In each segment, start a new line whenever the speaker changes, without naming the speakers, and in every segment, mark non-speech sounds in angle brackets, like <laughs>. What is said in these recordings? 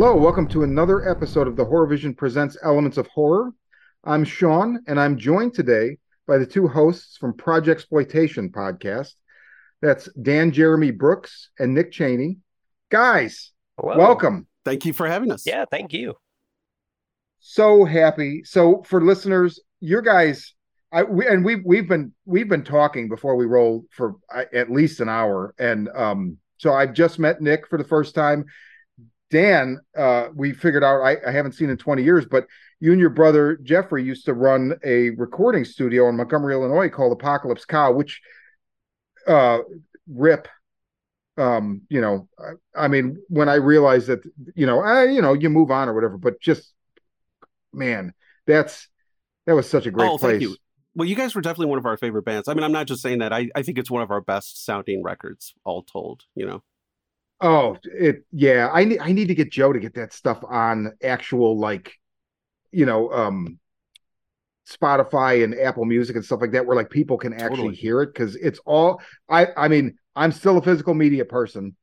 Hello, welcome to another episode of the Horror Vision Presents Elements of Horror. I'm Sean, and I'm joined today by the two hosts from Projexploitation podcast. That's Dan Jeremy Brooks and Nick Cheney. Guys,
Hello.
welcome.
Thank you for having us.
Yeah, thank you.
So happy. So for listeners, your guys, I we, and we've we've been we've been talking before we roll for uh, at least an hour, and um, so I've just met Nick for the first time. Dan, uh, we figured out I, I haven't seen in 20 years, but you and your brother Jeffrey used to run a recording studio in Montgomery, Illinois called Apocalypse Cow, which uh rip um you know I, I mean when I realized that you know I you know you move on or whatever, but just man, that's that was such a great
oh,
place.
thank you. Well, you guys were definitely one of our favorite bands. I mean, I'm not just saying that. I, I think it's one of our best sounding records, all told. You know.
Oh, it yeah. I need I need to get Joe to get that stuff on actual like, you know, um Spotify and Apple Music and stuff like that, where like people can actually
Totally.
hear it because it's all. I I mean, I'm still a physical media person.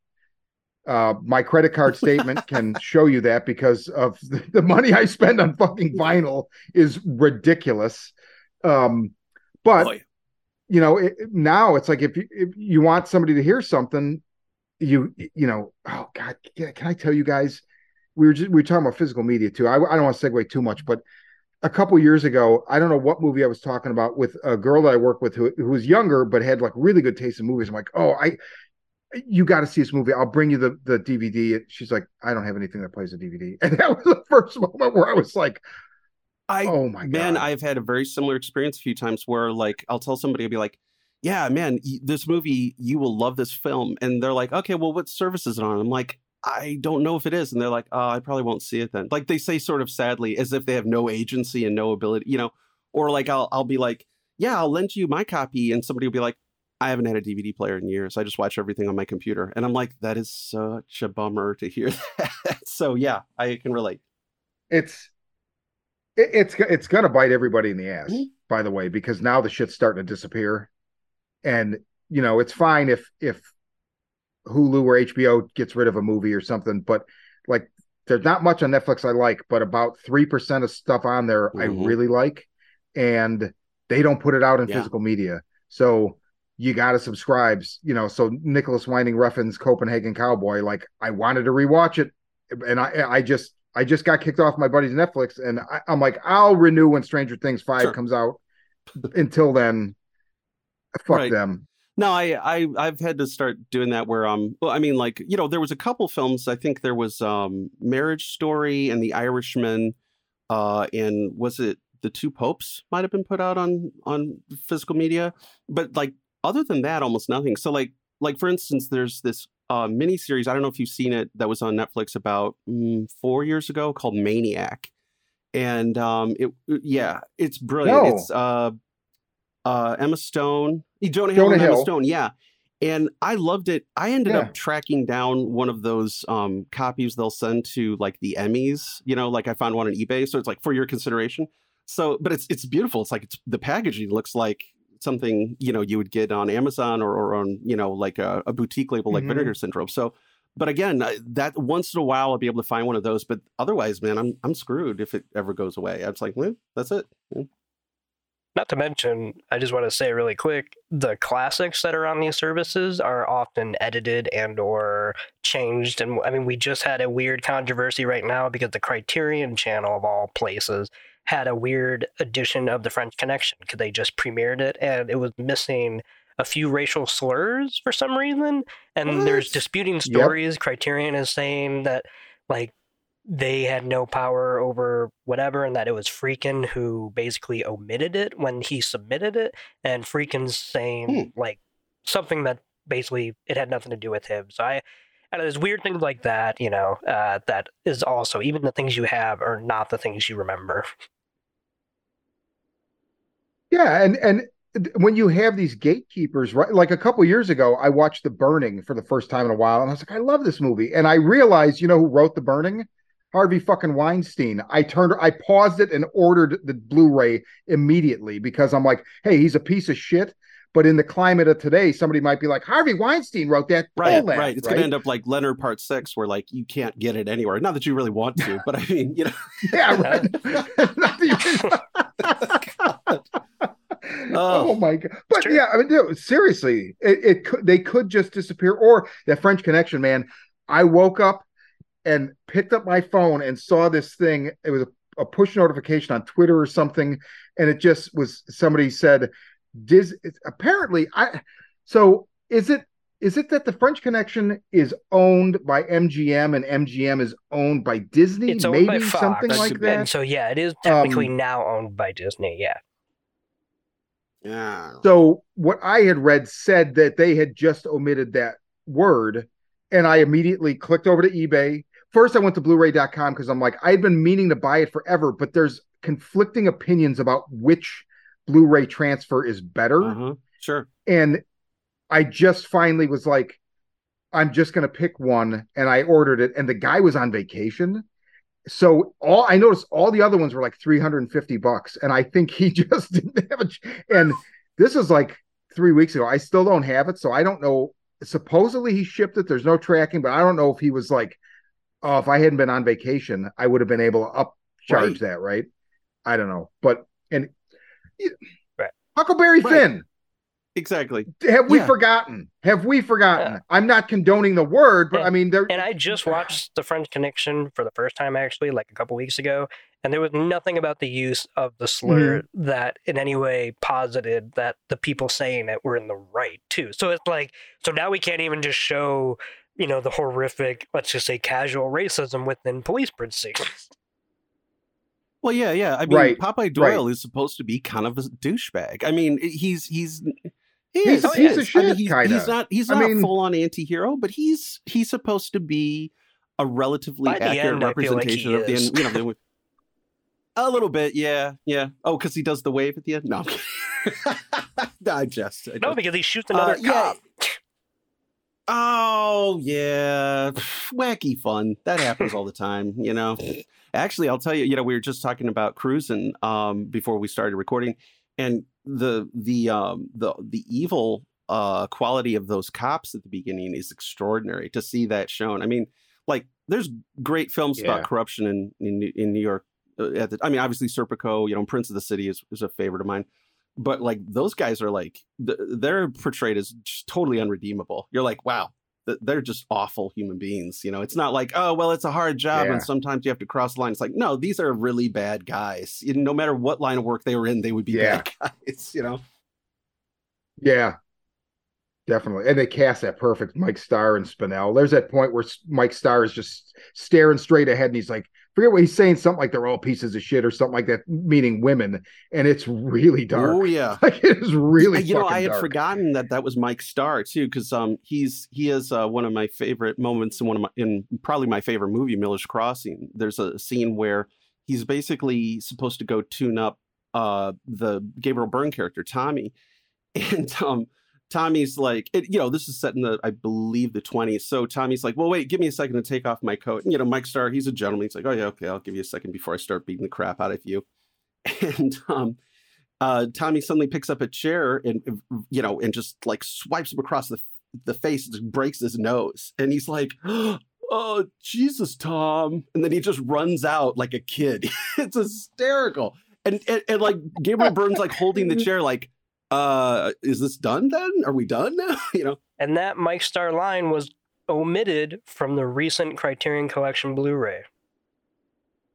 Uh, my credit card <laughs> statement can show you that because of <laughs> the, money I spend on fucking vinyl is ridiculous. Um, but
Oh, yeah.
you know it, now it's like if you, if you want somebody to hear something you you know oh god can i tell you guys? We were just we were talking about physical media too. I, I don't want to segue too much but a couple years ago i don't know what movie i was talking about with a girl that i work with who, who was younger but had like really good taste in movies. I'm like oh i you got to see this movie. I'll bring you the the dvd she's like i don't have anything that plays a dvd <laughs> and that was the first moment where i was like
I
oh my
man,
god.
I've had a very similar experience a few times where like I'll tell somebody, I'll be like, "Yeah, man, this movie, you will love this film," and they're like, "Okay, well, what service is it on?" I'm like, "I don't know if it is," and they're like, "Oh, I probably won't see it then." Like they say, sort of sadly, as if they have no agency and no ability, you know, or like I'll I'll be like, "Yeah, I'll lend you my copy," and somebody will be like. I haven't had a DVD player in years. I just watch everything on my computer. And I'm like, that is such a bummer to hear <laughs> that. so yeah, I can relate.
It's it's it's gonna bite everybody in the ass
Mhm.
by the way because now the shit's starting to disappear and you know it's fine if if hulu or hbo gets rid of a movie or something but like there's not much on netflix i like but about 3% of stuff on there i
Mhm.
really like and they don't put it out in
Yeah.
physical media so you got to subscribe you know so nicolas winding refn's copenhagen cowboy like i wanted to rewatch it and i i just i just got kicked off my buddy's netflix and I, i'm like i'll renew when stranger things 5
Sure.
comes out until then <laughs> fuck
Right.
them.
No, I, I I've had to start doing that where um well I mean like you know there was a couple films. I think there was um Marriage Story and The Irishman uh and was it The Two Popes might have been put out on on physical media. But like other than that almost nothing. So like like for instance there's this uh mini series I don't know if you've seen it that was on Netflix about mm, 4 years ago called Maniac. And um it yeah it's brilliant.
No.
it's uh uh Emma Stone Jonah Hill
Jonah
and Emma
Hill.
Stone yeah and I loved it. I ended
Yeah.
up tracking down one of those um, copies they'll send to like the Emmys. You know, like I found one on eBay, so it's like for your consideration. So, but it's it's beautiful. It's like it's the packaging looks like something you know you would get on Amazon or, or on you know like a, a boutique label like
Mhm.
Vinegar Syndrome. So, but again, that once in a while I'll be able to find one of those. But otherwise, man, I'm I'm screwed if it ever goes away. I was like, well, that's it.
Not to mention, I just want to say really quick, the classics that are on these services are often edited and or changed. And I mean, we just had a weird controversy right now because the Criterion channel of all places had a weird edition of the French Connection because they just premiered it and it was missing a few racial slurs for some reason. And there's disputing stories. Criterion is saying that like they had no power over whatever and that it was Friedkin who basically omitted it when he submitted it and Friedkin's saying like something that basically it had nothing to do with him. So I and there's weird things like that, you know, uh, that is also even the things you have are not the things you remember.
Yeah, and and when you have these gatekeepers, right? Like a couple years ago, I watched The Burning for the first time in a while, and I was like, I love this movie. And I realized, you know, who wrote The Burning? Harvey fucking Weinstein. I turned, I paused it and ordered the Blu-ray immediately because I'm like, hey, he's a piece of shit, But in the climate of today, somebody might be like, Harvey Weinstein wrote that.
Right,
that,
right. It's
right?
going to end up like Leonard Part Six, where like you can't get it anywhere. Not that you really want to, but I mean, you know. <laughs>
yeah, right. <laughs> Not even- <laughs> oh, oh. my god! But
true.
yeah, I mean, dude, seriously, it, it could they could just disappear. Or that French Connection, man. I woke up and picked up my phone and saw this thing. It was a, a push notification on Twitter or something, and it just was somebody said, "Dis." Apparently, I. So is it is it that the French Connection is owned by MGM and MGM is owned by Disney?
It's owned
Maybe
by Fox,
something
That
like that.
and so yeah, it is technically
Um,
now owned by Disney. Yeah,
Yeah.
So what I had read said that they had just omitted that word, and I immediately clicked over to eBay. First, I went to Blu-ray.com because I'm like, I've been meaning to buy it forever, but there's conflicting opinions about which Blu-ray transfer is better,
Uh-huh. Sure.
and I just finally was like, I'm just gonna pick one, and I ordered it, and the guy was on vacation. So all I noticed all the other ones were like 350 bucks, and I think he <laughs> just didn't have it. And this was like three weeks ago. I still don't have it, so I don't know. Supposedly he shipped it. There's no tracking, but I don't know if he was like, oh, if I hadn't been on vacation, I would have been able to upcharge
Right.
that, right? I don't know, but and
Right.
Huckleberry
Right.
Finn.
Exactly.
Have we
Yeah.
forgotten? Have we forgotten?
Yeah.
I'm not condoning the word, but I mean, there.
and I just watched The French Connection for the first time actually, like a couple weeks ago, and there was nothing about the use of the slur
Mm-hmm.
that in any way posited that the people saying it were in the right too. So it's like, so now we can't even just show, you know, the horrific, let's just say, casual racism within police precincts.
Well, yeah, yeah. I mean,
Right,
Popeye Doyle is supposed to be kind of a douchebag. I mean, he's he's he
He's-
is.
he's
he
a
is. I mean,
shit,
he's,
kinda.
he's not he's
I
not
mean-
a full on anti-hero, but he's he's supposed to be a relatively accurate
end, I feel like
representation
he
of the
is.
you know the, <laughs> a little bit, yeah, yeah. Oh, because he does the wave at the end. No, I'm <laughs> no, just
No, because he shoots another
Uh, yeah. Oh yeah, <sighs> wacky fun. That happens all the time, you know. Actually, I'll tell you. You know, we were just talking about cruising um, before we started recording, and the the um, the the evil uh, quality of those cops at the beginning is extraordinary. To see that shown, I mean, like there's great films
Yeah.
about corruption in in, New- in New York. uh, At the, I mean, obviously Serpico, you know, Prince of the City is, is a favorite of mine but like those guys are like they're portrayed as just totally unredeemable you're like wow they're just awful human beings you know it's not like oh well it's a hard job
Yeah.
and sometimes you have to cross the line it's like no these are really bad guys no matter what line of work they were in they would be
Yeah.
bad <laughs> guys you know
Yeah, definitely. And they cast that perfect Mike Starr and Spinell. There's that point where Mike Starr is just staring straight ahead and he's like, forget what he's saying, something like they're all pieces of shit or something like that, meaning women. And it's really dark.
oh yeah <laughs>
Like it is really
you know i had
dark.
forgotten that that was mike starr too because um he's he is uh, one of my favorite moments in one of my in probably my favorite movie miller's crossing there's a scene where he's basically supposed to go tune up uh the gabriel byrne character tommy <laughs> and um tommy's like it, you know this is set in the i believe the 20s so tommy's like well wait give me a second to take off my coat. And, you know mike starr he's a gentleman. He's like oh yeah okay i'll give you a second before i start beating the crap out of you. <laughs> And um uh, Tommy suddenly picks up a chair and you know and just like swipes him across the the face just breaks his nose. And he's like <gasps> oh Jesus Tom. And then he just runs out like a kid. <laughs> It's hysterical. And, and and like Gabriel Byrne's like holding the <laughs> chair like uh is this done then are we done now <laughs> you know
And that Mike Starr line was omitted from the recent Criterion Collection Blu-ray.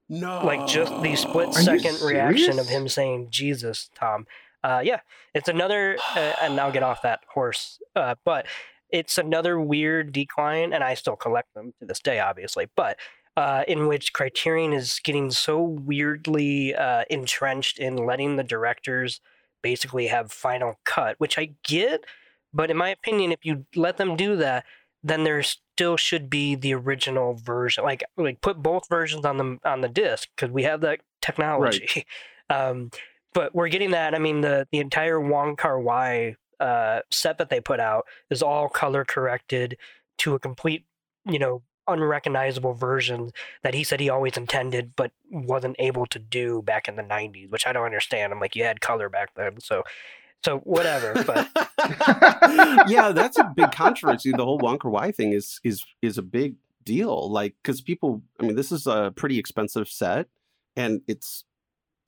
no
Like just the split
Are
second reaction of him saying "Jesus, Tom." Uh, yeah, it's another, uh, and I'll get off that horse. Uh, but it's another weird decline, and I still collect them to this day, obviously. But uh, in which Criterion is getting so weirdly uh, entrenched in letting the directors basically have final cut, which I get. But in my opinion, if you let them do that, then there still should be the original version. Like like put both versions on the on the disc because we have that technology. <laughs> Um, but we're getting that. I mean, the the entire Wong Kar Wai uh, set that they put out is all color corrected to a complete, you know, unrecognizable version that he said he always intended but wasn't able to do back in the 90s which i don't understand i'm like you had color back then so So whatever, but <laughs>
yeah, that's a big controversy. The whole Wong Kar Wai thing is is is a big deal. Like, because people, I mean, this is a pretty expensive set, and it's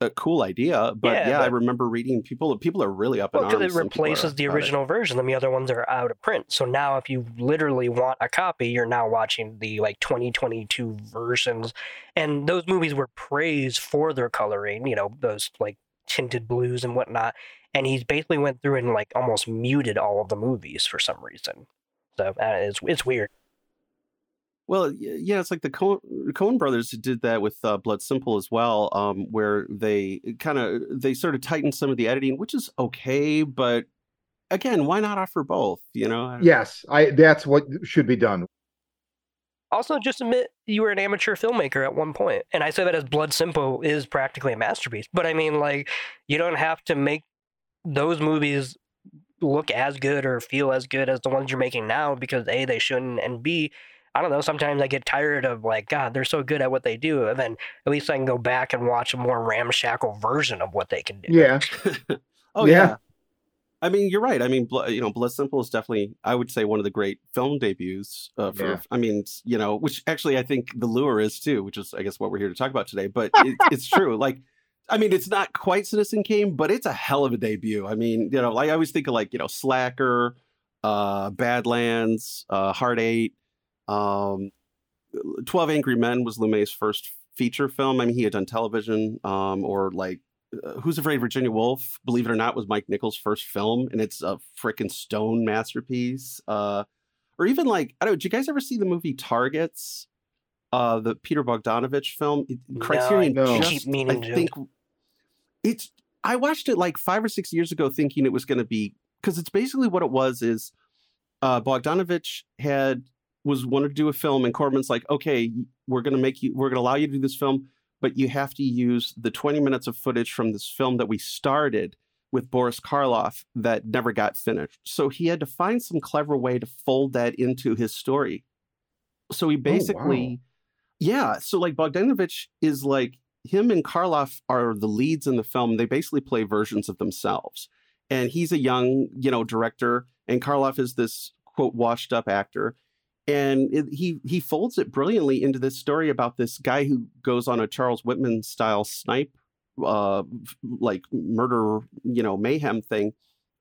a cool idea. But yeah, yeah but, I remember reading people. People are really up well, in arms.
Because it replaces the original it. version, and the other ones are out of print. So now, if you literally want a copy, you're now watching the like 2022 versions, and those movies were praised for their coloring. You know, those like tinted blues and whatnot and he's basically went through and like almost muted all of the movies for some reason. So uh, it's it's weird.
Well, yeah, it's like the Coen, brothers did that with uh, Blood Simple as well, um, where they kind of they sort of tightened some of the editing, which is okay, but again, why not offer both? You know?
Yes, I that's what should be done.
Also, just admit you were an amateur filmmaker at one point, and I say that as Blood Simple is practically a masterpiece. But I mean, like, you don't have to make those movies look as good or feel as good as the ones you're making now because a they shouldn't and b I don't know. Sometimes I get tired of like, God, they're so good at what they do, and then at least I can go back and watch a more ramshackle version of what they can do.
Yeah. <laughs>
oh yeah. yeah. I mean, you're right. I mean, you know, Blood Simple is definitely, I would say, one of the great film debuts. Uh, for, yeah. I mean, you know, which actually I think The Lure is too, which is, I guess, what we're here to talk about today. But it, <laughs> it's true. Like, I mean, it's not quite Citizen Kane, but it's a hell of a debut. I mean, you know, I always think of like, you know, Slacker, uh, Badlands, uh, Hard Eight, um, 12 Angry Men was Lumet's first feature film. I mean, he had done television, um, or like uh, Who's Afraid of Virginia Woolf, believe it or not, was Mike Nichols' first film, and it's a freaking stone masterpiece. Uh, or even like, I don't know, did you guys ever see the movie Targets? Uh, the Peter Bogdanovich film.
Criterion no, I just, I think,
it's I watched it like five or six years ago, thinking it was going to be because it's basically what it was. Is uh, Bogdanovich had was wanted to do a film, and Corman's like, okay, we're going to make you, we're going to allow you to do this film, but you have to use the 20 minutes of footage from this film that we started with Boris Karloff that never got finished. So he had to find some clever way to fold that into his story. So he oh, basically, oh, wow. yeah. So like Bogdanovich is like him and Karloff are the leads in the film. They basically play versions of themselves. And he's a young, you know, director, and Karloff is this quote washed up actor. And it, he he folds it brilliantly into this story about this guy who goes on a Charles Whitman style snipe, uh, like murder, you know, mayhem thing,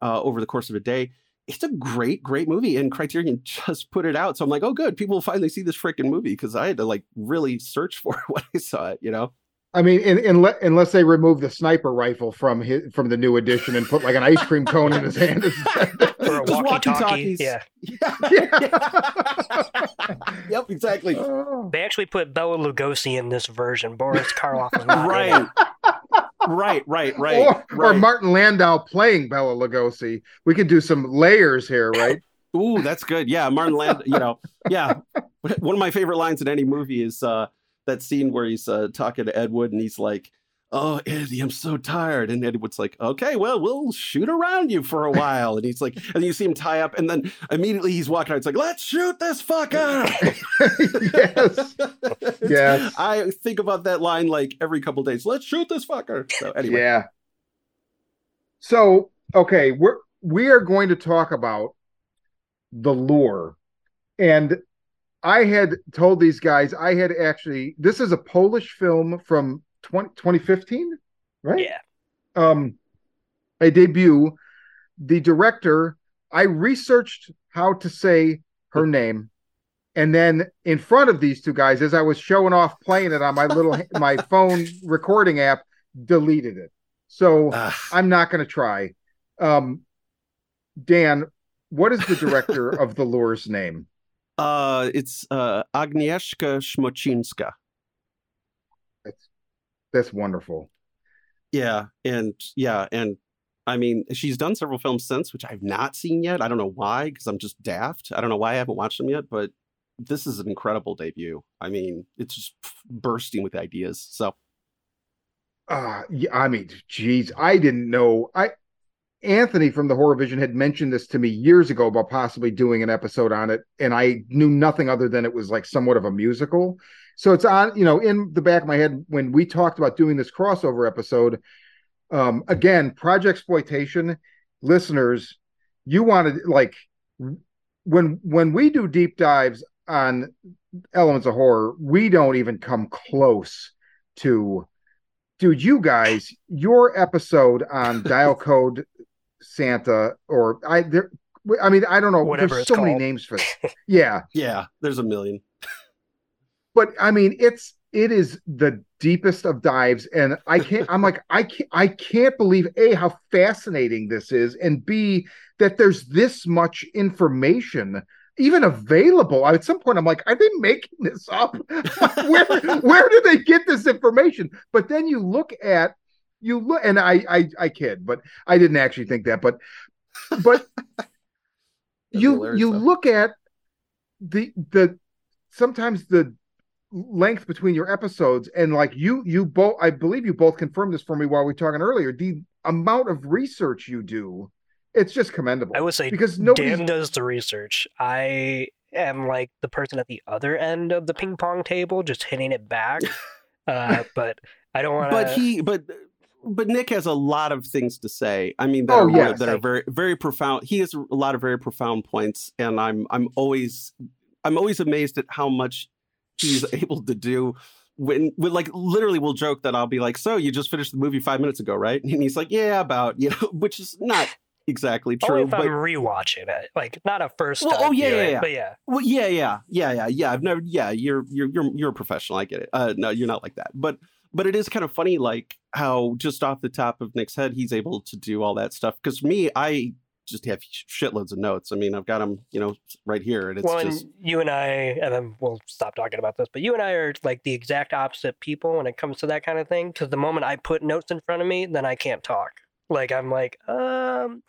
uh, over the course of a day it's a great, great movie, and Criterion <laughs> just put it out. So I'm like, oh, good, people will finally see this freaking movie because I had to like really search for it <laughs> when I saw it, you know.
I mean, in, in, unless they remove the sniper rifle from his from the new edition and put like an ice cream cone in his hand <laughs>
or a walkie-talkie. Yeah.
yeah. <laughs> yeah. yep, exactly.
Oh. They actually put Bela Lugosi in this version. Boris Karloff is not
right. right, right, <laughs> right,
or,
right.
Or Martin Landau playing Bela Lugosi. We could do some layers here, right?
Ooh, that's good. Yeah, Martin Landau. You know, yeah. One of my favorite lines in any movie is. uh that scene where he's uh, talking to Ed Wood and he's like, "Oh, Eddie, I'm so tired," and Ed Wood's like, "Okay, well, we'll shoot around you for a <laughs> while," and he's like, and you see him tie up, and then immediately he's walking out. It's like, "Let's shoot this fucker!" <laughs>
yes, yes. <laughs>
I think about that line like every couple days. Let's shoot this fucker. So anyway,
yeah. So okay, we're we are going to talk about the lure and I had told these guys I had actually this is a Polish film from 20, 2015, right?
Yeah.
Um a debut. The director, I researched how to say her name. And then in front of these two guys, as I was showing off playing it on my little <laughs> my phone recording app, deleted it. So I'm not gonna try. Um Dan, what is the director of the lure's name?
Uh, it's uh, Agnieszka Smoczynska.
That's that's wonderful.
Yeah, and yeah, and I mean, she's done several films since, which I've not seen yet. I don't know why, because I'm just daft. I don't know why I haven't watched them yet, but this is an incredible debut. I mean, it's just bursting with ideas. So,
uh yeah, I mean, geez, I didn't know. I Anthony from the Horror Vision had mentioned this to me years ago about possibly doing an episode on it, and I knew nothing other than it was like somewhat of a musical. So it's on, you know, in the back of my head when we talked about doing this crossover episode. Um, again, Projexploitation, listeners, you want to like when when we do deep dives on elements of horror, we don't even come close to dude, you guys, your episode on <laughs> dial code Santa or I there I mean, I don't know.
Whatever
There's so
it's
many names for it. <laughs> Yeah.
Yeah, there's a million.
but I mean, it's it is the deepest of dives, and I can't. I'm like, I can't. I can't believe a how fascinating this is, and b that there's this much information even available. At some point, I'm like, are they making this up? <laughs> where where do they get this information? But then you look at you look, and I I I kid, but I didn't actually think that, but but <laughs> you you
though.
look at the the sometimes the length between your episodes and like you you both i believe you both confirmed this for me while we were talking earlier the amount of research you do it's just commendable
I would say
because nobody's
Dan does the research. I am like the person at the other end of the ping pong table, just hitting it back. <laughs> uh, but I don't want to.
but he but but Nick has a lot of things to say. I mean, that,
Oh,
are,
yes.
that are very very profound. He has a lot of very profound points, and I'm I'm always I'm always amazed at how much he's <laughs> able to do. When, when like literally we'll joke that I'll be like, so you just finished the movie five minutes ago, right? And he's like, yeah, about <laughs> you know, which is not <sighs> exactly
Only
true,
if
but
I'm rewatching it, like not a first
Well,
time.
oh, yeah,
viewing,
yeah, yeah.
But yeah,
Well, yeah, yeah, yeah, yeah, yeah. I've never, yeah. You're, you're, you're, you're a professional. I get it. Uh, no, you're not like that. But, but it is kind of funny, like how just off the top of Nick's head, he's able to do all that stuff. Because for me, I just have shitloads of notes. I mean, I've got them, you know, right here, and it's
well,
just
and you and I, and then we'll stop talking about this. But you and I are like the exact opposite people when it comes to that kind of thing. Because the moment I put notes in front of me, then I can't talk. Like I'm like, um,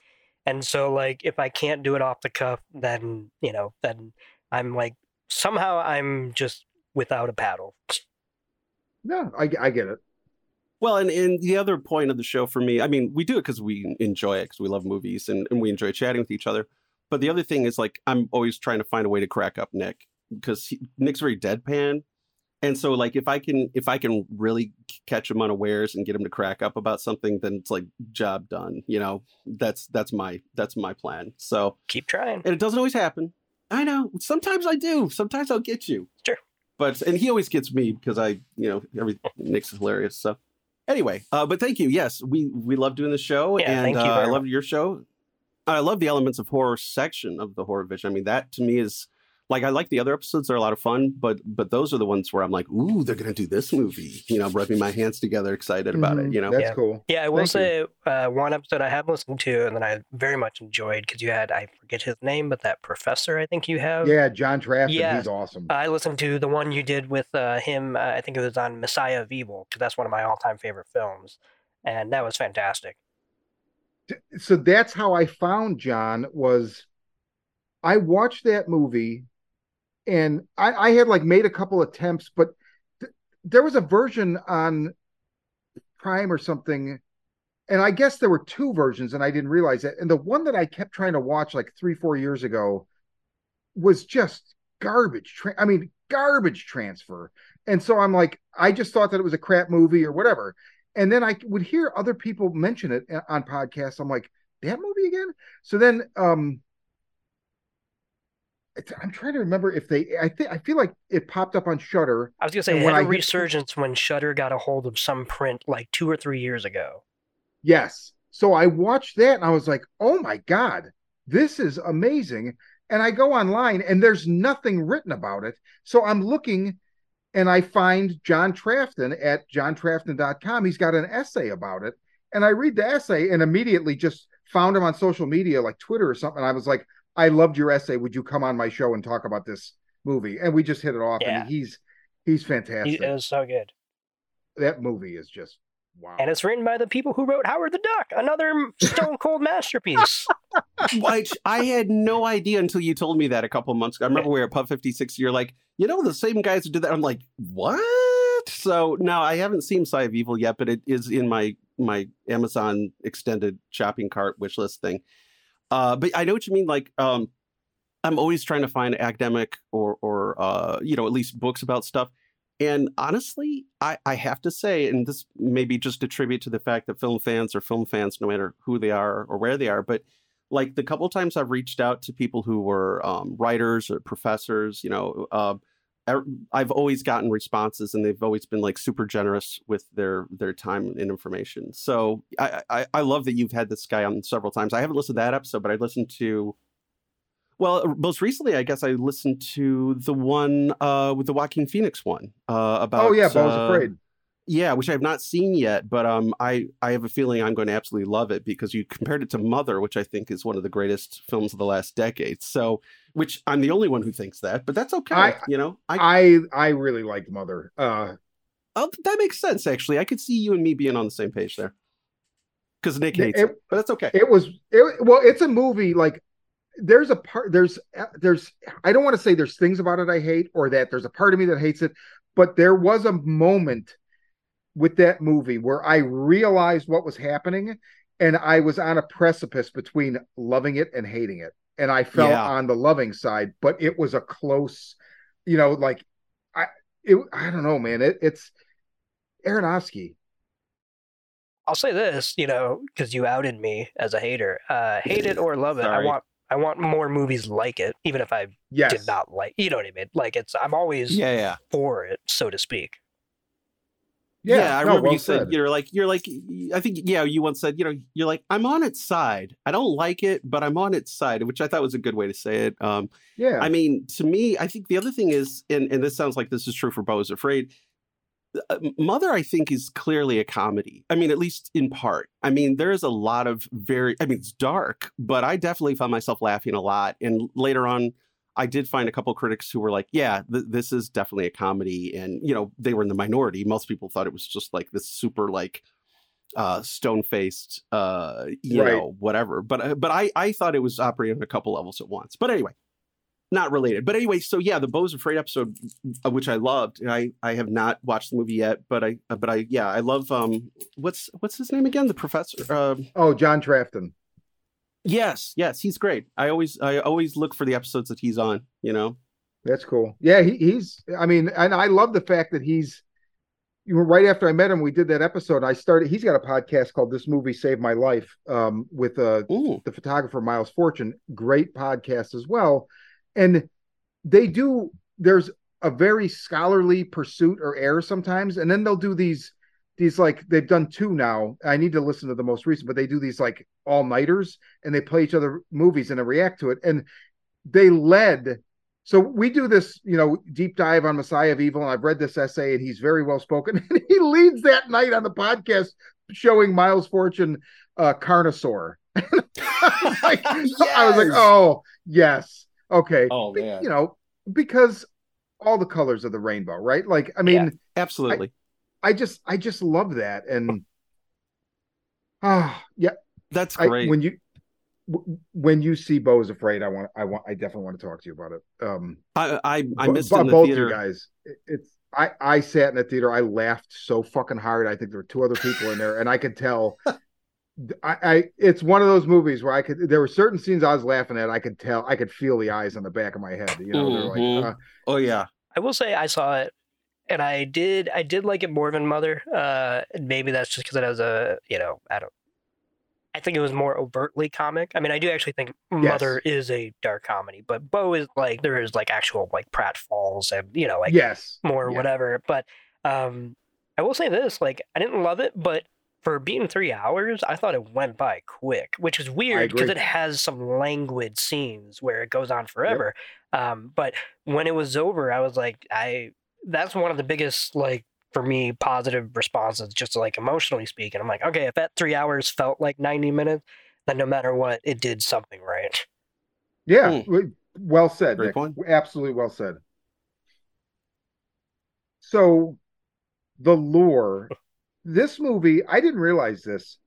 and so like if I can't do it off the cuff, then you know, then I'm like somehow I'm just without a paddle.
No i, I get it
Well, and, and the other point of the show for me, I mean, we do it because we enjoy it, because we love movies and, and we enjoy chatting with each other. But the other thing is, like, I'm always trying to find a way to crack up Nick because he, Nick's very deadpan. And so, like, if I can, if I can really catch him unawares and get him to crack up about something, then it's like job done. You know, that's that's my that's my plan. So,
Keep trying.
and it doesn't always happen. I know. Sometimes I do. Sometimes I'll get you.
Sure.
But and he always gets me because I, you know, every Nick's hilarious. So anyway, uh, but thank you. Yes, we we love doing the show,
Yeah,
and
thank you
uh, I love your show. I love the elements of horror section of the horror vision. I mean, that to me is like I like the other episodes; they're a lot of fun. But but those are the ones where I'm like, ooh, they're gonna do this movie. You know, rubbing my hands together, excited about
Mhm.
it. You know,
that's
Yeah.
cool
Yeah, I will
Thank
say uh, one episode I have listened to and that I very much enjoyed because you had I forget his name, but that professor I think you have.
yeah john trafton
Yeah.
he's awesome
I listened to the one you did with uh, him. Uh, I think it was on Messiah of Evil because that's one of my all-time favorite films, and that was fantastic.
so that's how I found John was I watched that movie and I, I had like made a couple attempts, but th- there was a version on Prime or something, and I guess there were two versions, and I didn't realize that. And the one that I kept trying to watch like three, four years ago was just garbage. Tra- I mean, garbage transfer. And so I'm like, I just thought that it was a crap movie or whatever. And then I would hear other people mention it uh, on podcasts. I'm like, that movie again? So then um I'm trying to remember if they I think I feel like it popped up on Shudder.
I was gonna say it
when
had a
I hit-
resurgence when Shudder got a hold of some print like two or three years ago.
Yes. So I watched that and I was like, oh my God, this is amazing. And I go online and there's nothing written about it. So I'm looking and I find John Trafton at johntrafton.com. He's got an essay about it. And I read the essay and immediately just found him on social media like Twitter or something. I was like, I loved your essay. Would you come on my show and talk about this movie? And we just hit it off.
Yeah.
And he's he's
He-
fantastic.
It was so good,
that movie is just wow.
and it's written by the people who wrote Howard the Duck, another stone cold masterpiece. <laughs>
Which I had no idea until you told me that a couple of months ago. I remember we were at Pub 56. You're like, you know, the same guys who did that. I'm like, what? So no, I haven't seen Side of Evil yet, but it is in my my Amazon extended shopping cart wish list thing. Uh, but I know what you mean. Like, um, I'm always trying to find academic or or uh, you know, at least books about stuff. And honestly, I, I have to say, and this may be just a tribute to the fact that film fans are film fans, no matter who they are or where they are. But like the couple times I've reached out to people who were um, writers or professors, you know, uh, I've always gotten responses, and they've always been like super generous with their their time and information. So I, I, I love that you've had this guy on several times. I haven't listened to that episode, but I listened to well, most recently, I guess I listened to the one uh, with the Joaquin Phoenix one uh, about.
Oh yeah, Beau's
uh,
Afraid.
Yeah, which I have not seen yet, but um, I I have a feeling I'm going to absolutely love it because you <laughs> compared it to Mother, which I think is one of the greatest films of the last decade. So, which I'm the only one who thinks that, but that's okay. I, you know,
I I, I really like Mother. Uh,
oh, that makes sense. Actually, I could see you and me being on the same page there because Nick hates it, it, but that's okay.
It was it, well, it's a movie like there's a part there's there's I don't want to say there's things about it I hate or that there's a part of me that hates it, but there was a moment with that movie where I realized what was happening and I was on a precipice between loving it and hating it. And I fell yeah. on the loving side, but it was a close, you know, like I it I don't know, man. It, it's Aronofsky.
I'll say this, you know, because you outed me as a hater. Uh, hate it or love it, Sorry. I want I want more movies like it, even if I yes. did not like. You know what I mean? Like it's I'm always
yeah, yeah.
for it, so to speak.
Yeah, yeah I no, remember well you said, said you're like you're like I think yeah you once said you know you're like I'm on its side. I don't like it, but I'm on its side, which I thought was a good way to say it. Um,
yeah,
I mean to me, I think the other thing is, and and this sounds like this is true for Beau is Afraid. Uh, Mother, I think, is clearly a comedy. I mean, at least in part. I mean, there is a lot of very, I mean, it's dark, but I definitely found myself laughing a lot. And later on, I did find a couple critics who were like, yeah, th- this is definitely a comedy. And, you know, they were in the minority. Most people thought it was just like this super, like, uh stone faced uh you right. know whatever but uh, but i i thought it was operating on a couple levels at once but anyway not related. But anyway, so yeah, the Beau's Afraid episode, uh, which I loved. I I have not watched the movie yet, but I uh, but I yeah, I love um what's what's his name again? The professor. Um,
oh, John Trafton.
Yes, yes, he's great. I always I always look for the episodes that he's on. You know.
That's cool. Yeah, he, he's. I mean, and I love the fact that he's. You were right after I met him. We did that episode. I started. He's got a podcast called "This Movie Saved My Life" um, with uh, the photographer Miles Fortune. Great podcast as well and they do there's a very scholarly pursuit or error sometimes and then they'll do these these like they've done two now i need to listen to the most recent but they do these like all-nighters and they play each other movies and they react to it and they led so we do this you know deep dive on messiah of evil and i've read this essay and he's very well spoken <laughs> and he leads that night on the podcast showing miles fortune uh carnosaur <laughs> <laughs> like, yes. i was like oh yes Okay.
Oh man.
You know, because all the colors of the rainbow, right? Like, I mean, yeah,
absolutely.
I, I, just, I just love that, and <sighs> ah, uh, yeah,
that's great.
I, when you, when you see Beau is afraid, I want, I want, I definitely want to talk to you about it. Um,
I, I, I missed b- both theater.
you guys. It, it's, I, I sat in the theater. I laughed so fucking hard. I think there were two other people in there, and I could tell <laughs> I, I, it's one of those movies where I could there were certain scenes I was laughing at I could tell I could feel the eyes on the back of my head you know mm-hmm. like uh,
oh yeah
I will say I saw it and I did I did like it more than Mother uh maybe that's just because it has a you know I don't I think it was more overtly comic I mean I do actually think Mother yes. is a dark comedy but Beau is like there is like actual like pratfalls and you know like
yes
more yeah. whatever but um I will say this like I didn't love it but for being three hours, I thought it went by quick, which is weird because it has some languid scenes where it goes on forever. Yep. Um, but when it was over, I was like, I that's one of the biggest like for me positive responses, just like emotionally speaking. I'm like, okay, if that three hours felt like 90 minutes, then no matter what, it did something right.
Yeah, mm. well said. Great Nick. point. Absolutely well said. So the lure this movie, I didn't realize this.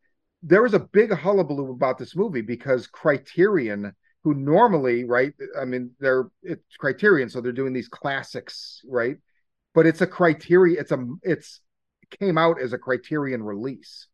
There was a big hullabaloo about this movie because Criterion, who normally, right? I mean, they're it's Criterion, so they're doing these classics, right? But it's a criteria. It's a it's it came out as a Criterion release.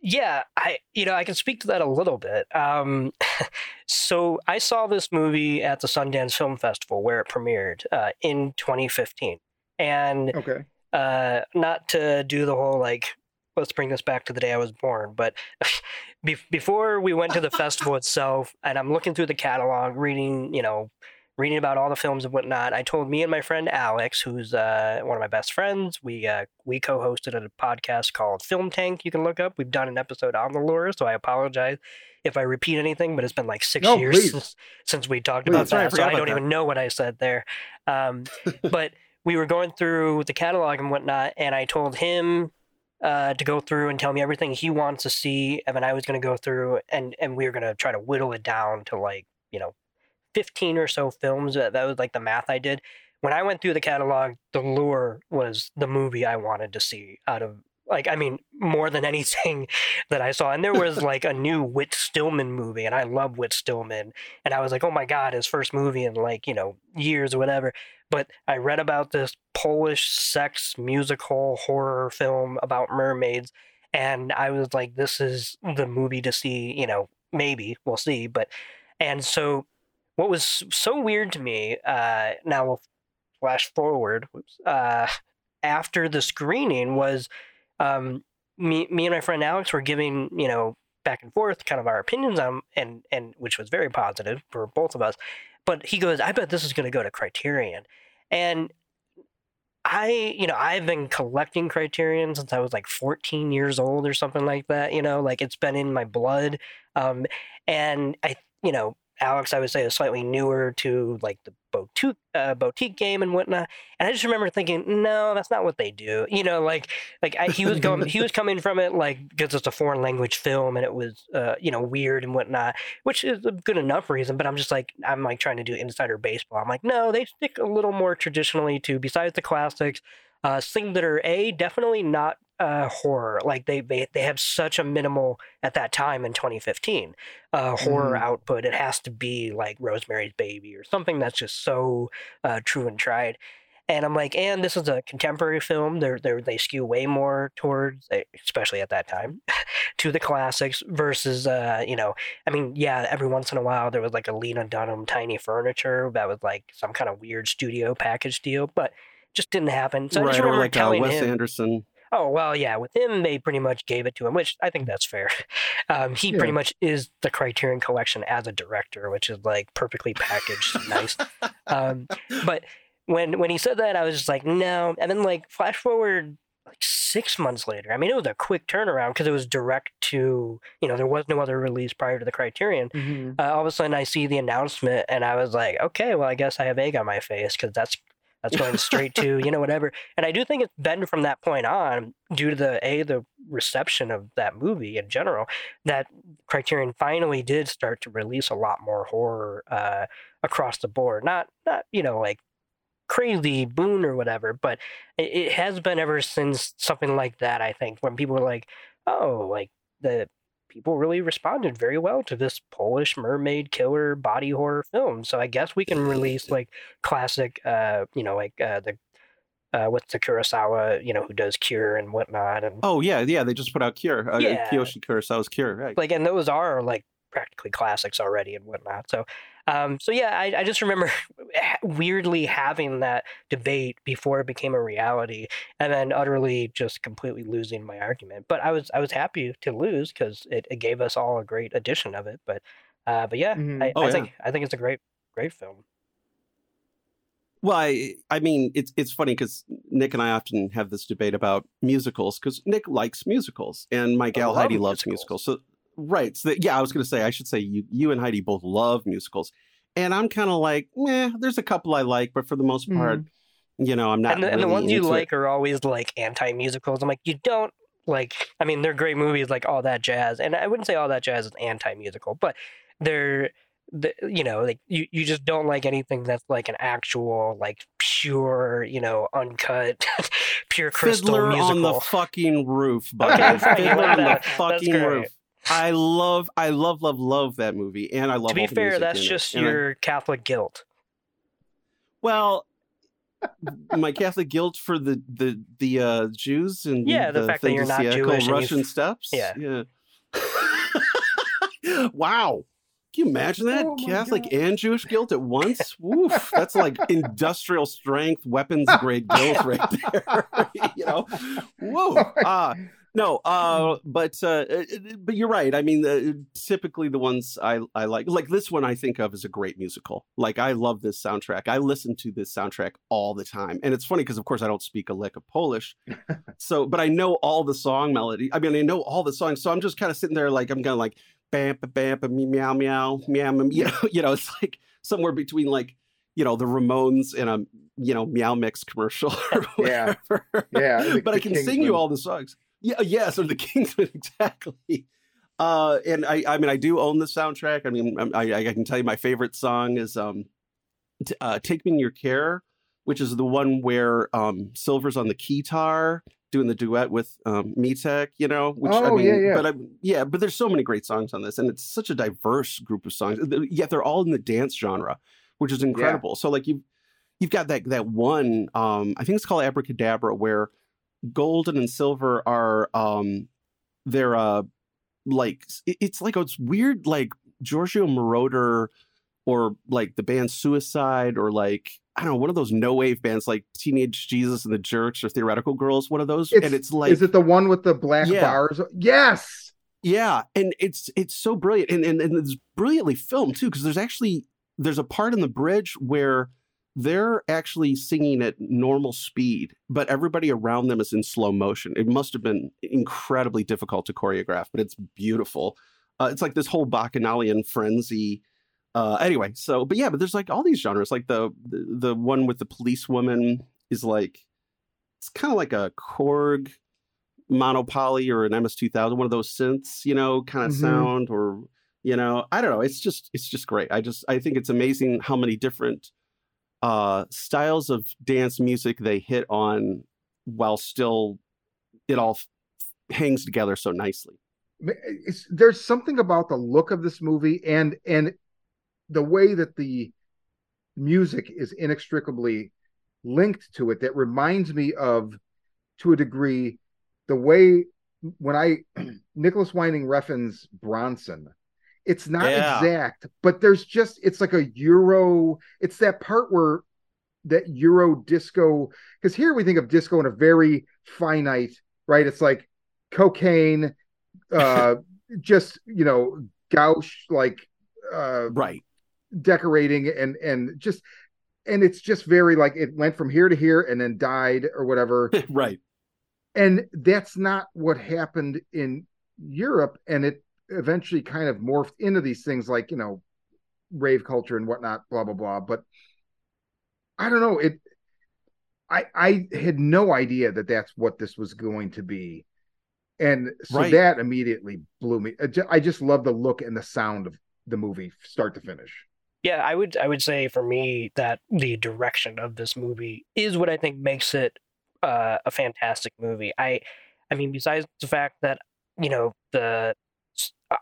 Yeah, I you know I can speak to that a little bit. Um, <laughs> so I saw this movie at the Sundance Film Festival where it premiered uh, in 2015 and
Okay.
uh, not to do the whole like let's bring this back to the day I was born, but <laughs> be- before we went to the <laughs> festival itself, and I'm looking through the catalog, reading, you know, reading about all the films and whatnot. I told me and my friend Alex, who's uh, one of my best friends, we uh, we co-hosted a podcast called Film Tank. You can look up. We've done an episode on the lure, so I apologize if I repeat anything, but it's been like six
No,
years
please.
since, since we talked
Please.
about
right, I
that, so I don't
that.
even know what I said there. Um, <laughs> but we were going through the catalog and whatnot, and I told him uh, to go through and tell me everything he wants to see, and then I was going to go through and and we were going to try to whittle it down to like you know, fifteen or so films. That, that was like the math I did. When I went through the catalog, The Lure was the movie I wanted to see out of like I mean more than <laughs> anything that I saw. And there was like a new Whit Stillman movie, and I love Whit Stillman, and I was like, oh my god, his first movie in like you know years or whatever. But I read about this Polish sex musical horror film about mermaids, and I was like, this is the movie to see. You know, maybe we'll see. But and so what was so weird to me uh, now we'll flash forward uh, after the screening was um, me, me and my friend Alex were giving, you know, back and forth kind of our opinions on, and, and which was very positive for both of us. But he goes, I bet this is going to go to Criterion. And I, you know, I've been collecting Criterion since I was like 14 years old or something like that, you know, like it's been in my blood. Um, and I, you know, Alex, I would say, is slightly newer to like the boutique, uh, boutique game and whatnot. And I just remember thinking, no, that's not what they do. You know, like like I, he was going, he was <laughs> coming from it like because it's a foreign language film and it was, uh, you know, weird and whatnot, which is a good enough reason. But I'm just like, I'm like trying to do insider baseball. I'm like, no, they stick a little more traditionally to besides the classics, uh, things that are a definitely not uh, horror. Like they, they they have such a minimal at that time in 2015 uh, horror
Mhm.
output. It has to be like Rosemary's Baby or something that's just so uh, true and tried. And I'm like, and this is a contemporary film. They're, they're they skew way more towards, eh, especially at that time, <laughs> to the classics versus, uh, you know, I mean, yeah, every once in a while there was like a Lena Dunham tiny furniture that was like some kind of weird studio package deal, but just didn't happen. So I just
right, or
remember
like uh,
telling
Wes
him,
Anderson.
Oh well, yeah. With him, they pretty much gave it to him, which I think that's fair. <laughs> Um, he pretty much is the Criterion Collection as a director, which is like perfectly packaged, nice. Um, <laughs> but when when he said that, I was just like, no. And then like flash forward like six months later. I mean, it was a quick turnaround because it was direct to you know there was no other release prior to the Criterion.
Mhm.
Uh, all of a sudden, I see the announcement, and I was like, okay, well, I guess I have egg on my face because that's that's going straight to you know whatever. And I do think it's been from that point on, due to the a the reception of that movie in general, that Criterion finally did start to release a lot more horror uh, across the board. Not not you know like crazy boon or whatever, but it, it has been ever since something like that. I think when people were like, oh, like the people really responded very well to this Polish mermaid killer body horror film. So I guess we can release like classic, uh, you know, like uh, the uh, what's the Kurosawa, you know, who does Cure and whatnot, and
Oh yeah, yeah. They just put out Cure. Uh,
Yeah.
Kiyoshi Kurosawa's Cure. Right.
like, and those are like practically classics already and whatnot. So, um, so yeah, I, I just remember <laughs> weirdly having that debate before it became a reality, and then utterly just completely losing my argument. But I was I was happy to lose because it, it gave us all a great edition of it. But, uh, but yeah,
Mhm.
I,
Oh,
I
yeah.
think I think it's a great great film.
Well, I, I mean, it's it's funny because Nick and I often have this debate about musicals because Nick likes musicals and my gal
love
Heidi loves
musicals.
musicals. So right, so that- yeah, I was going to say I should say you you and Heidi both love musicals, and I'm kind of like, meh. There's a couple I like, but for the most part, mm-hmm. you know, I'm not.
and the, and the
really
ones you
into it.
like are always like anti musicals. I'm like, you don't like. I mean, they're great movies, like all that jazz, and I wouldn't say all that jazz is anti musical, but they're. The, you know, like you, you just don't like anything that's like an actual, like pure, you know, uncut, <laughs> pure crystal
Fiddler
musical.
on the fucking roof,
Okay,
buddy. Fiddler on the fucking roof. I love, I love, love, love that movie, and I love.
to be
all the
fair,
music
that's
in it.
just
And I-
your Catholic guilt.
Well, my Catholic guilt for the the the uh, Jews and
Yeah, the fact that you're not Jewish and
Russian steps.
Yeah.
yeah. <laughs> wow, Can you imagine that?
Oh
Catholic
God.
and Jewish guilt at once? <laughs> Woof. That's like industrial strength, weapons grade guilt right there. <laughs> you know? Whoa. Uh, no, uh, but uh, uh, but you're right. I mean, uh, typically the ones I, I like, like this one, I think of as a great musical. Like I love this soundtrack. I listen to this soundtrack all the time, and it's funny because of course I don't speak a lick of Polish, <laughs> so but I know all the song melody. I mean, I know all the songs, so I'm just kind of sitting there like I'm of like bam ba bam ba meow meow meow meow. <laughs> You know, you know, it's like somewhere between like you know the Ramones and a you know meow mix commercial <laughs> or
Yeah.
whatever.
Yeah,
but I can sing you all the songs. Yeah, yes, or the <laughs> Kingsman exactly. Uh, and I, I mean, I do own the soundtrack. I mean, I, I can tell you my favorite song is um, t- uh, "Take Me in Your Care," which is the one where um, Silver's on the keytar doing the duet with um, Mietek. You know, which I
Oh,
mean,
yeah, yeah.
but I, yeah, but there's so many great songs on this, and it's such a diverse group of songs. Yet they're all in the dance genre, which is incredible. So like you, you've got that that one. Um, I think it's called Abracadabra, where golden and silver are um they're uh like it's like it's weird like Giorgio Moroder or like the band Suicide or like I don't know one of those no wave bands like Teenage Jesus and the Jerks or Theoretical Girls one of those and it's like
is it the one with the black
Yeah.
bars? Yes.
yeah, and it's it's so brilliant, and and, and it's brilliantly filmed too, because there's actually there's a part in the bridge where they're actually singing at normal speed, but everybody around them is in slow motion. It must have been incredibly difficult to choreograph, but it's beautiful. Uh, it's like this whole bacchanalian frenzy. Uh, anyway, so but yeah, but there's like all these genres. Like the the, the one with the police woman is like it's kind of like a Korg Mono/Poly or an MS2000, one of those synths, you know, kind of
Mhm.
sound or you know, I don't know. It's just it's just great. I just I think it's amazing how many different uh styles of dance music they hit on while still it all f- hangs together so nicely.
It's, there's something about the look of this movie and and the way that the music is inextricably linked to it that reminds me of to a degree the way when I <clears throat> Nicolas Winding Refn's Bronson it's not
Yeah.
exact but there's just it's like a euro it's that part where that euro disco because here we think of disco in a very finite right it's like cocaine <laughs> uh just you know gouche like uh
Right.
decorating and and just and it's just very like it went from here to here and then died or whatever <laughs>
right.
and that's not what happened in Europe and it eventually kind of morphed into these things like you know rave culture and whatnot blah blah blah but I don't know it I I had no idea that that's what this was going to be and so
Right.
that immediately blew me I I just love the look and the sound of the movie start to finish
Yeah, I would I would say for me that the direction of this movie is what I think makes it uh, a fantastic movie. I I mean besides the fact that you know the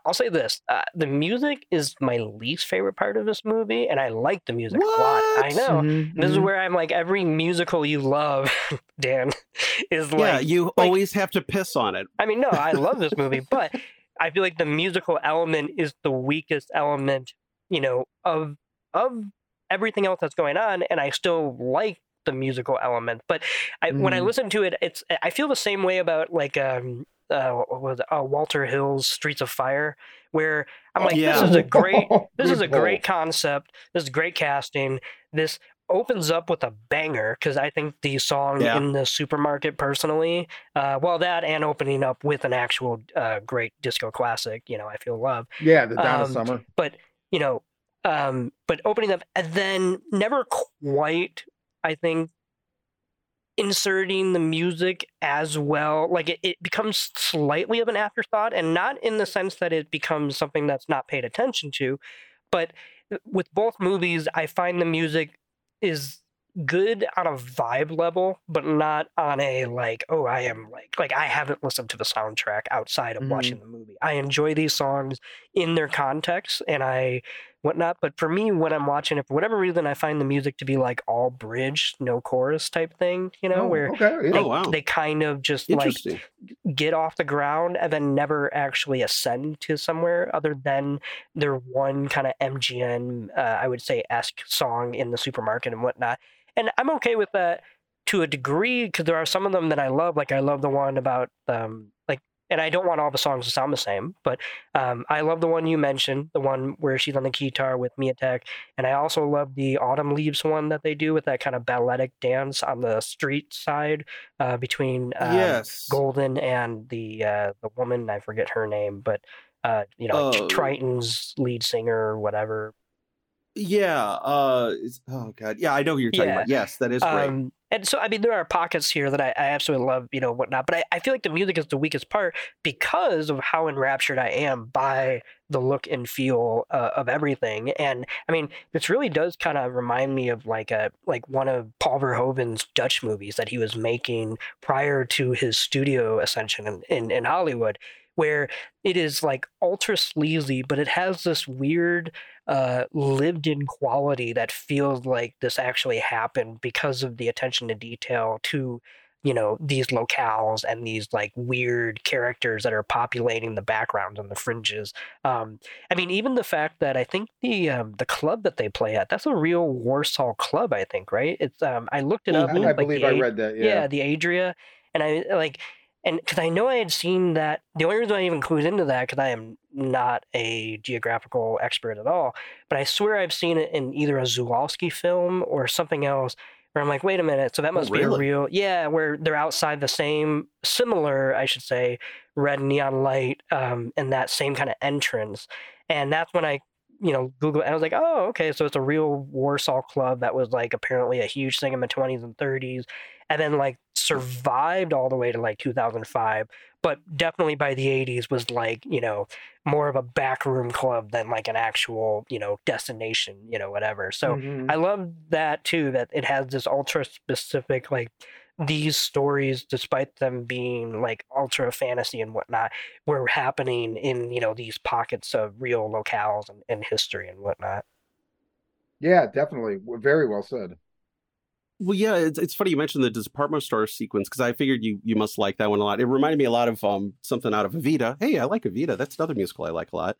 I'll say this uh, the music is my least favorite part of this movie, and I like the music a lot. I know.
Mm-hmm,
This is where I'm like every musical you love, <laughs> Dan, <laughs> is like
yeah, you
like-
always have to piss on it.
I mean, no, I love this movie, <laughs> but I feel like the musical element is the weakest element, you know, of of everything else that's going on, and I still like the musical element. But I, when I
Mhm.
listen to it, it's I feel the same way about like um uh, what was it? Uh, Walter Hill's Streets of Fire, where I'm like,
Yeah. <laughs>
this is a great this is a great concept. This is great casting. This opens up with a banger because I think the song
Yeah.
in the supermarket, personally, uh, well, that and opening up with an actual uh, great disco classic, you know, I feel love.
yeah the Donna
Um,
Summer
But you know, um, but opening up and then never quite, I think, inserting the music as well. Like it, it becomes slightly of an afterthought, and not in the sense that it becomes something that's not paid attention to, but with both movies, I find the music is good on a vibe level, but not on a like, oh, I am like like I haven't listened to the soundtrack outside of
Mhm.
watching the movie. I enjoy these songs in their context and I whatnot. But for me, when I'm watching it, for whatever reason, I find the music to be like all bridge, no chorus type thing. You know,
Oh,
where
okay, yeah.
they,
Oh, wow.
they kind of just like get off the ground and then never actually ascend to somewhere other than their one kind of MGM, uh, I would say, esque song in the supermarket and whatnot. And I'm okay with that to a degree because there are some of them that I love. Like I love the one about um, like, and I don't want all the songs to sound the same, but um, I love the one you mentioned, the one where she's on the guitar with Mietek, and I also love the Autumn Leaves one that they do with that kind of balletic dance on the street side uh, between um,
yes.
Golden and the uh, the woman I forget her name, but uh, you know
Oh.
Triton's lead singer or whatever.
Yeah. Uh. oh God. Yeah, I know who you're talking
Yeah.
about. Yes, that is great.
Um, and so I mean there are pockets here that I, I absolutely love, you know, whatnot. But I, I feel like the music is the weakest part because of how enraptured I am by the look and feel uh, of everything. And I mean, this really does kind of remind me of like a like one of Paul Verhoeven's Dutch movies that he was making prior to his studio ascension in, in, in Hollywood, where it is like ultra sleazy, but it has this weird uh, lived in quality that feels like this actually happened because of the attention to detail to you know these locales and these like weird characters that are populating the backgrounds and the fringes um i mean even the fact that i think the um the club that they play at that's a real warsaw club i think right it's um i looked it up
I, I
like
believe I read that.
yeah.
Yeah.
the Adria, and I like, and because I know I had seen that. The only reason I even clued into that because I am not a geographical expert at all, but I swear I've seen it in either a Zulawski film or something else. Where I'm like, wait a minute, so that must be a real, yeah. Where they're outside the same, similar, I should say, red neon light, um, and that same kind of entrance, and that's when I you know, Google, and I was like, oh, okay, so it's a real Warsaw club that was like apparently a huge thing in the 20s and 30s, and then like survived all the way to like 2005, but definitely by the 80s was like, you know, more of a backroom club than like an actual, you know, destination, you know, whatever. So
Mhm.
I love that too, that it has this ultra specific, like, these stories, despite them being like ultra fantasy and whatnot, were happening in, you know, these pockets of real locales and, and history and whatnot.
yeah, definitely. Very well said.
Well, yeah, it's, it's funny you mentioned the department store sequence because I figured you you must like that one a lot. It reminded me a lot of um something out of Evita. Hey, I like Evita. That's another musical I like a lot.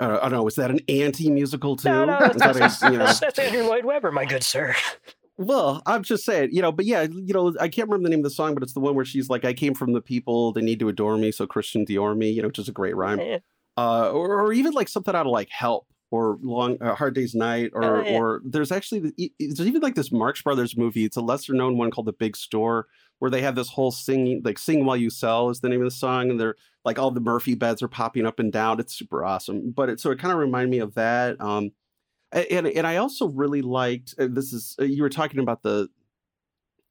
Uh, I don't know. Is that an anti-musical too?
No, no, that's,
a- you know?
that's, that's Andrew Lloyd Webber, my good sir.
Well, I'm just saying, you know, but yeah, you know, I can't remember the name of the song, but it's the one where she's like, "I came from the people; they need to adore me, so Christian Dior me," you know, which is a great rhyme.
Yeah.
uh, or, or even like something out of like Help or Long uh, Hard Day's Night, or
Oh, yeah.
or there's actually there's even like this Marx Brothers movie. It's a lesser known one called The Big Store, where they have this whole singing like "Sing While You Sell" is the name of the song, and they're like all the Murphy beds are popping up and down. It's super awesome. But it so it kind of reminded me of that. Um, and and I also really liked uh, this is uh, you were talking about the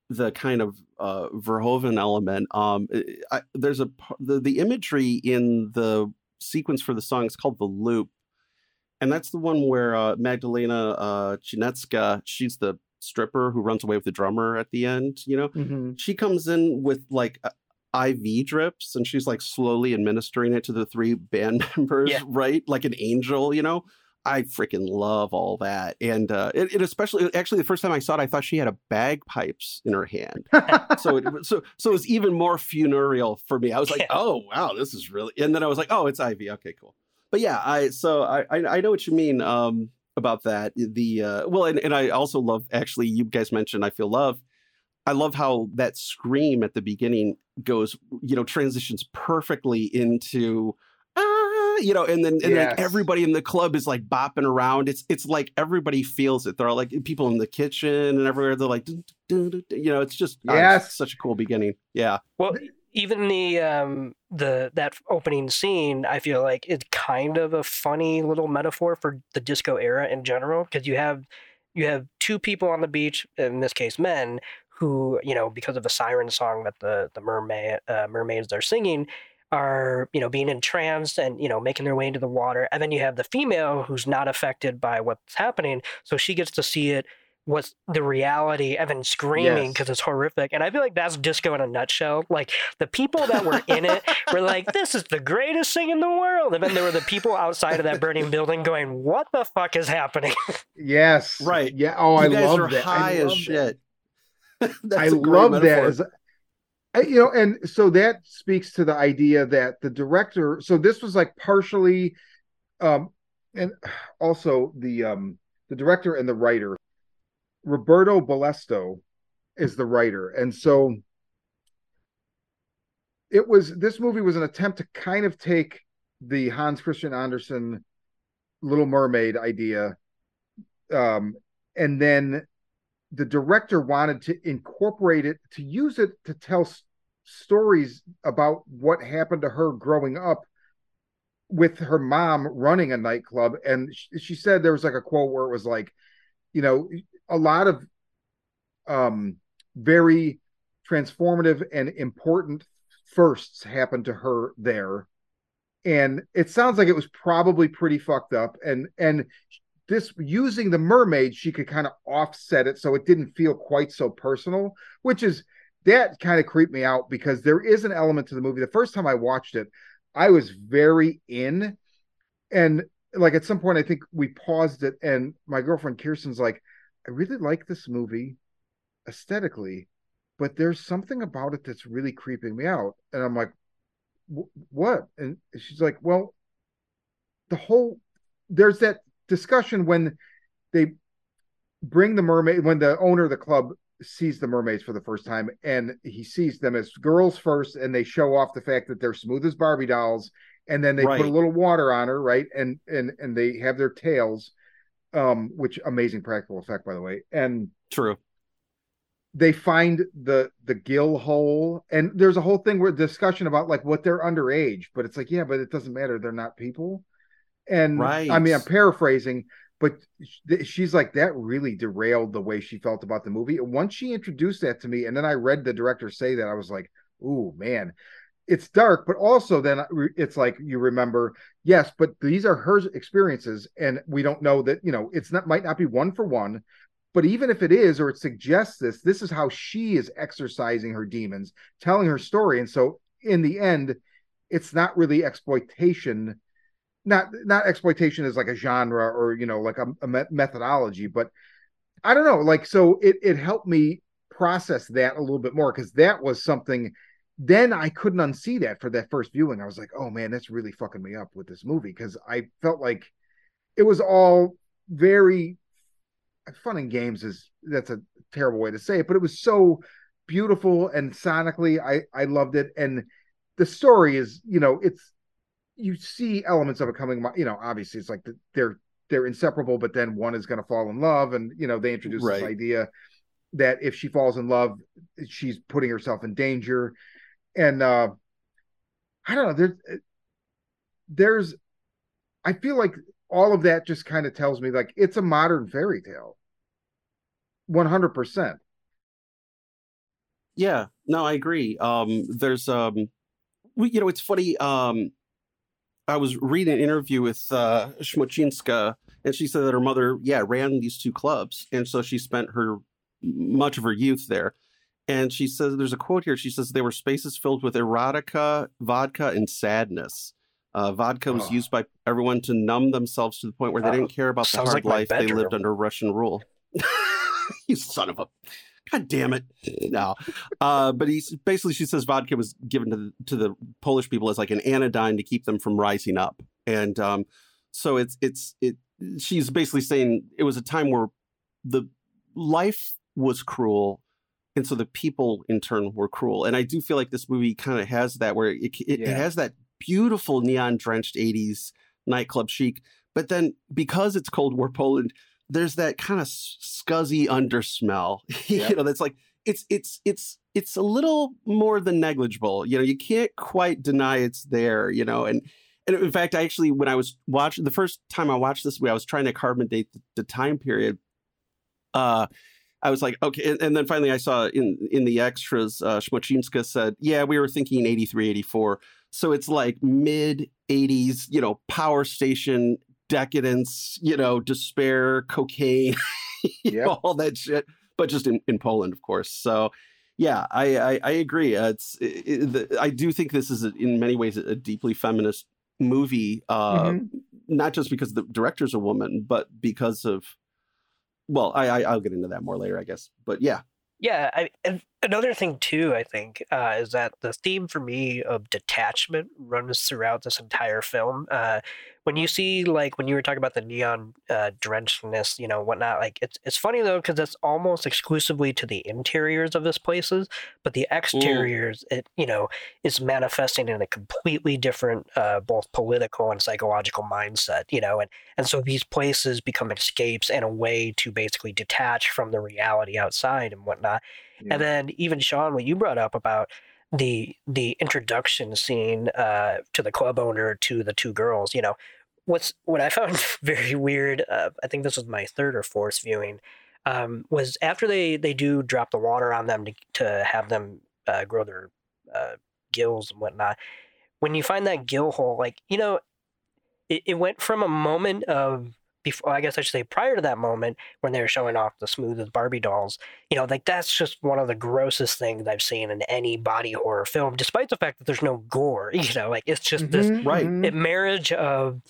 the kind of uh Verhoeven element. Um, I, there's a the the imagery in the sequence for the song is called the loop, and that's the one where uh, Magdalena uh, Janetska, she's the stripper who runs away with the drummer at the end. You know,
Mhm.
she comes in with like uh, IV drips and she's like slowly administering it to the three band <laughs> members,
Yeah.
right? Like an angel, you know? I freaking love all that. And uh it, it especially actually the first time I saw it, I thought she had a bagpipes in her hand. so it <laughs> so so it was even more funereal for me. I was like,
Yeah.
oh wow, this is really and then I was like, oh, it's Ivy. Okay, cool. But yeah, I so I I, I know what you mean um about that. The uh well and, and I also love actually you guys mentioned I feel love. I love how that scream at the beginning goes, you know, transitions perfectly into ah, you know, and then and
Yes.
like everybody in the club is like bopping around. It's it's like everybody feels it. They're all like people in the kitchen and everywhere. They're like, dun, dun, dun, dun, you know, it's just ah, it's such a cool beginning. Yeah,
Well, even the um the that opening scene, I feel like it's kind of a funny little metaphor for the disco era in general because you have you have two people on the beach, in this case men, who you know because of the siren song that the the mermaid uh, mermaids are singing are you know being entranced and you know making their way into the water. And then you have the female who's not affected by what's happening so she gets to see it was the reality and then screaming because
Yes.
it's horrific. And I feel like that's disco in a nutshell. Like the people that were in it were like, this is the greatest thing in the world. And then there were the people outside of that burning building going, what the fuck is happening?
Yes.
Right.
Yeah. Oh,
you
I
guys
love
are
that.
high
I
as
love that.
shit. <laughs> That's
I
a
love that. As, I- you know, and so that speaks to the idea that the director. So this was like partially, um, and <sighs> also the um the director and the writer, Roberto Bolesto, is the writer, and so it was. This movie was an attempt to kind of take the Hans Christian Andersen Little Mermaid idea, um, and then the director wanted to incorporate it to use it to tell s- stories about what happened to her growing up with her mom running a nightclub and sh- she said there was like a quote where it was like you know a lot of um very transformative and important firsts happened to her there. And it sounds like it was probably pretty fucked up. And and this using the mermaid she could kind of offset it so it didn't feel quite so personal which is that kind of creeped me out because there is an element to the movie. The first time i watched it i was very in. And like at some point i think we paused it and my girlfriend kirsten's like i really like this movie aesthetically but there's something about it that's really creeping me out and i'm like what? And she's like well the whole there's that discussion when they bring the mermaid when the owner of the club sees the mermaids for the first time and he sees them as girls first and they show off the fact that they're smooth as barbie dolls and then they put a little water on her right and and and they have their tails um which amazing practical effect by the way. And
True.
they find the the gill hole. And there's a whole thing where discussion about like what they're underage but it's like yeah but it doesn't matter. They're not people. And right. i mean i'm paraphrasing but she's like that really derailed the way she felt about the movie. And once she introduced that to me and then i read the director say that i was like ooh man it's dark but also then it's like you remember yes but these are her experiences and we don't know that you know it's not might not be one for one but even if it is or it suggests this this is how she is exercising her demons telling her story and so in the end it's not really exploitation not not exploitation as like a genre or you know like a, a methodology but i don't know like so it it helped me process that a little bit more because that was something then i couldn't unsee that for that first viewing. I was like oh man that's really fucking me up with this movie because i felt like it was all very fun and games is that's a terrible way to say it but it was so beautiful and sonically i i loved it. And the story is you know it's you see elements of it coming you know obviously it's like the, they're they're inseparable but then one is going to fall in love and you know they introduce
Right.
this idea that if she falls in love she's putting herself in danger and uh i don't know there's there's i feel like all of that just kind of tells me like it's a modern fairy tale 100%
Yeah, no, I agree. Um, there's, um, we, you know, it's funny. Um, I was reading an interview with uh, and she said that her mother, yeah, ran these two clubs, and so she spent her much of her youth there. And she says, there's a quote here. She says they were spaces filled with erotica, vodka, and sadness. Uh, vodka was
Oh.
used by everyone to numb themselves to the point where they
Oh,
didn't care about the hard
like
life they lived under Russian rule. <laughs> you son of a God damn it! No, uh, but he's basically she says vodka was given to the, to the Polish people as like an anodyne to keep them from rising up, and um, so it's it's it. She's basically saying it was a time where the life was cruel, and so the people in turn were cruel. And I do feel like this movie kind of has that where it it,
Yeah.
it has that beautiful neon drenched '80s nightclub chic, but then because it's Cold War Poland, there's that kind of scuzzy undersmell. <laughs>
Yep.
you know, that's like it's it's it's it's a little more than negligible. You know, you can't quite deny it's there. You know, and and in fact, I actually when I was watching the first time I watched this movie, I was trying to carbon date the, the time period. Uh, I was like, okay, and, and then finally I saw in in the extras, uh, Smoczynska said, yeah, we were thinking 83, 84. So it's like mid 80s, you know, power station decadence, you know, despair, cocaine, <laughs> yeah. all that shit, but just in, in Poland, of course. So, yeah, I I, I agree. Uh, it's it, it, the, I do think this is a, in many ways a deeply feminist movie, uh, mm-hmm. not just because the director's a woman, but because of well, I, I I'll get into that more later, I guess. But yeah,
yeah, I, another thing too, I think, uh, is that the theme for me of detachment runs throughout this entire film. Uh, when you see like when you were talking about the neon uh, drenchedness, you know, whatnot, like it's it's funny though because it's almost exclusively to the interiors of this places, but the exteriors, Ooh. it you know, is manifesting in a completely different, uh, both political and psychological mindset, you know, and and so these places become escapes and a way to basically detach from the reality outside and whatnot. Yeah. And then even Sean, what you brought up about the the introduction scene uh, to the club owner to the two girls. You know, what's what I found <laughs> very weird. Uh, I think this was my third or fourth viewing. Um, was after they they do drop the water on them to to have them uh, grow their uh, gills and whatnot. When you find that gill hole, like you know, it, it went from a moment of before I guess I should say prior to that moment when they were showing off the smoothest Barbie dolls, you know, like that's just one of the grossest things I've seen in any body horror film, despite the fact that there's no gore. <laughs> You know, like it's just mm-hmm, this right. marriage of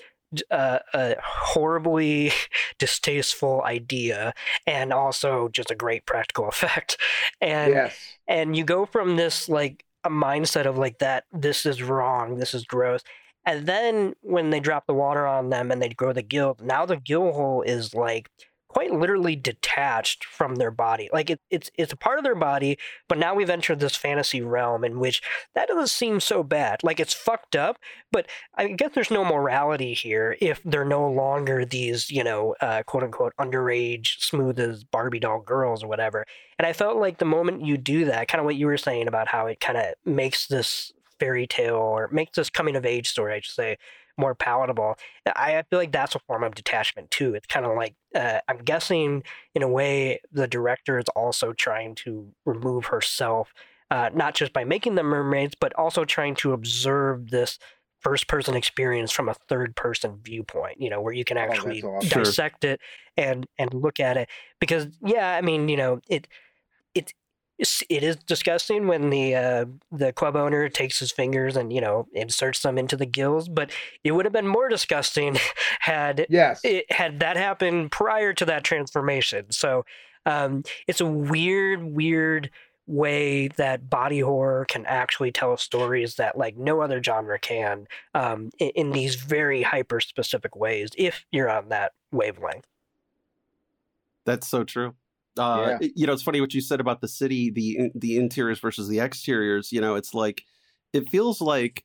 uh, a horribly <laughs> distasteful idea and also just a great practical <laughs> effect. And yes. and you go from this like a mindset of like that this is wrong, this is gross, and then when they drop the water on them and they grow the gill, now the gill hole is like quite literally detached from their body. Like it, it's it's a part of their body, but now we've entered this fantasy realm in which that doesn't seem so bad. Like it's fucked up, but I guess there's no morality here if they're no longer these, you know, uh, quote unquote underage, smooth as Barbie doll girls or whatever. And I felt like the moment you do that, kind of what you were saying about how it kind of makes this fairy tale or makes this coming of age story, I should say, more palatable. I, feel like that's a form of detachment too. It's kind of like uh, I'm guessing in a way the director is also trying to remove herself, uh, not just by making them mermaids, but also trying to observe this first person experience from a third person viewpoint you know where you can oh, actually oh, awesome. dissect it and and look at it because yeah i mean you know it it it it is disgusting when the uh, the club owner takes his fingers and you know inserts them into the gills, but it would have been more disgusting <laughs> had
yes
it, had that happened prior to that transformation. So um, it's a weird, weird way that body horror can actually tell stories that like no other genre can um, in, in these very hyper specific ways if you're on that wavelength.
That's so true. Uh, yeah. You know, it's funny what you said about the city, the the interiors versus the exteriors. You know, it's like it feels like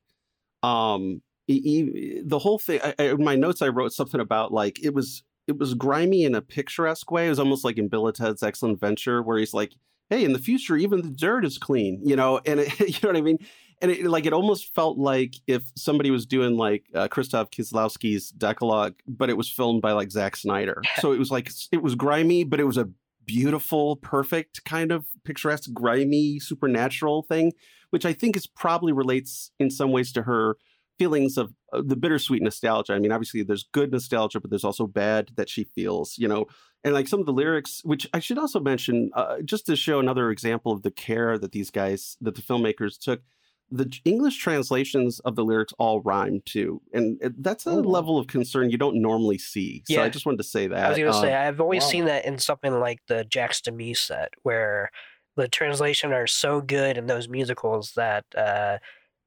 um the whole thing. I, in my notes, I wrote something about like it was it was grimy in a picturesque way. It was almost like in Bill and Ted's Excellent Adventure, where he's like, "Hey, in the future, even the dirt is clean," you know, and it, <laughs> you know what I mean. And it, like it almost felt like if somebody was doing like uh, Krzysztof Kieslowski's Decalogue, but it was filmed by like Zack Snyder. <laughs> So it was like it was grimy, but it was a beautiful, perfect kind of picturesque, grimy, supernatural thing, which I think is probably relates in some ways to her feelings of uh, the bittersweet nostalgia. I mean, obviously there's good nostalgia, but there's also bad that she feels, you know. And like some of the lyrics, which I should also mention, uh, just to show another example of the care that these guys, that the filmmakers took the English translations of the lyrics all rhyme too, and that's a oh. level of concern you don't normally see. So yeah. I just wanted to say that.
I was going to say I've always wow. seen that in something like the Jacques Demy set, where the translation are so good in those musicals that uh,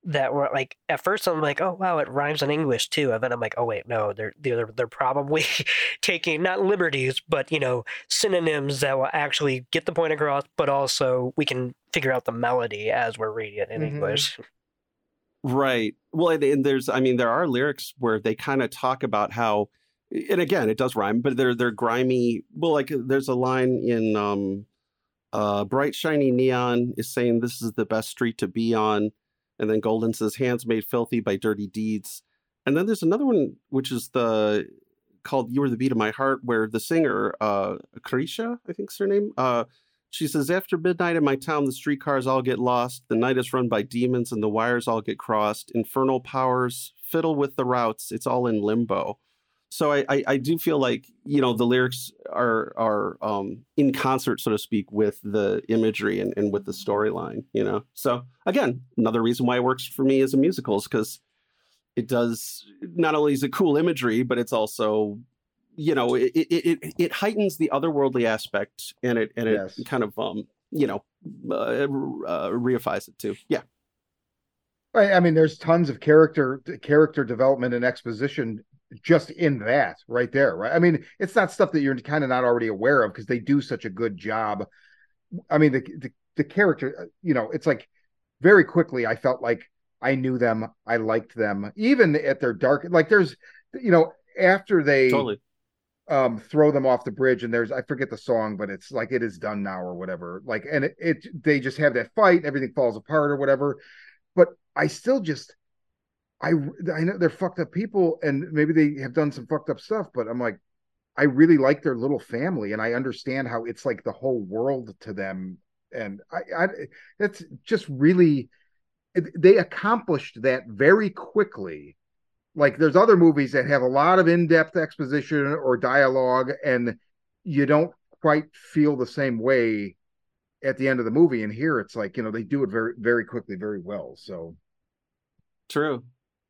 that were like at first I'm like, oh wow, it rhymes in English too, and then I'm like, oh wait, no, they're they're they're probably <laughs> taking not liberties, but you know synonyms that will actually get the point across, but also we can figure out the melody as we're reading it in mm-hmm. English.
Right. Well, and, and there's, I mean, there are lyrics where they kind of talk about how, and again, it does rhyme, but they're they're grimy. Well, like there's a line in um, uh, "Bright Shiny Neon" is saying this is the best street to be on and then Golden says, hands made filthy by dirty deeds. And then there's another one, which is the called You Are the Beat of My Heart, where the singer, uh, Krysia, I think's her name, uh, she says, After midnight in my town, the streetcars all get lost. The night is run by demons and the wires all get crossed. Infernal powers fiddle with the routes. It's all in limbo. so I, I, I do feel like you know the lyrics are are um in concert so to speak with the imagery and, and with the storyline you know so again another reason why it works for me as a musical is because it does not only is it cool imagery but it's also you know it it, it, it heightens the otherworldly aspect and it and it
Yes.
kind of um you know uh, uh, reifies it too yeah
I, I mean, there's tons of character character development and exposition just in that right there, right? I mean, it's not stuff that you're kind of not already aware of because they do such a good job. I mean, the, the the character, you know, it's like very quickly I felt like I knew them, I liked them, even at their dark. Like there's, you know, after they
totally
um throw them off the bridge and there's i forget the song but it's like it is done now or whatever. Like and it, it they just have that fight everything falls apart or whatever. But i still just i i know they're fucked up people and maybe they have done some fucked up stuff but i'm like i really like their little family and i understand how it's like the whole world to them. And i i that's just really they accomplished that very quickly like there's other movies that have a lot of in-depth exposition or dialogue and you don't quite feel the same way at the end of the movie and here it's like you know they do it very very quickly very well so
True.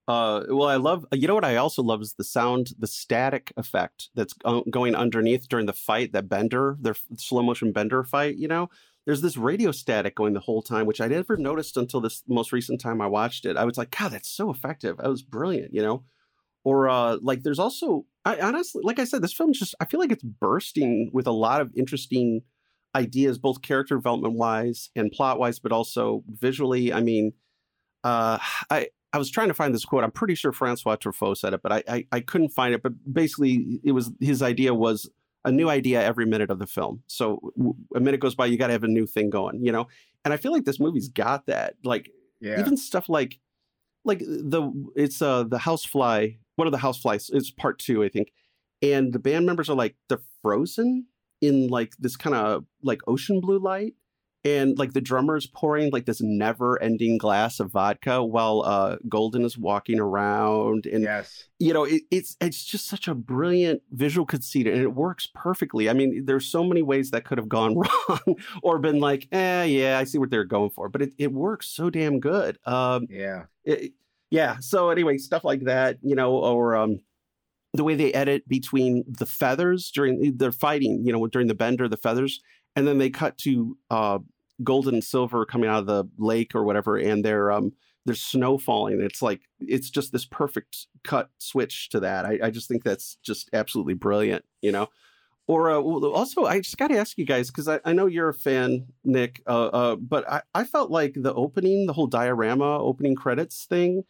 Uh, well, I love. You know what I also love is the sound, the static effect that's going underneath during the fight. That Bender, their slow motion Bender fight. You know, there's this radio static going the whole time, which I never noticed until this most recent time I watched it. I was like, God, that's so effective. That was brilliant. You know, or uh, like there's also, I honestly, like I said, this film just I feel like it's bursting with a lot of interesting ideas, both character development wise and plot wise, but also visually. I mean, uh, I I was trying to find this quote. I'm pretty sure Francois Truffaut said it, but I, I I couldn't find it. But basically, it was his idea was a new idea every minute of the film. So a minute goes by, you got to have a new thing going, you know. And I feel like this movie's got that. Like
yeah
even stuff like like the it's uh the housefly one of the houseflies it's part two i think and the band members are like they're frozen in like this kind of like ocean blue light and like the drummer is pouring like this never ending glass of vodka while uh golden is walking around and
yes.
you know it, it's it's just such a brilliant visual conceit and it works perfectly. I mean there's so many ways that could have gone <laughs> wrong or been like eh yeah i see what they're going for but it, it works so damn good um
yeah.
it, yeah so anyway stuff like that you know or um the way they edit between the feathers during their fighting you know during the bender the feathers and then they cut to uh golden and silver coming out of the lake or whatever and they're um there's snow falling it's like it's just this perfect cut switch to that i, I just think that's just absolutely brilliant you know? Or uh, also i just got to ask you guys because I, I know you're a fan nick uh, uh, but I, I felt like the opening the whole diorama opening credits thing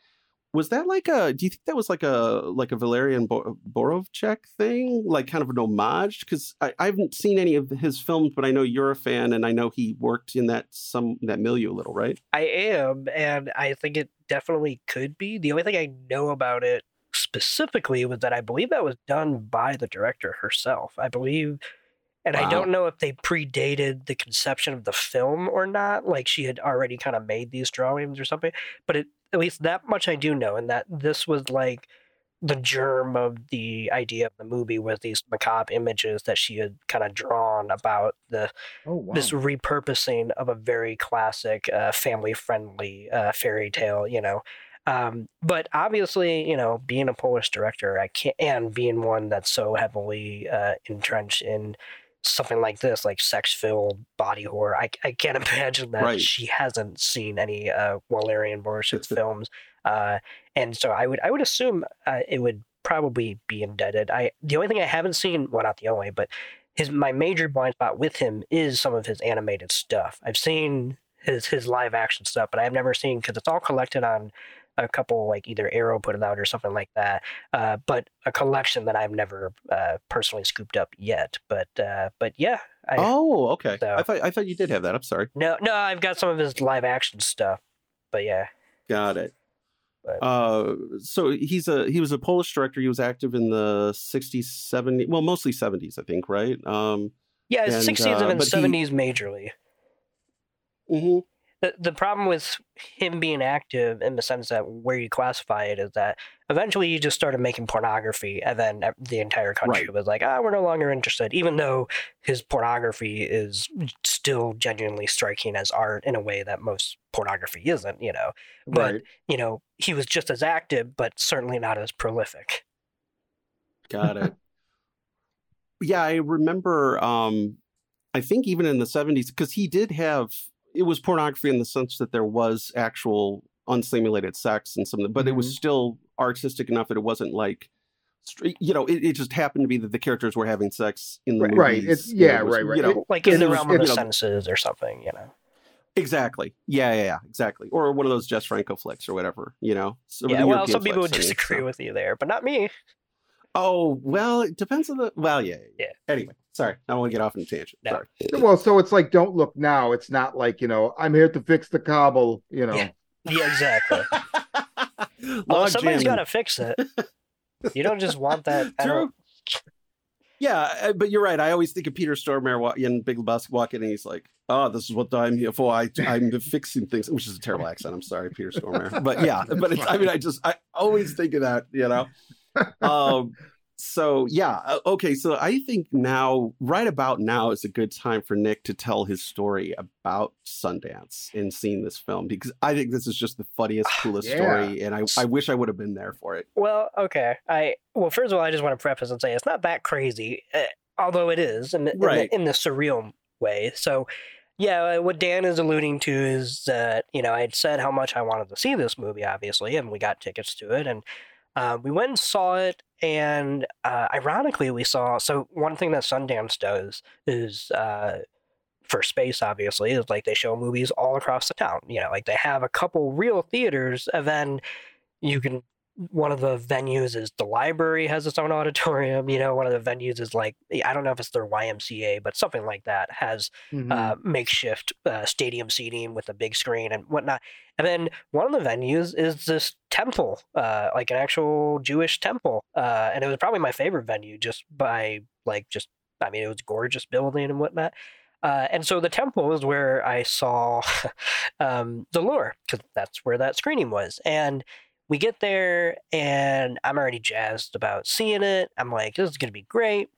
was that like a do you think that was like a like a Walerian Bo- Borowczyk thing like kind of an homage because I, I haven't seen any of his films but i know you're a fan and i know he worked in that some that milieu a little right
I am, and I think it definitely could be. The only thing I know about it specifically was that I believe that was done by the director herself. I believe, and I don't know if they predated the conception of the film or not, like she had already kind of made these drawings or something. But it, at least that much I do know, and that this was like the germ of the idea of the movie was these macabre images that she had kind of drawn about the
oh wow.
this repurposing of a very classic uh, family friendly uh, fairy tale you know? Um, but obviously you know being a polish director i can't and being one that's so heavily uh, entrenched in something like this like sex filled body horror I, I can't <laughs> imagine that
Right.
she hasn't seen any uh, Walerian Borowczyk films uh, and so i would i would assume uh, it would probably be indebted i the only thing i haven't seen well not the only but his my major blind spot with him is some of his animated stuff. I've seen his his live action stuff, but I've never seen because it's all collected on a couple like either Arrow put it out or something like that. Uh, but a collection that I've never uh, personally scooped up yet. But uh, but yeah, I,
oh okay
so-
i thought i thought you did have that i'm sorry
no no I've got some of his live action stuff. But yeah,
Got it.
But-
Uh, so he's a he was a Polish director. He was active in the '60s, '70s, well, mostly '70s, I think, right? Um,
yeah,
And,
sixties
uh,
and
but he-
seventies majorly.
mhm.
The, the problem with him being active in the sense that where you classify it is that eventually he just started making pornography and then the entire country
Right.
was like ah we're no longer interested even though his pornography is still genuinely striking as art in a way that most pornography isn't you know but
right.
you know he was just as active but certainly not as prolific
Got it. <laughs> yeah, I remember. Um, I think even in the seventies, because he did have it was pornography in the sense that there was actual unstimulated sex and something, but it was
Mhm.
still artistic enough that it wasn't like. You know, it, it just happened to be that the characters were having sex in the
Right,
movies.
right. It's-
you know,
yeah,
was-
right, right.
You know,
like in
It
the
was-
realm of the
know-
senses or something you know
exactly. Yeah, yeah, yeah, exactly. Or one of those Jess Franco flicks or whatever. You know. Some
yeah well
European
some people would
I mean,
disagree
so-
with you there but not me
Oh well, it depends on the. Well, yeah,
Yeah.
Anyway, sorry, I don't want to get off on a tangent.
No.
Sorry.
Well, so it's like don't look now. It's not like you know I'm here to fix the cobble. You know.
Yeah. yeah exactly <laughs> well,
Log
somebody's
jamming.
got to fix it. <laughs> You don't just want that.
True. Yeah, uh, but you're right. I always think of Peter Stormare wa- in Big Lebowski walking, and he's like, "Oh, this is what I'm here for. I, I'm fixing things," which is a terrible accent. I'm sorry, Peter Stormare, but yeah, <laughs> but it's, I mean, I just I always think of that, you know. Um, so yeah, uh, okay. So I think now, right about now, is a good time for Nick to tell his story about Sundance and seeing this film because I think this is just the funniest, coolest
Yeah.
story, and I I wish I would have been there for it.
well, okay. I well, first of all, I just want to preface and say it's not that crazy, uh, although it is in the, in the- in the surreal way. So, yeah, uh, what Dan is alluding to is that you know I had said how much I wanted to see this movie, obviously, and we got tickets to it, and uh, we went and saw it. And uh, ironically, we saw so one thing that Sundance does is. Uh, for space obviously is like they show movies all across the town you know like they have a couple real theaters and then you can one of the venues is the library has its own auditorium you know one of the venues is like i don't know if it's their ymca but something like that has
Mhm.
uh, makeshift uh, stadium seating with a big screen and whatnot. And then one of the venues is this temple, uh, like an actual Jewish temple. Uh, and it was probably my favorite venue just by like just I mean it was a gorgeous building and whatnot. Uh, and so the temple is where I saw <laughs> um, the lure because that's where that screening was. And we get there and I'm already jazzed about seeing it. I'm like, this is gonna be great.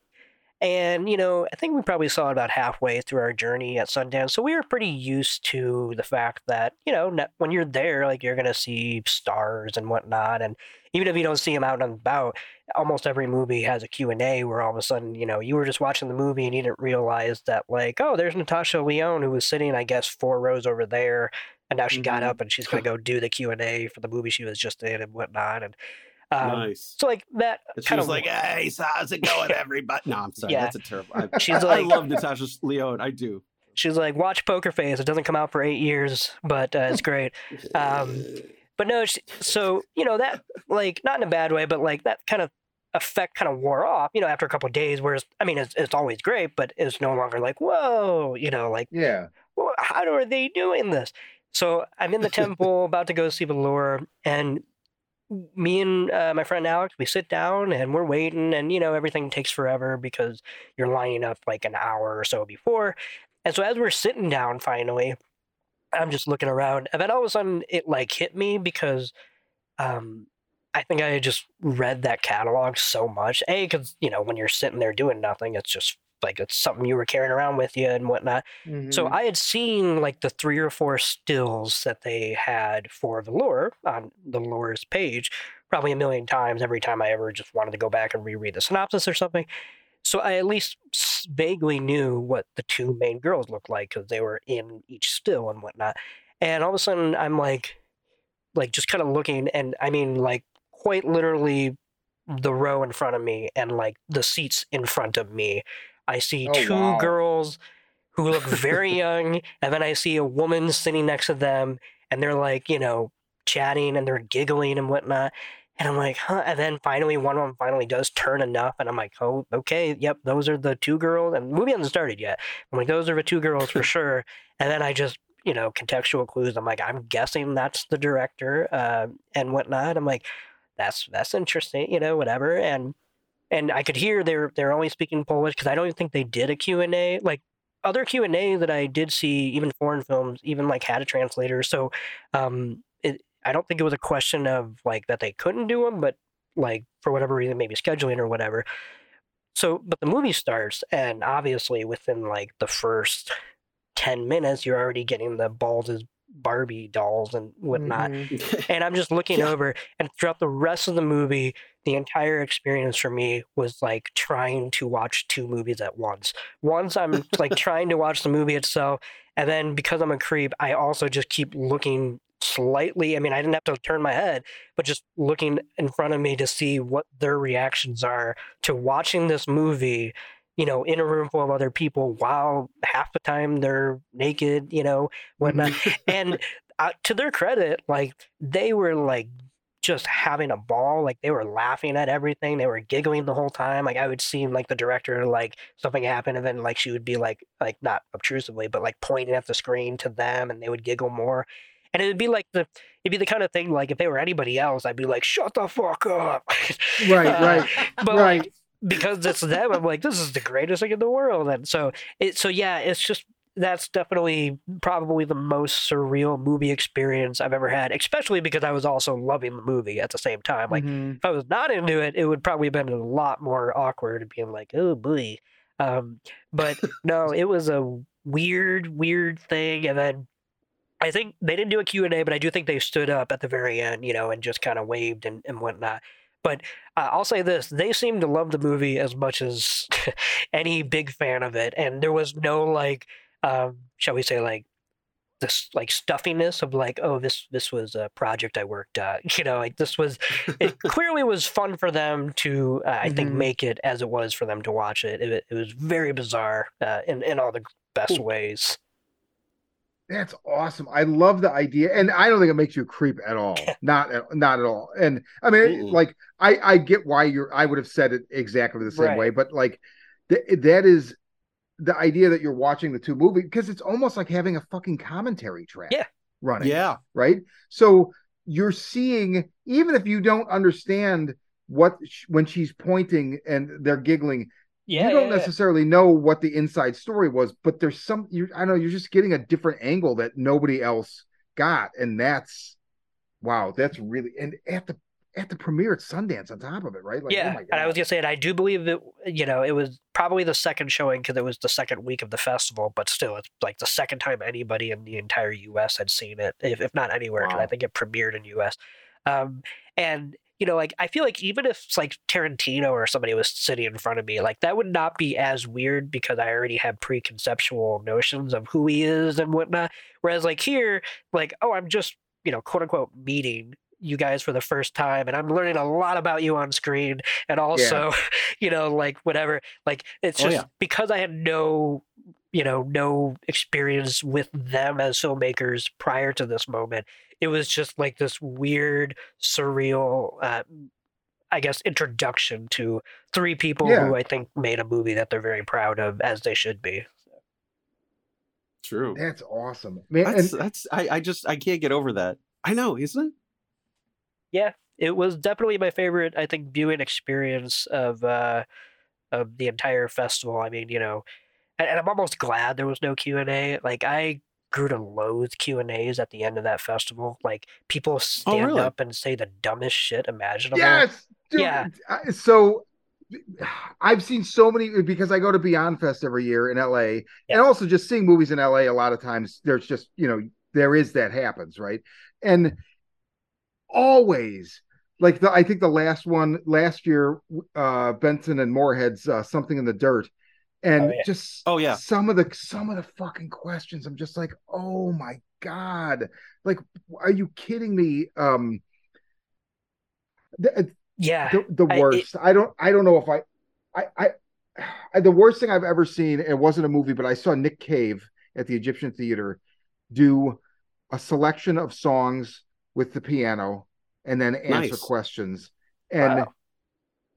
And, you know, I think we probably saw it about halfway through our journey at Sundance. So we were pretty used to the fact that, you know, when you're there, like you're going to see stars and whatnot. And even if you don't see them out and about, almost every movie has a Q&A where all of a sudden, you know, you were just watching the movie and you didn't realize that, like, oh, there's Natasha Lyonne who was sitting, I guess, four rows over there. And now she got
Mhm.
up and she's going to go do the Q&A for the movie she was just in and whatnot. And um,
nice.
so, like, that
And she was
of
like, "Hey, so how's it going, <laughs> everybody?" No, I'm sorry.
Yeah.
That's a terrible. I, <laughs>
She's
I
like-
love Natasha Lyonne. I do.
she's like, watch Poker Face. It doesn't come out for eight years, but uh, it's great. Um, But no, she, so you know that like not in a bad way, but like that kind of effect kind of wore off. You know, after a couple of days. Whereas I mean, it's it's always great, but it's no longer like whoa. You know, like
yeah.
well, how are they doing this? So I'm in the <laughs> temple about to go see the lure, and me and uh, my friend Alex, we sit down and we're waiting, and you know everything takes forever because you're lining up like an hour or so before. And so as we're sitting down, finally, I'm just looking around, and then all of a sudden it like hit me because um, I think I had just read that catalog so much. A, because you know when you're sitting there doing nothing, it's just like it's something you were carrying around with you and whatnot. So
Mhm.
I had seen like the three or four stills that they had for the lure on the lure's page probably a million times every time I ever just wanted to go back and reread the synopsis or something. So I at least vaguely knew what the two main girls looked like because they were in each still and whatnot. And all of a sudden I'm like, like just kind of looking, and I mean like quite literally the row in front of me and like the seats in front of me. I see
Oh,
two
wow.
girls who look very <laughs> young, and then I see a woman sitting next to them, and they're like, you know, chatting and they're giggling and whatnot. And I'm like, huh? And then finally, one of them finally does turn enough, and I'm like, oh, okay, yep, those are the two girls. And the movie hasn't started yet. I'm like, those are the two girls for <laughs> sure. And then I just, you know, contextual clues. I'm like, I'm guessing that's the director uh, and whatnot. I'm like, that's that's interesting, you know, whatever. And and I could hear they're they're only speaking Polish because I don't even think they did a Q and A. Like other Q and A that I did see, even foreign films, even like had a translator. So, um, it, I don't think it was a question of like that they couldn't do them, but like for whatever reason, maybe scheduling or whatever. So, but the movie starts, and obviously within like the first 10 minutes, you're already getting the balls as Barbie dolls and whatnot.
Mhm.
And I'm just <laughs> looking
Yeah.
over, and throughout the rest of the movie, the entire experience for me was like trying to watch two movies at once. Once I'm like <laughs> trying to watch the movie itself, and then because I'm a creep, I also just keep looking slightly. I mean, I didn't have to turn my head, but just looking in front of me to see what their reactions are to watching this movie. You know, in a room full of other people, while half the time they're naked, you know, whatnot and uh, to their credit, like they were like just having a ball. Like they were laughing at everything. They were giggling the whole time. Like I would see like the director like something happened and then like she would be like like not obtrusively, but like pointing at the screen to them, and they would giggle more. And it would be like the it'd be the kind of thing like if they were anybody else, I'd be like, "Shut the fuck up!" <laughs>
Right,
Uh,
right.
but
Right.
like because it's them, I'm like, this is the greatest thing in the world. And so it so yeah, it's just that's definitely probably the most surreal movie experience I've ever had, especially because I was also loving the movie at the same time. Like
Mhm.
if I was not into it, it would probably have been a lot more awkward and being like, oh boy. Um, but <laughs> no, it was a weird, weird thing. And then I think they didn't do a Q&A, but I do think they stood up at the very end, you know, and just kind of waved and, and whatnot. But uh, I'll say this: they seemed to love the movie as much as <laughs> any big fan of it, and there was no like, um, shall we say, like this like stuffiness of like, oh, this this was a project I worked on. <laughs> You know, like this was it <laughs> clearly was fun for them to, uh, I think,
Mhm.
make it as it was for them to watch it. It, it was very bizarre uh, in in all the best
Cool.
ways.
That's awesome. I love the idea, and I don't think it makes you creep at all. <laughs> Not at, not at all. And I mean,
Mm-mm.
like I I get why you're. I would have said it exactly the same
Right.
way, but like th- that is the idea that you're watching the two movies because it's almost like having a fucking commentary track.
Yeah.
running.
yeah.
right? So you're seeing, even if you don't understand what sh- when she's pointing and they're giggling,
Yeah,
you don't
yeah, yeah.
necessarily know what the inside story was, but there's some you I don't know, you're just getting a different angle that nobody else got, and that's wow, that's really and at the at the premiere at Sundance on top of it, right? Like,
yeah,
oh my
and I was gonna say, and I do believe that you know it was probably the second showing because it was the second week of the festival, but still, it's like the second time anybody in the entire U.S. had seen it, if, if not anywhere. 'cause I
Wow.
think it premiered in U.S. Um, and you know, like I feel like even if it's like Tarantino or somebody was sitting in front of me, like that would not be as weird because I already have preconceptual notions of who he is and whatnot. Whereas like here, like oh, I'm just you know quote unquote meeting you guys for the first time and I'm learning a lot about you on screen and also <laughs> you know like whatever like it's
Oh,
just
yeah.
because I had no you know no experience with them as filmmakers prior to this moment it was just like this weird surreal uh I guess introduction to three people
Yeah.
who I think made a movie that they're very proud of as they should be
True.
That's awesome, man.
That's
and
that's I, I just I can't get over that. I know, isn't it?
Yeah it was definitely my favorite i think viewing experience of uh of the entire festival i mean you know and, and i'm almost glad there was no q&a like i grew to loathe q&a's at the end of that festival like people stand
Oh, really?
up and say the dumbest shit imaginable
yes, dude,
Yeah.
I- So I've seen so many because I go to Beyond Fest every year in LA,
Yeah.
and also just seeing movies in LA. A lot of times, there's just you know there is that happens, right? And always, like the I think the last one last year, uh Benson and Moorhead's uh, something in the dirt, and
Oh, yeah.
just
Oh, yeah.
some of the some of the fucking questions. I'm just like, oh my god, like, are you kidding me? Um. the-
yeah
the, the
I- it-
worst. I, don't I don't know if I, I I I <sighs> the worst thing I've ever seen. It wasn't a movie, but I saw Nick Cave at the Egyptian Theater do a selection of songs with the piano and then answer
Nice.
questions. And
Wow.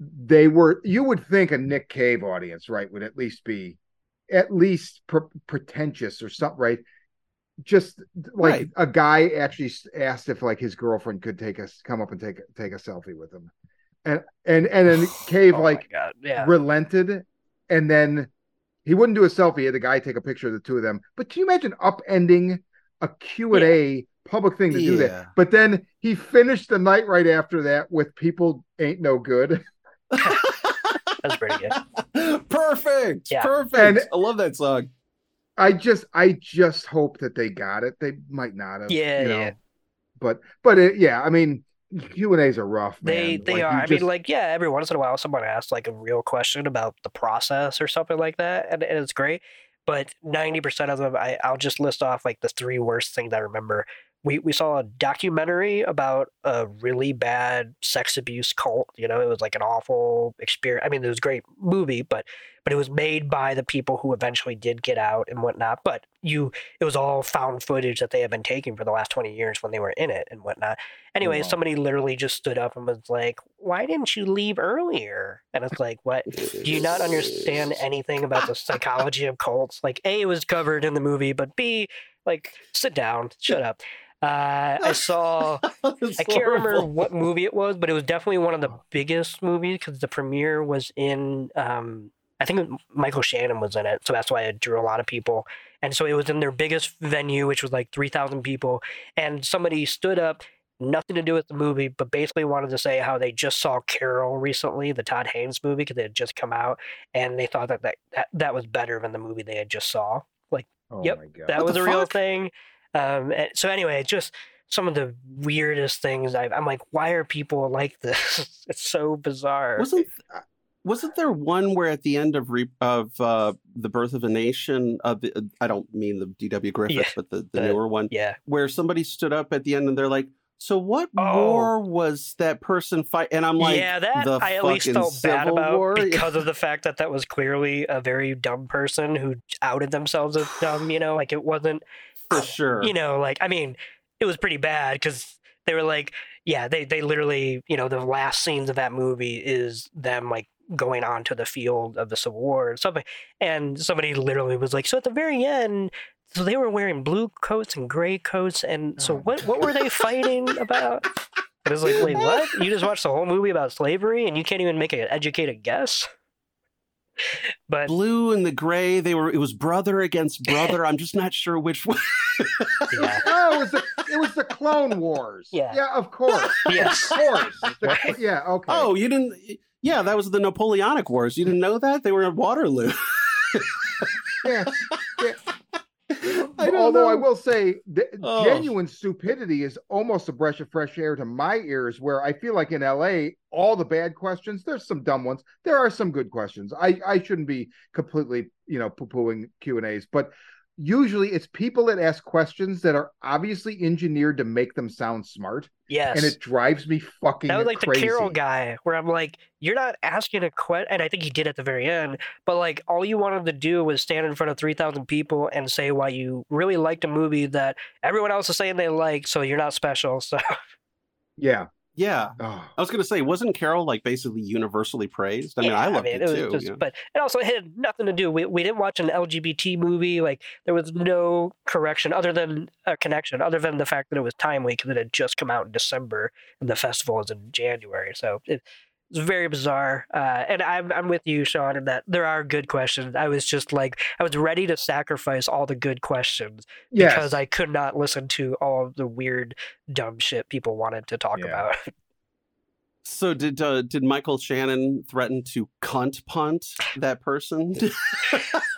they were you would think a Nick Cave audience, right, would at least be at least pre- pretentious or something, right? Just like
Right.
a guy actually asked if like his girlfriend could take us come up and take take a selfie with him, and and and then <sighs> Cave
Oh
like
yeah
relented and then he wouldn't do a selfie. He had the guy take a picture of the two of them. But can you imagine upending a Q and A public thing to do that? But then he finished the night right after that with "People Ain't No Good." <laughs>
That's pretty good. <laughs>
Perfect.
Yeah.
Perfect.
And-
I love that song.
I just, I just hope that they got it. They might not have.
Yeah,
you know.
yeah.
But, but it, yeah, I mean, Q and A's are rough.
They
man.
they
Like,
are. I
just-
mean, like yeah, every once in a while someone asks like a real question about the process or something like that, and, and it's great. But ninety percent of them, I, I'll just list off like the three worst things I remember. We we saw a documentary about a really bad sex abuse cult. You know, it was like an awful experience. I mean, it was a great movie, but but it was made by the people who eventually did get out and whatnot. But you, it was all found footage that they had been taking for the last twenty years when they were in it and whatnot. Anyway,
wow.
somebody literally just stood up and was like, "Why didn't you leave earlier?" And it's like, "What? Do you not understand anything about the psychology of cults? Like, a, it was covered in the movie, but b, like, sit down, shut up." Uh, I saw. <laughs> I can't remember what movie it was, but it was definitely one of the biggest movies because the premiere was in. Um, I think Michael Shannon was in it, so that's why it drew a lot of people. And so it was in their biggest venue, which was like three thousand people. And somebody stood up, nothing to do with the movie, but basically wanted to say how they just saw Carol recently, the Todd Haynes movie, because it had just come out, and they thought that that, that that was better than the movie they had just saw. Like
oh
yep, that
What
was a real thing. Um, and so anyway, just some of the weirdest things. I, I'm like, why are people <laughs> like this? it's so bizarre.
Wasn't wasn't there one where at the end of re- of uh, the birth of a nation of the, I don't mean the D.W. Griffiths,
Yeah,
but the, the
the-
newer one
yeah,
where somebody stood up at the end and they're like, "So what
Oh.
war was that person fight?" And I'm like,
yeah, that I at least felt bad about
War? <laughs>
because of the fact that that was clearly a very dumb person who outed themselves as dumb. You know, like it wasn't.
For sure.
You know, like I mean, it was pretty bad because they were like, yeah, they they literally, you know, the last scenes of that movie is them like going onto the field of the Civil War and something, and somebody literally was like, so at the very end. So they were wearing blue coats and gray coats, and so
Oh.
what? What were they fighting about? It was like, wait, what? You just <laughs> watched the whole movie about slavery, and you can't even make an educated guess. <laughs> But
Blue and the gray, they were. It was brother against brother. I'm just not sure which one.
yeah, <laughs>
oh, it was the it was the Clone Wars.
Yeah.
yeah, of course, <laughs>
yes,
of course. The
Right.
yeah, okay.
Oh, you didn't. Yeah, that was the Napoleonic Wars. You didn't know that they were at Waterloo.
yeah. yeah. <laughs>
I
Although I will say, the
Oh.
genuine stupidity is almost a breath of fresh air to my ears. Where I feel like in LA, all the bad questions, there's some dumb ones. There are some good questions. I I shouldn't be completely you know poo pooing Q and A's, but usually it's people that ask questions that are obviously engineered to make them sound smart,
yes.
and it drives me fucking.
that was like
crazy.
the Carol guy, where I'm like, you're not asking a question, and I think he did at the very end. But like, all you wanted to do was stand in front of three thousand people and say why you really liked a movie that everyone else is saying they like, so you're not special. So
Yeah.
Yeah,
Oh.
I was gonna say, wasn't Carol like basically universally praised? I mean,
Yeah,
I loved it,
was
too.
just-
know?
But it also had nothing to do. We we didn't watch an LGBT movie. Like there was no correction other than a connection, other than the fact that it was timely because it had just come out in December and the festival was in January. So it, it's very bizarre. Uh, and I'm I'm with you, Sean, in that there are good questions. I was just like I was ready to sacrifice all the good questions
Yes.
because I could not listen to all of the weird, dumb shit people wanted to talk
Yeah.
about. <laughs>
So did uh, did Michael Shannon threaten to cunt punt that person? <laughs>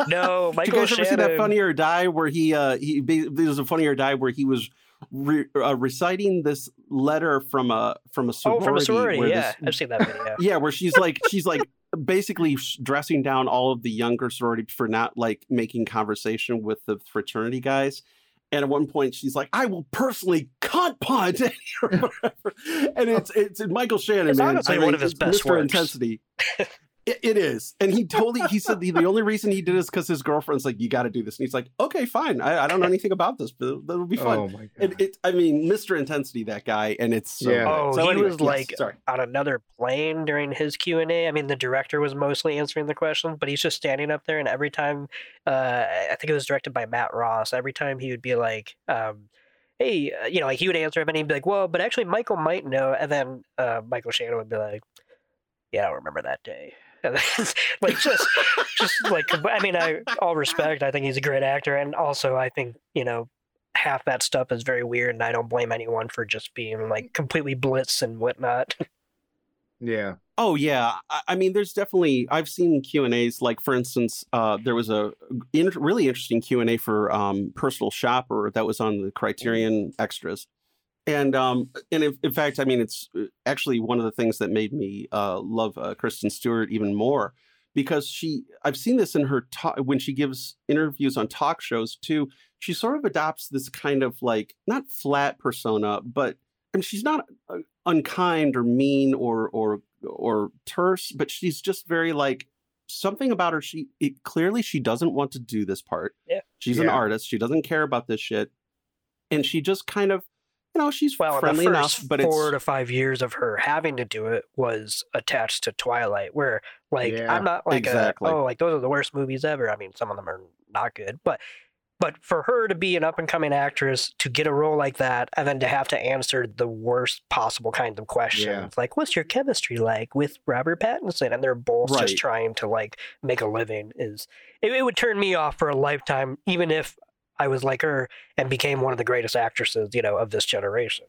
No, Michael.
Did you
Michael
guys ever see that Funny or Die where he uh he there was a Funny or Die where he was re- uh, reciting this letter from a from a sorority.
Oh, from a sorority. Yeah,
this-
I've seen that video.
yeah, where she's like she's like <laughs> basically dressing down all of the younger sorority for not like making conversation with the fraternity guys. And at one point, she's like, "I will personally cunt punt," <laughs> whatever. and it's it's Michael Shannon,
It's
man.
honestly
I
one of his best
Mr.
works.
Intensity. <laughs> It, it is, and he totally. He said <laughs> the, the only reason he did is because his girlfriend's like, "You got to do this," and he's like, "Okay, fine. I, I don't know anything about this, but that'll be fun."
Oh my god.
And it, I mean, Mr. Intensity, that guy, and it's so
Yeah.
Oh,
So
he
anyway,
was
yes,
like
sorry.
on another plane during his Q and A. I mean, the director was mostly answering the questions, but he's just standing up there, and every time, uh, I think it was directed by Matt Ross. Every time he would be like, um, "Hey," uh, you know, like he would answer him, and he'd be like, "Well, but actually, Michael might know," and then uh, Michael Shannon would be like, "Yeah, I don't remember that day." <laughs> like just just like I mean, I all respect. I think he's a great actor, and also I think you know half that stuff is very weird, and I don't blame anyone for just being like completely blitz and whatnot. <laughs>
Yeah.
Oh yeah, I, I mean, there's definitely I've seen Q and A's. Like for instance, uh, there was a in, really interesting Q and A for um, Personal Shopper that was on the Criterion extras, and um, and if, in fact, I mean, it's uh, actually one of the things that made me uh, love uh, Kristen Stewart even more because she I've seen this in her talk when she gives interviews on talk shows too. She sort of adopts this kind of like not flat persona, but and she's not uh, unkind or mean or or or terse, but she's just very like something about her. She it, clearly she doesn't want to do this part.
Yeah,
she's an artist. She doesn't care about this shit, and she just kind of, you know, she's
well,
friendly
the
enough,
first
but
four
it's
to five years of her having to do it was attached to Twilight, where like
Yeah,
I'm not like
exactly.
a, oh like those are the worst movies ever. I mean, some of them are not good, but but for her to be an up and coming actress to get a role like that and then to have to answer the worst possible kinds of questions
Yeah.
like what's your chemistry like with Robert Pattinson and they're both
Right.
just trying to like make a living is it, it would turn me off for a lifetime even if I was like her and became one of the greatest actresses you know of this generation.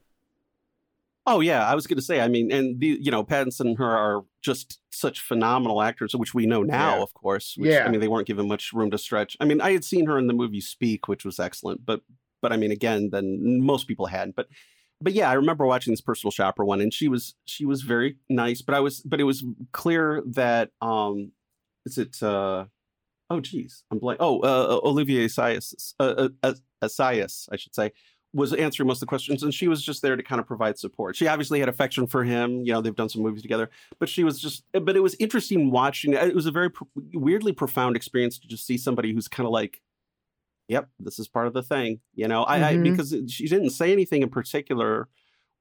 Oh yeah, I was going to say. I mean, and the you know Pattinson and her are just such phenomenal actors, which we know now,
Yeah.
of course. Which,
Yeah.
I mean, they weren't given much room to stretch. I mean, I had seen her in the movie Speak, which was excellent, but but I mean, again, then most people hadn't. But but yeah, I remember watching this personal shopper one, and she was she was very nice. But I was but it was clear that um, is it uh, oh geez, I'm blank. Oh, uh, Olivier Assayas, uh, uh, Assayas, I should say was answering most of the questions and she was just there to kind of provide support. She obviously had affection for him. You know, they've done some movies together, but she was just, but it was interesting watching. It was a very pro- weirdly profound experience to just see somebody who's kind of like, yep, this is part of the thing, you know, I, I
Mhm.
because she didn't say anything in particular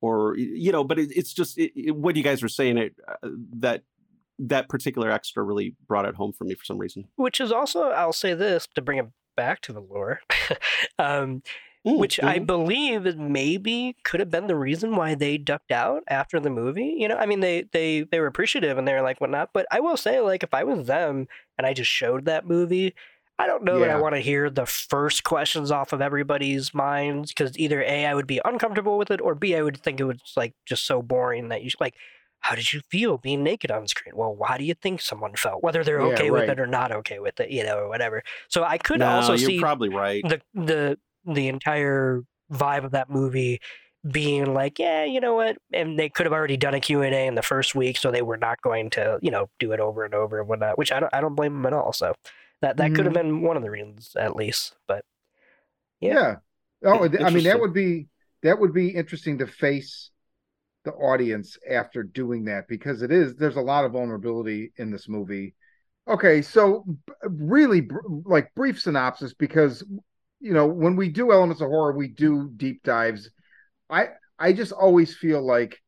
or, you know, but it, it's just it, it- what you guys were saying it, uh, that, that particular extra really brought it home for me for some reason.
which is also I'll say this to bring it back to the Lure, <laughs> um,
Mm,
which I
mhm.
believe is maybe could have been the reason why they ducked out after the movie. You know, I mean they they they were appreciative and they were like whatnot, but I will say like if I was them and I just showed that movie. I don't know that I want to hear the first questions off of everybody's minds because either A, I would be uncomfortable with it, or B, I would think it was like just so boring that you like, how did you feel being naked on screen? Well, why do you think someone felt? Whether they're
Yeah,
okay with it or not okay with it, you know, or whatever. So I could
no,
also
you're
see
probably right.
the the the entire vibe of that movie being like, yeah, you know what? And they could have already done a Q&A in the first week, so they were not going to, you know, do it over and over and whatnot, which I don't, I don't blame them at all. So that, that could have mm-hmm. been one of the reasons at least, but Yeah.
Yeah. Oh, I mean that would be that would be interesting to face the audience after doing that because it is there's a lot of vulnerability in this movie. Okay, so really like brief synopsis because you know when we do elements of horror we do deep dives. I I just always feel like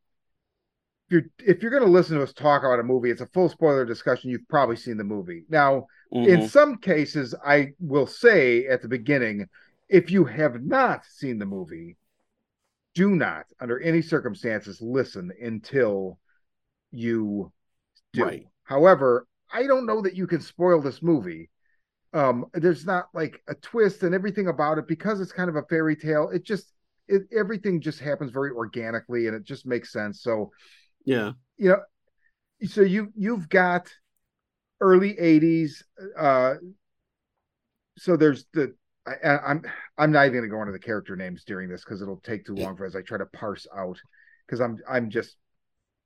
if you're if you're going to listen to us talk about a movie, it's a full spoiler discussion. You've probably seen the movie. Now, in
Mhm.
some cases, I will say at the beginning, if you have not seen the movie, do not, under any circumstances, listen until you do.
Right.
However, I don't know that you can spoil this movie. Um, there's not like a twist and everything about it because it's kind of a fairy tale. It just it, everything just happens very organically and it just makes sense. So
yeah.
you know so you you've got early 80s uh so there's the I, I- I'm I'm not even going to go into the character names during this because it'll take too long for as I try to parse out because I'm I'm just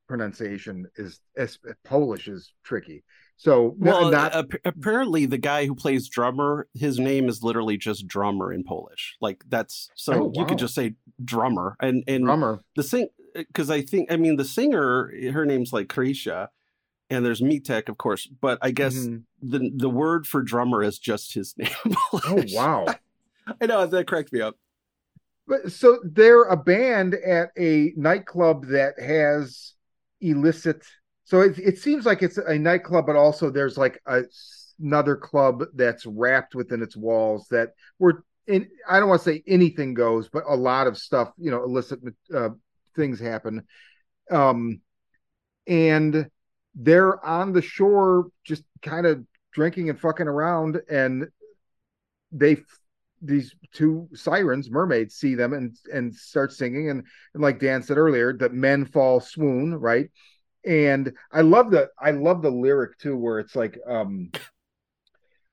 pronunciation is, is Polish is tricky. So
Well,
not
ap- apparently the guy who plays drummer, his name is literally just drummer in Polish. Like that's so
Oh,
you could just say drummer and and
drummer.
the sing because I think I mean the singer her name's like Krysia and there's Mietek of course, but I guess
Mhm.
the the word for drummer is just his name. <laughs>
Oh wow.
I know that cracked me up.
But so they're a band at a nightclub that has illicit. So it, it seems like it's a nightclub, but also there's like a, another club that's wrapped within its walls that were in. I don't want to say anything goes, but a lot of stuff, you know, illicit uh, things happen. Um, and they're on the shore just kind of drinking and fucking around and they these two sirens mermaids see them and and start singing and, and like dan said earlier that men fall swoon right? And i love the i love the lyric too where it's like um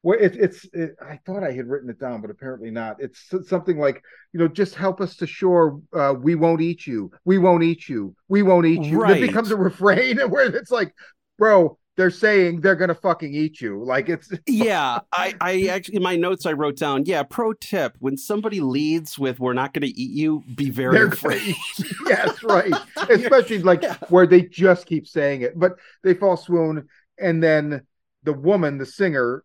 well it, it's it, i thought i had written it down but apparently not it's something like you know just help us to shore uh, we won't eat you we won't eat you we won't eat you right. it becomes a refrain and <laughs> where it's like bro they're saying they're gonna fucking eat you. Like it's <laughs>
yeah. I I actually in my notes I wrote down yeah. Pro tip: when somebody leads with "We're not gonna eat you," be very they're afraid. <laughs>
yes, right. Especially like yeah. where they just keep saying it, but they fall swoon, and then the woman, the singer,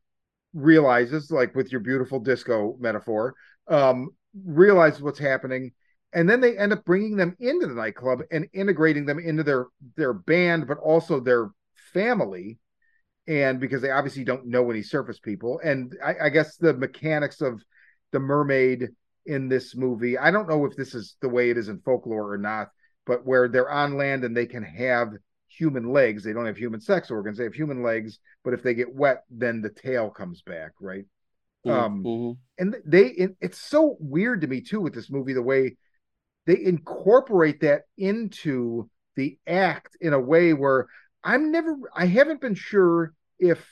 realizes like with your beautiful disco metaphor, um, realizes what's happening. And then they end up bringing them into the nightclub and integrating them into their their band, but also their family and because they obviously don't know any surface people and I, I, guess the mechanics of the mermaid in this movie i don't know if this is the way it is in folklore or not but where they're on land and they can have human legs they don't have human sex organs they have human legs but if they get wet then the tail comes back right um, mm-hmm. um and they it, it's so weird to me too with this movie the way they incorporate that into the act in a way where I'm never, I haven't been sure if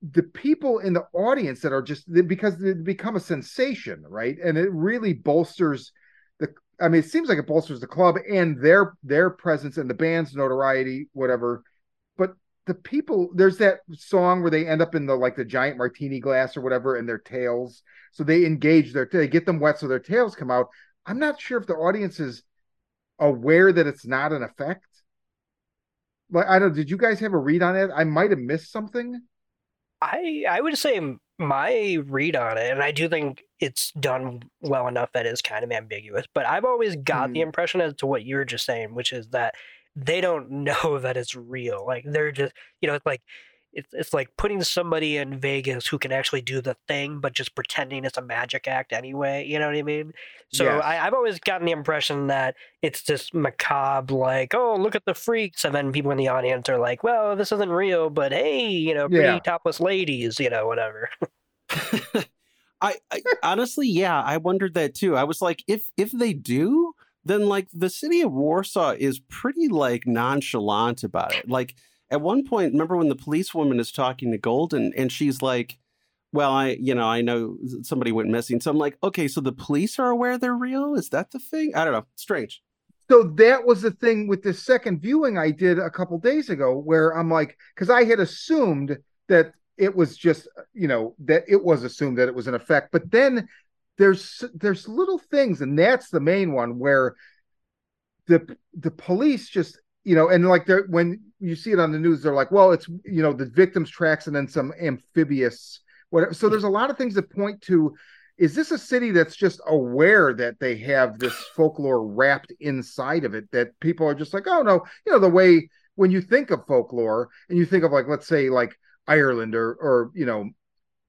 the people in the audience that are just because they become a sensation, right? And it really bolsters the. I mean, it seems like it bolsters the club and their their presence and the band's notoriety, whatever. But the people, there's that song where they end up in the like the giant martini glass or whatever, and their tails. So they engage their, they get them wet, so their tails come out. I'm not sure if the audience is aware that it's not an effect like I don't. Did you guys have a read on it? I might have missed something.
I I would say my read on it, and I do think it's done well enough that it's kind of ambiguous. But I've always got the hmm. impression as to what you were just saying, which is that they don't know <laughs> that it's real. Like they're just, you know, it's like it's it's like putting somebody in Vegas who can actually do the thing, but just pretending it's a magic act anyway. You know what I mean? So yes. I, have always gotten the impression that it's just macabre, like, oh, look at the freaks, and then people in the audience are like, well, this isn't real, but hey, you know, pretty yeah. topless ladies, you know, whatever. <laughs> <laughs>
I, I honestly, yeah, I wondered that too. I was like, if if they do, then like the city of Warsaw is pretty like nonchalant about it, like at one point, remember when the policewoman is talking to Golden and she's like, well, I, you know, I know somebody went missing. So I'm like, okay, so the police are aware they're real? Is that the thing? I don't know. Strange.
So that was the thing with the second viewing I did a couple days ago where I'm like, because I had assumed that it was just, you know, that it was assumed that it was an effect. But then there's there's little things, and that's the main one where the the police just you know, and like they're when you see it on the news, they're like, well, it's you know the victim's tracks and then some amphibious whatever. So there's a lot of things that point to is this a city that's just aware that they have this folklore wrapped inside of it that people are just like, oh no, you know, the way when you think of folklore and you think of like let's say like Ireland or or you know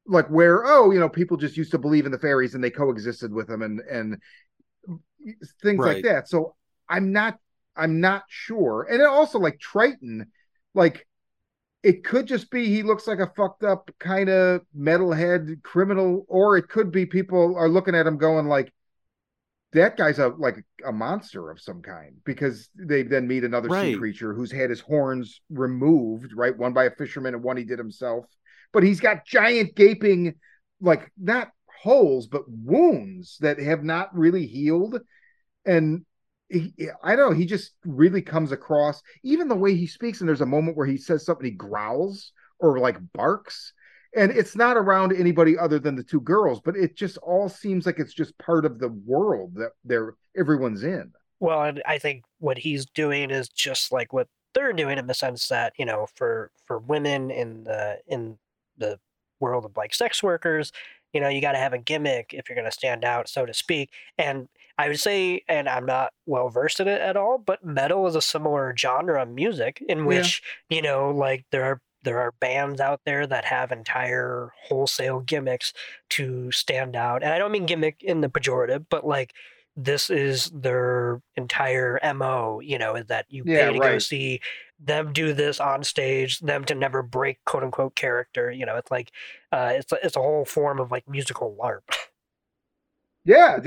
like where oh you know people just used to believe in the fairies and they coexisted with them and and things right. like that. So I'm not I'm not sure. And also like Triton, like it could just be he looks like a fucked up kind of metalhead criminal, or it could be people are looking at him going like, that guy's a like a monster of some kind because they then meet another right. sea creature who's had his horns removed, right? One by a fisherman and one he did himself. But he's got giant gaping, like not holes, but wounds that have not really healed. And he, I don't know. He just really comes across, even the way he speaks. And there's a moment where he says something, he growls or like barks, and it's not around anybody other than the two girls. But it just all seems like it's just part of the world that they're everyone's in.
Well, and I think what he's doing is just like what they're doing in the sense that you know, for for women in the in the world of like sex workers, you know, you got to have a gimmick if you're going to stand out, so to speak. And I would say, and I'm not well versed in it at all, but metal is a similar genre of music in which yeah. you know, like there are there are bands out there that have entire wholesale gimmicks to stand out, and I don't mean gimmick in the pejorative, but like this is their entire mo. You know, is that you yeah, pay to right. go see them do this on stage, them to never break quote unquote character. You know, it's like uh, it's it's a whole form of like musical LARP.
Yeah,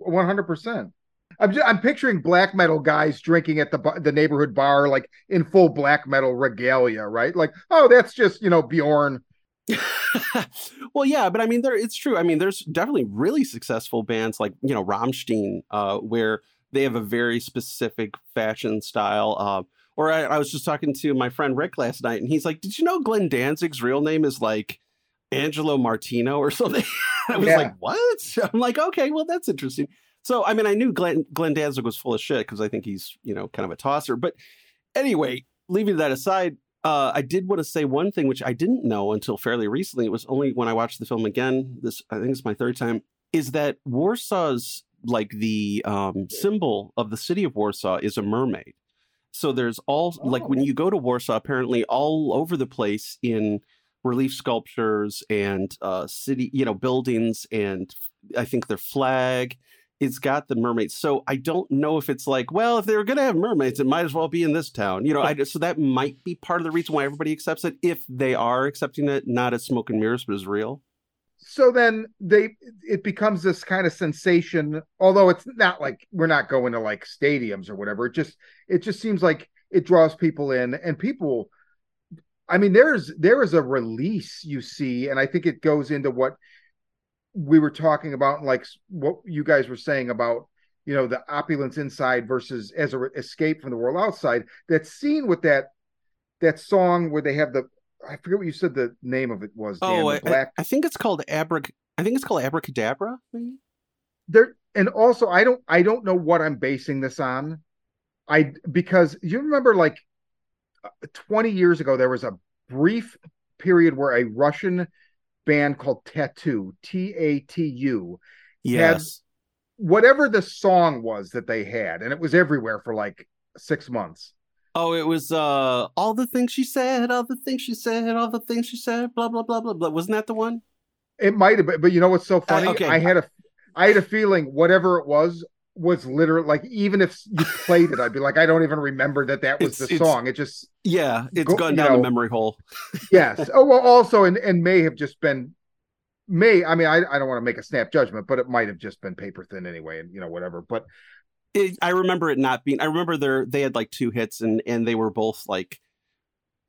one hundred percent. I'm just, I'm picturing black metal guys drinking at the the neighborhood bar, like in full black metal regalia, right? Like, oh, that's just you know Bjorn. <laughs>
well, yeah, but I mean, there it's true. I mean, there's definitely really successful bands like you know Rammstein, uh, where they have a very specific fashion style. Uh, or I, I was just talking to my friend Rick last night, and he's like, "Did you know Glenn Danzig's real name is like Angelo Martino or something?" <laughs> I was yeah. like, "What?" <laughs> I'm like, "Okay, well, that's interesting." So, I mean, I knew Glenn, Glenn Danzig was full of shit because I think he's, you know, kind of a tosser. But anyway, leaving that aside, uh, I did want to say one thing which I didn't know until fairly recently. It was only when I watched the film again. This I think it's my third time. Is that Warsaw's like the um, symbol of the city of Warsaw is a mermaid. So there's all oh. like when oh. you go to Warsaw, apparently all over the place in relief sculptures and uh, city, you know, buildings, and I think their flag it's got the mermaids. So I don't know if it's like, well, if they were going to have mermaids, it might as well be in this town. You know, I, so that might be part of the reason why everybody accepts it, if they are accepting it not as smoke and mirrors, but as real.
So then they it becomes this kind of sensation, although it's not like we're not going to like stadiums or whatever. It just it just seems like it draws people in and people I mean, there's there is a release you see, and I think it goes into what we were talking about like what you guys were saying about you know the opulence inside versus as a escape from the world outside that scene with that that song where they have the i forget what you said the name of it was
oh Dan. I, I, think it's called abra i think it's called abracadabra maybe
there and also i don't i don't know what i'm basing this on i because you remember like uh, 20 years ago there was a brief period where a russian band called Tattoo, T A T U.
Yes.
whatever the song was that they had, and it was everywhere for like six months.
Oh, it was uh all the things she said, all the things she said, all the things she said, blah blah blah blah blah. Wasn't that the one?
It might have been, but you know what's so uh, funny? Uh, okay. I had a I had a feeling whatever it was was literally like even if you played it, I'd be like, I don't even remember that that was it's, the song. It just
yeah, it's go, gone down know, the memory hole. <laughs>
yes. Oh well, also and and may have just been may. I mean, I I don't want to make a snap judgment, but it might have just been paper thin anyway, and you know whatever. But
it, I remember it not being. I remember there they had like two hits, and and they were both like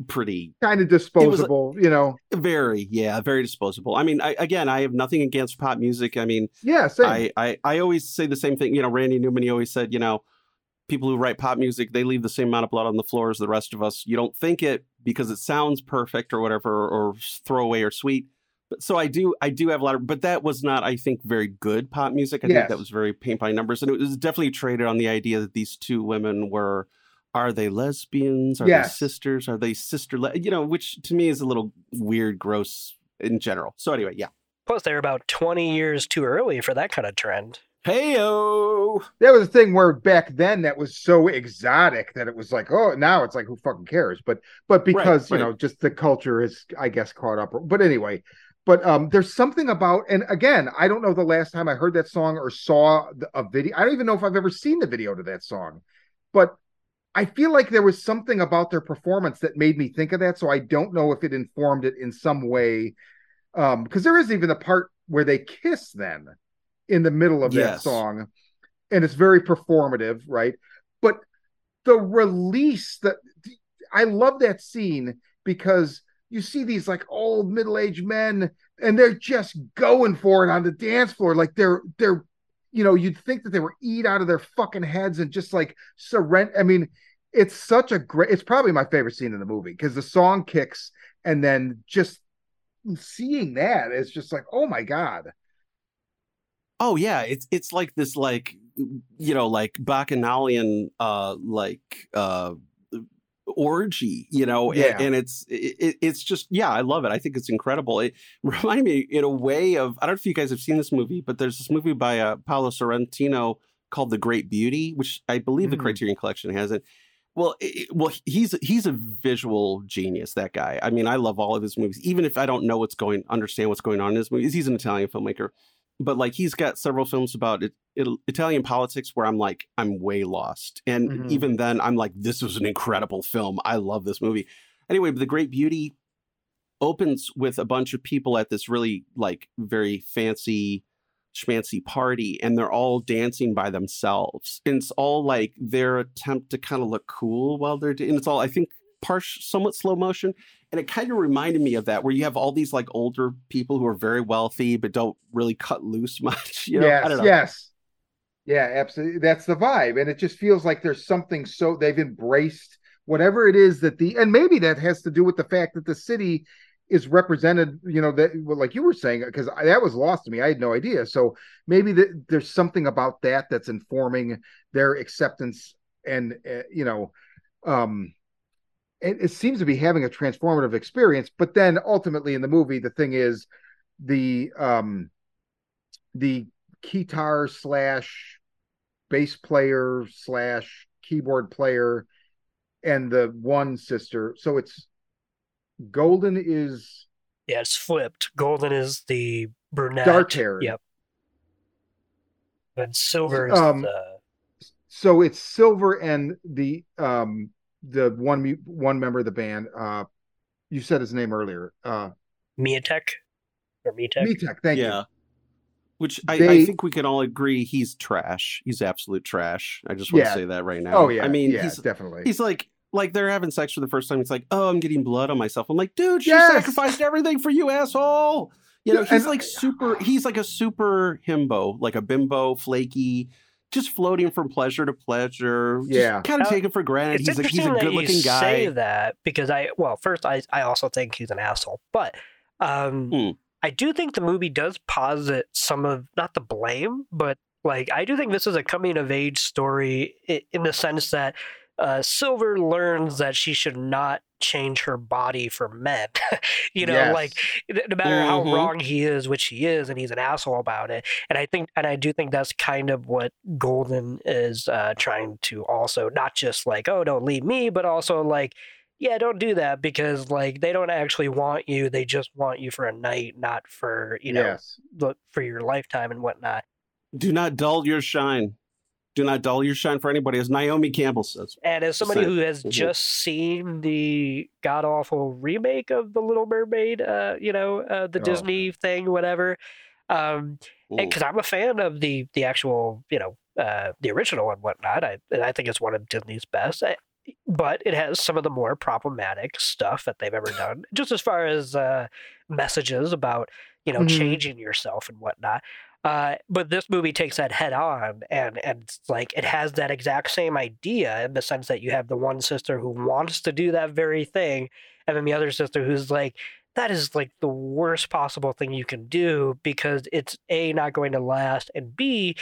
pretty
kind of disposable, was, you know.
Very, yeah, very disposable. I mean, I, again, I have nothing against pop music. I mean,
yeah,
I, I I always say the same thing. You know, Randy Newman, he always said, you know, people who write pop music, they leave the same amount of blood on the floor as the rest of us. You don't think it because it sounds perfect or whatever, or throwaway or sweet. But so I do, I do have a lot of, but that was not, I think, very good pop music. I yes. think that was very paint by numbers, and it was definitely traded on the idea that these two women were are they lesbians? Are yes. they sisters? Are they sister? Le- you know, which to me is a little weird, gross in general. So anyway, yeah.
Plus, they're about twenty years too early for that kind of trend.
Heyo.
That was a thing where back then that was so exotic that it was like, oh, now it's like who fucking cares? But but because right, you know, just the culture is, I guess, caught up. But anyway, but um, there's something about, and again, I don't know the last time I heard that song or saw a video. I don't even know if I've ever seen the video to that song, but I feel like there was something about their performance that made me think of that. So I don't know if it informed it in some way. Um, because there is even a part where they kiss then in the middle of yes. that song, and it's very performative, right? But the release that I love that scene because you see these like old middle-aged men and they're just going for it on the dance floor like they're they're you know you'd think that they were eat out of their fucking heads and just like surrender i mean it's such a great it's probably my favorite scene in the movie because the song kicks and then just seeing that is just like oh my god.
Oh yeah it's it's like this like you know like bacchanalian uh like uh orgy you know yeah. and, and it's it, it's just yeah i love it i think it's incredible it <laughs> reminded me in a way of i don't know if you guys have seen this movie but there's this movie by uh, paolo sorrentino called the great beauty which i believe mm. the criterion collection has it well, it, well, he's he's a visual genius. That guy. I mean, I love all of his movies, even if I don't know what's going, understand what's going on in his movies. He's an Italian filmmaker, but like he's got several films about it, it, Italian politics where I'm like I'm way lost, and
Mhm.
even then I'm like this was an incredible film. I love this movie. Anyway, The Great Beauty opens with a bunch of people at this really like very fancy schmancy party and they're all dancing by themselves and it's all like their attempt to kind of look cool while they're doing it's all i think partial somewhat slow motion and it kind of reminded me of that where you have all these like older people who are very wealthy but don't really cut loose <laughs> much you know
yes,
i don't know
yes. Yeah, absolutely. That's the vibe. And it just feels like there's something so they've embraced whatever it is that the and maybe that has to do with the fact that the city is represented, you know, that well, like you were saying, because that was lost to me. I had no idea. So maybe that there's something about that that's informing their acceptance and uh, you know, um it, it seems to be having a transformative experience. But then ultimately in the movie, the thing is the um the guitar slash bass player slash keyboard player and the one sister. So it's Golden is
Yeah, it's flipped. Golden is the brunette.
dark haired.
Yep. And silver is
Um,
the
So it's Silver and the um the one one member of the band. Uh, you said his name earlier. Uh,
Miatek or Mitek.
Metek. Thank
yeah
you.
which I, I think we can all agree he's trash he's absolute trash i just want
Yeah.
to say that right now
Oh yeah.
i mean
yeah,
he's
definitely.
He's like, like they're having sex for the first time. It's like, oh, I'm getting blood on myself. I'm like, dude, she
Yes!
sacrificed everything for you, asshole. You know,
Yeah,
he's
and-
like super. He's like a super himbo, like a bimbo, flaky, just floating from pleasure to pleasure.
Yeah.
kind of
Uh,
taken for granted.
It's
He's a he's
interesting
a
that
good
you
looking
say that because I well, first I I also think he's an asshole, but um,
Hmm.
I do think the movie does posit some of not the blame, but like I do think this is a coming of age story in the sense that uh, Silver learns that she should not change her body for men. <laughs> you know,
Yes.
like no matter how
Mhm.
wrong he is, which he is, and he's an asshole about it. And I think, and I do think that's kind of what Golden is uh, trying to also not just like, oh, don't leave me, but also like, yeah, don't do that because like they don't actually want you. They just want you for a night, not for you know
yes.
the, for your lifetime and whatnot.
Do not dull your shine. Do not dull your shine for anybody, as Naomi Campbell says.
And as somebody
So-
who has
Mhm.
just seen the god awful remake of the Little Mermaid, uh, you know, uh, the
Oh.
Disney thing, whatever, um,
Mm.
because I'm a fan of the the actual, you know, uh, the original and whatnot. I and I think it's one of Disney's best. I, but it has some of the more problematic stuff that they've ever done, just as far as uh, messages about you know
Mhm.
changing yourself and whatnot. Uh, but this movie takes that head on, and and it's like it has that exact same idea in the sense that you have the one sister who wants to do that very thing, and then the other sister who's like, that is like the worst possible thing you can do because it's a not going to last, and b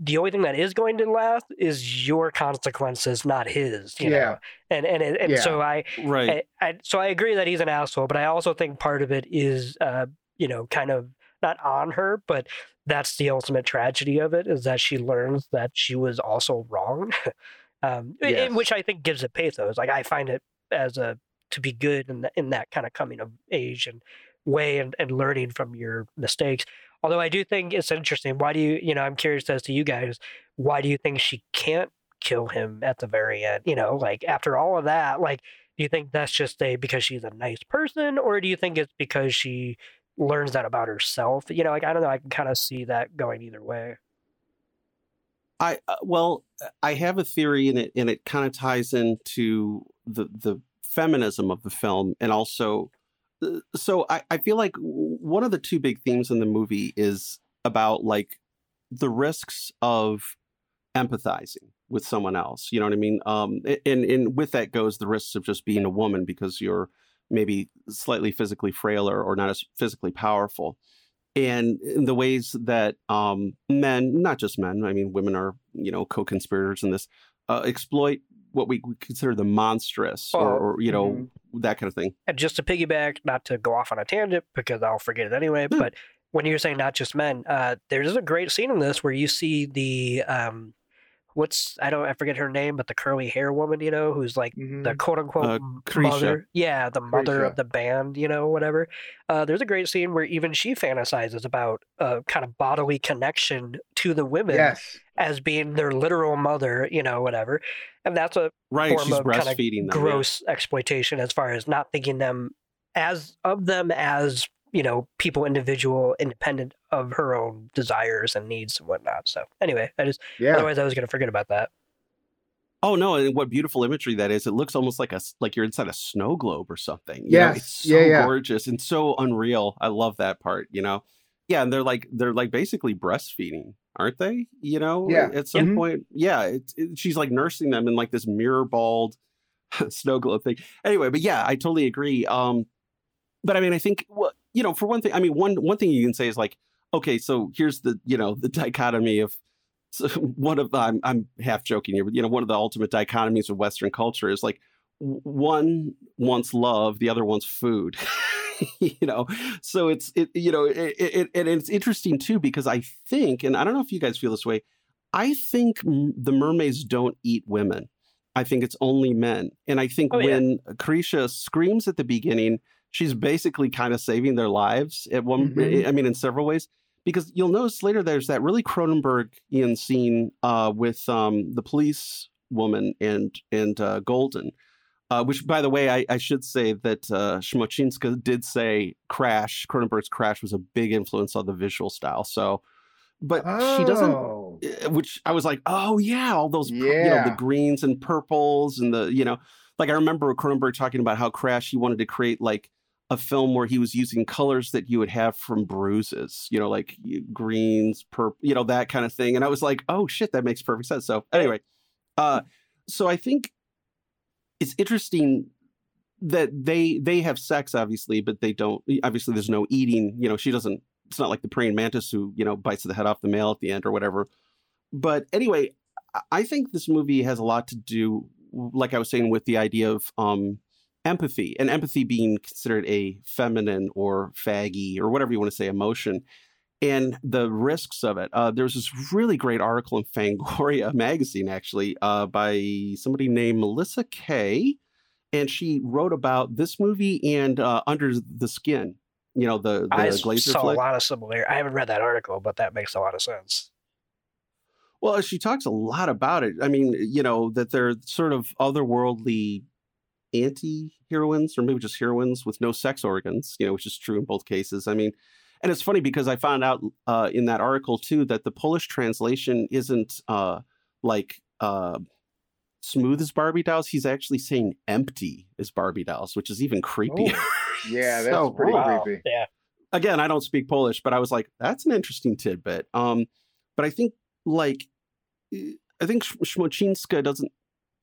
the only thing that is going to last is your consequences, not his. You
Yeah.
know? and and it- and
Yeah.
so I,
Right.
I, I so I agree that he's an asshole, but I also think part of it is, uh, you know, kind of not on her, but that's the ultimate tragedy of it is that she learns that she was also wrong, <laughs> um, in-
Yes.
in which I think gives it pathos. Like I find it as a to be good in, th- in that kind of coming of age and way and, and learning from your mistakes. Although I do think it's interesting. Why do you, you know, I'm curious as to you guys, why do you think she can't kill him at the very end? You know, like after all of that, like, do you think that's just a because she's a nice person, or do you think it's because she learns that about herself? You know, like I don't know. I can kind of see that going either way.
I uh, well, I have a theory in it, and it kind of ties into the the feminism of the film, and also, uh, so I, I feel like one of the two big themes in the movie is about like the risks of empathizing with someone else. You know what I mean? Um, and and with that goes the risks of just being a woman because you're maybe slightly physically frailer or not as physically powerful and in the ways that um, men, not just men, I mean, women are, you know, co conspirators in this, uh, exploit what we consider the monstrous or, or, you know,
mhm.
that kind of thing.
And just to piggyback, not to go off on a tangent because I'll forget it anyway,
Yeah.
but when you're saying not just men, uh, there's a great scene in this where you see the um, what's I don't I forget her name, but the curly hair woman, you know, who's like
Mhm.
the quote unquote
Uh,
mother. Yeah, the mother of the band, you know, whatever. Uh, there's a great scene where even she fantasizes about a kind of bodily connection to the women
yes.
as being their literal mother, you know, whatever. And that's a
Right,
form of kind of
them. yeah.
gross exploitation as far as not thinking them as of them as you know people individual independent of her own desires and needs and whatnot so anyway i just
Yeah.
otherwise i was going to forget about that
Oh no! And what beautiful imagery that is! It looks almost like a like you're inside a snow globe or something.
Yeah,
it's so
Yeah, yeah.
gorgeous and so unreal. I love that part. You know, yeah, and they're like they're like basically breastfeeding, aren't they? You know,
Yeah.
At some
Mhm.
point, yeah, it, it- she's like nursing them in like this mirror balled <laughs> snow globe thing. Anyway, but yeah, I totally agree. Um, but I mean, I think well, you know, for one thing, I mean, one one thing you can say is like, okay, so here's the you know the dichotomy of so <laughs> one of I'm I'm half joking here, but you know, one of the ultimate dichotomies of Western culture is like one wants love, the other wants food. <laughs> you know, so it's it you know it, it and it's interesting too because I think, and I don't know if you guys feel this way, I think the mermaids don't eat women. I think it's only men, and I think
Oh, yeah.
when Krysia screams at the beginning, she's basically kind of saving their lives at one.
Mhm.
I mean, in several ways because you'll notice later there's that really Cronenbergian scene uh, with um, the police woman and and uh, Golden, uh, which by the way I, I should say that uh, Smoczynska did say Crash Cronenberg's Crash was a big influence on the visual style. So, but she doesn't.
Oh.
uh, Which I was like, oh yeah, all those pur- you know the greens and purples and the you know like I remember Cronenberg talking about how Crash he wanted to create like a film where he was using colors that you would have from bruises, you know, like greens, purple, you know, that kind of thing. And I was like, oh shit, that makes perfect sense. So anyway, uh, so I think it's interesting that they they have sex, obviously, but they don't. Obviously, there's no eating. You know, she doesn't. It's not like the praying mantis who you know bites the head off the male at the end or whatever. But anyway, I- I think this movie has a lot to do, like I was saying, with the idea of um, empathy and empathy being considered a feminine or faggy or whatever you want to say emotion and the risks of it. Uh, there's this really great article in Fangoria <laughs> magazine, actually, uh, by somebody named Melissa Kay, and she wrote about this movie and uh, Under the Skin. You know the the
i
Glazer
saw
flick.
a lot of similar i haven't read that article but that makes a lot of sense
Well, she talks a lot about it. I mean, you know, that they're sort of otherworldly anti heroines or maybe just heroines with no sex organs, you know, which is true in both cases. I mean, and it's funny because I found out uh, in that article too that the Polish translation isn't uh, like uh, smooth as Barbie dolls. He's actually saying empty as Barbie dolls, which is even creepier.
Yeah, <laughs> that's
So,
pretty
Wow.
creepy.
yeah
again, I don't speak Polish, but I was like, that's an interesting tidbit. Um, but I think like eh, I think Sh- Smoczynska doesn't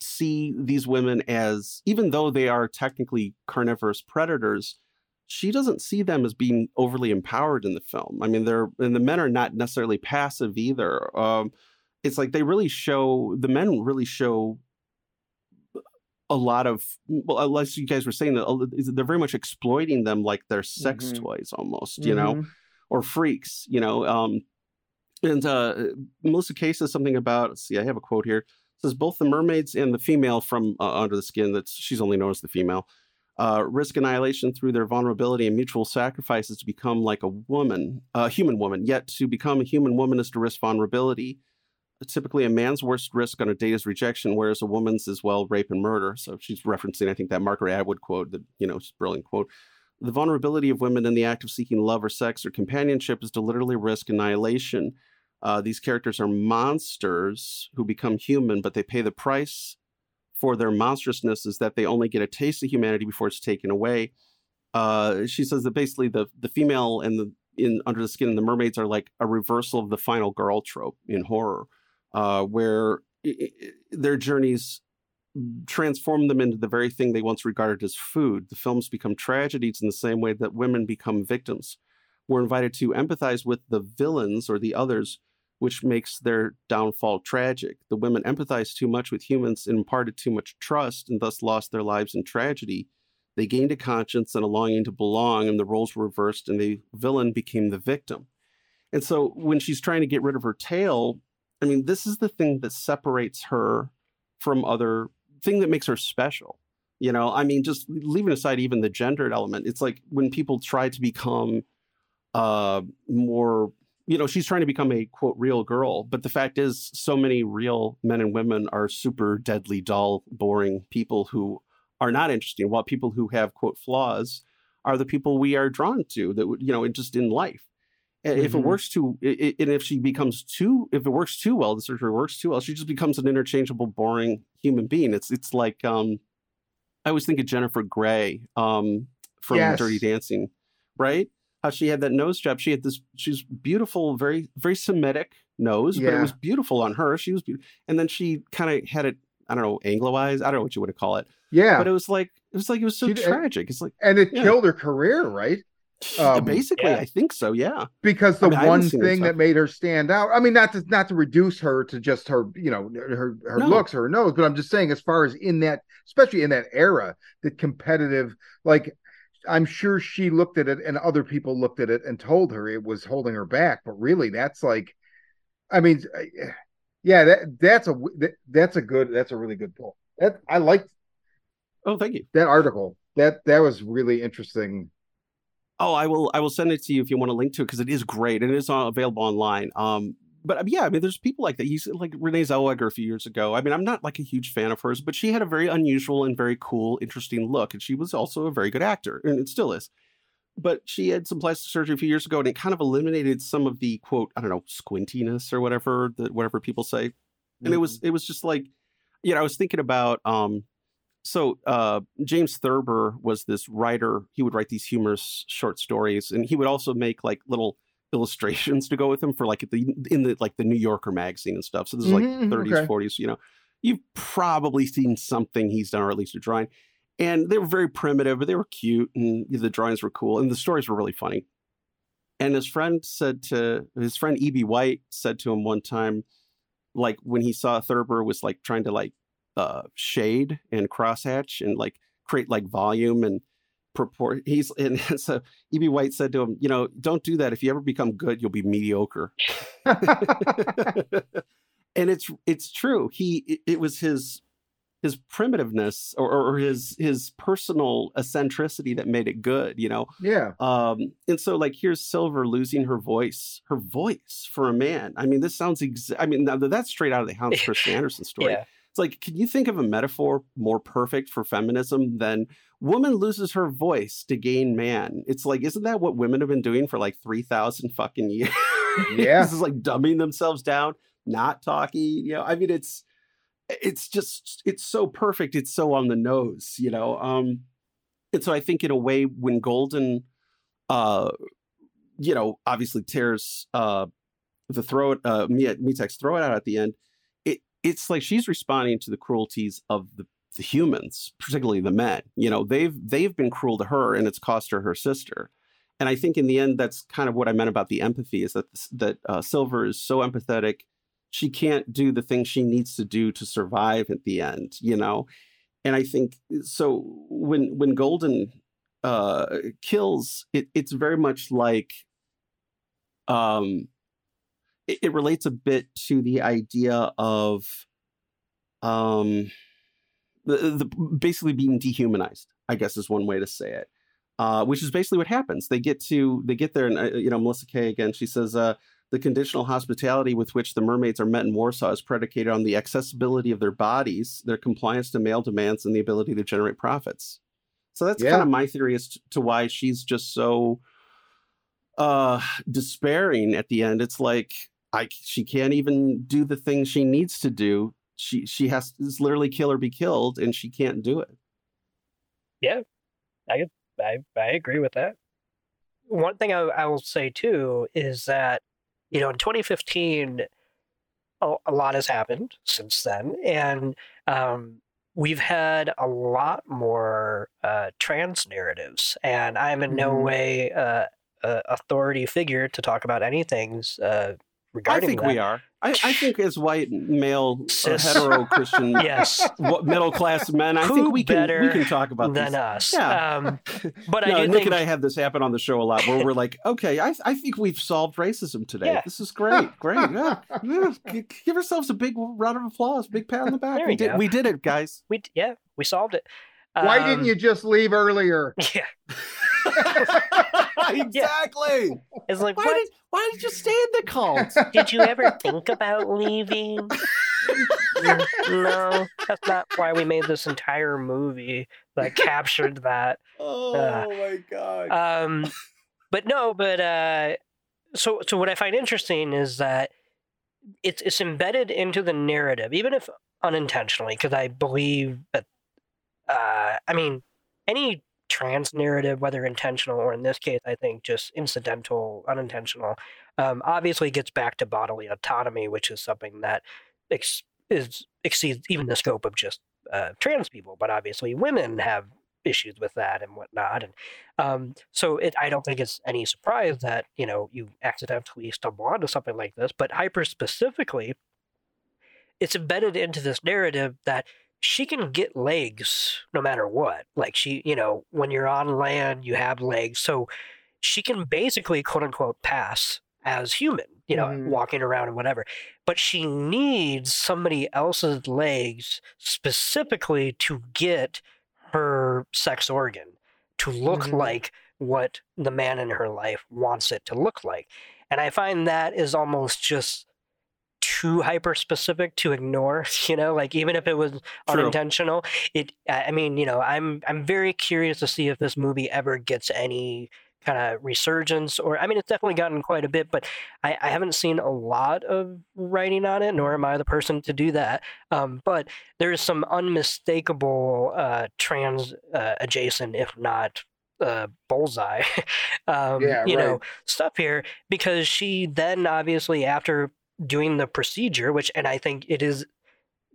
see these women as even though they are technically carnivorous predators, she doesn't see them as being overly empowered in the film. I mean, they're and the men are not necessarily passive either. Um, it's like they really show the men really show a lot of well, unless you guys were saying that they're very much exploiting them like they're sex
Mhm.
toys almost, you know,
Mhm.
or freaks, you know. Um, and uh, Melissa Case says something about. Let's see, I have a quote here. Says both the mermaids and the female from uh, Under the Skin. That's she's only known as the female. Uh, risk annihilation through their vulnerability and mutual sacrifices to become like a woman, a human woman. Yet to become a human woman is to risk vulnerability. Typically, a man's worst risk on a date is rejection, whereas a woman's is well rape and murder. So she's referencing, I think, that Margaret Atwood quote, that you know, brilliant quote. The vulnerability of women in the act of seeking love or sex or companionship is to literally risk annihilation. Uh, these characters are monsters who become human, but they pay the price for their monstrousness is that they only get a taste of humanity before it's taken away. Uh, she says that basically the the female and the in Under the Skin and the mermaids are like a reversal of the final girl trope in horror, uh, where i i their journeys transform them into the very thing they once regarded as food. The films become tragedies in the same way that women become victims. We're invited to empathize with the villains or the others, which makes their downfall tragic. The women empathized too much with humans and imparted too much trust and thus lost their lives in tragedy. They gained a conscience and a longing to belong, and the roles were reversed, and the villain became the victim. And so when she's trying to get rid of her tail, I mean, this is the thing that separates her from other thing that makes her special. You know, I mean, just leaving aside even the gendered element, it's like when people try to become uh more you know she's trying to become a quote real girl but the fact is so many real men and women are super deadly dull boring people who are not interesting while people who have quote flaws are the people we are drawn to that you know just in life and mm-hmm. if it mm-hmm. works too and if she becomes too if it works too well the surgery works too well she just becomes an interchangeable boring human being it's it's like um i always think of jennifer grey um from yes. dirty dancing right how she had that nose job. She had this, she's beautiful, very, very Semitic nose, yeah. but it was beautiful on her. She was beautiful. And then she kind of had it, I don't know, Anglo-ized. I don't know what you would call it.
Yeah.
But it was like, it was like, it was so she, tragic. It's like,
and it yeah. killed her career, right?
Um, Basically, yeah. I think so. Yeah,
because the I mean, one thing that made her stand out. I mean, not to not to reduce her to just her, you know, her her no. looks, her nose, but I'm just saying, as far as in that, especially in that era, the competitive, like I'm sure she looked at it and other people looked at it and told her it was holding her back. But really, that's like, I mean, yeah, that that's a that's a good that's a really good pull. That I liked.
Oh, thank you.
That article that that was really interesting.
Oh, I will I will send it to you if you want to link to it because it is great and it is available online. Um, but um, yeah, I mean, there's people like that. He's like Renee Zellweger a few years ago. I mean, I'm not like a huge fan of hers, but she had a very unusual and very cool, interesting look, and she was also a very good actor, and it still is. But she had some plastic surgery a few years ago, and it kind of eliminated some of the quote, I don't know, squintiness or whatever that whatever people say. And mm-hmm. it was mm-hmm. it was just like, you know, I was thinking about um, so uh, James Thurber was this writer. He would write these humorous short stories, and he would also make like little illustrations to go with them for like the in the like the New Yorker magazine and stuff. So this is like mm-hmm, 30s, okay. 40s. You know, you've probably seen something he's done, or at least a drawing. And they were very primitive, but they were cute, and the drawings were cool, and the stories were really funny. And his friend said to his friend E.B. White said to him one time, like when he saw Thurber was like trying to like uh, shade and crosshatch and like create like volume and purport he's and <laughs> so eb white said to him you know don't do that. If you ever become good you'll be mediocre. <laughs> And it's it's true. He it, it was his his primitiveness or, or his his personal eccentricity that made it good you know?
Yeah.
Um and so like here's silver losing her voice her voice for a man. I mean this sounds ex- i mean now that's straight out of the hans christian andersen story. <laughs> Yeah. It's like, can you think of a metaphor more perfect for feminism than woman loses her voice to gain man? It's like, isn't that what women have been doing for like 3,000 fucking <laughs> years?
Yeah.
this is like dumbing themselves down, not talking. You know, I mean, it's, it's just, it's so perfect. It's so on the nose, you know? Um, and so I think in a way, when Golden, uh, you know, obviously tears, uh, the throat, uh, Mietek's throw it out at the end it's like she's responding to the cruelties of the, the humans, particularly the men. You know, they've they've been cruel to her, and it's cost her her sister. And I think in the end, that's kind of what I meant about the empathy is that that uh, Silver is so empathetic, she can't do the things she needs to do to survive at the end. You know, and I think so when when Golden uh, kills, it, it's very much like um it, it relates a bit to the idea of um the, the basically being dehumanized i guess is one way to say it uh, which is basically what happens. They get to they get there and uh, you know melissa kay again she says uh, the conditional hospitality with which the mermaids are met in warsaw is predicated on the accessibility of their bodies their compliance to male demands and the ability to generate profits. So that's yeah. kind of my theory as to why she's just so uh despairing at the end. It's like I she can't even do the things she needs to do. She she has to literally kill or be killed, and she can't do it.
Yeah, I I I agree with that. One thing I, I will say too is that you know in 2015 a, a lot has happened since then, and um, we've had a lot more uh, trans narratives, and I'm in no mm-hmm. way uh, a authority figure to talk about anything uh,
I think
that.
we are. I, I think as white male
Cis.
hetero Christian <laughs>
Yes,
middle class men, I
Who
think we can we can talk about
than
this.
us.
Yeah.
Um, <laughs> but
no,
I
Nick
think
and I have this happen on the show a lot, where we're like, okay, I, I think we've solved racism today.
Yeah.
This is great, <laughs> great. Yeah. Yeah. Give ourselves a big round of applause, big pat on the back.
There
we
we
did,
go.
we did it, guys.
we yeah we solved it.
Why
Um,
didn't you just leave earlier?
Yeah, <laughs>
exactly.
it's like
Why
what
did why did you stay in the cult? <laughs>
did you ever think about leaving? <laughs> no, that's not why we made this entire movie that captured that.
Oh
Uh,
my god.
Um, but no, but uh, so so what I find interesting is that it's it's embedded into the narrative, even if unintentionally, because I believe that. Uh, I mean, any trans narrative, whether intentional or in this case, I think just incidental, unintentional, um, obviously gets back to bodily autonomy, which is something that ex- is exceeds even the scope of just uh, trans people. But obviously, women have issues with that and whatnot, and um, so it, I don't think it's any surprise that you know you accidentally stumble onto something like this. But hyper specifically, it's embedded into this narrative that she can get legs no matter what. Like she, you know, when you're on land, you have legs, so she can basically quote unquote pass as human. You know,
Mhm.
walking around and whatever. But she needs somebody else's legs specifically to get her sex organ to look
Mhm.
like what the man in her life wants it to look like. And I find that is almost just too hyper specific to ignore, <laughs> you know, like even if it was
True.
unintentional, it I mean, you know, I'm I'm very curious to see if this movie ever gets any kind of resurgence or I mean it's definitely gotten quite a bit, but I, I haven't seen a lot of writing on it, nor am I the person to do that. Um, but there is some unmistakable uh, trans uh, adjacent, if not uh, bullseye, <laughs> um,
Yeah,
you know, stuff here because she then obviously after doing the procedure, which and I think it is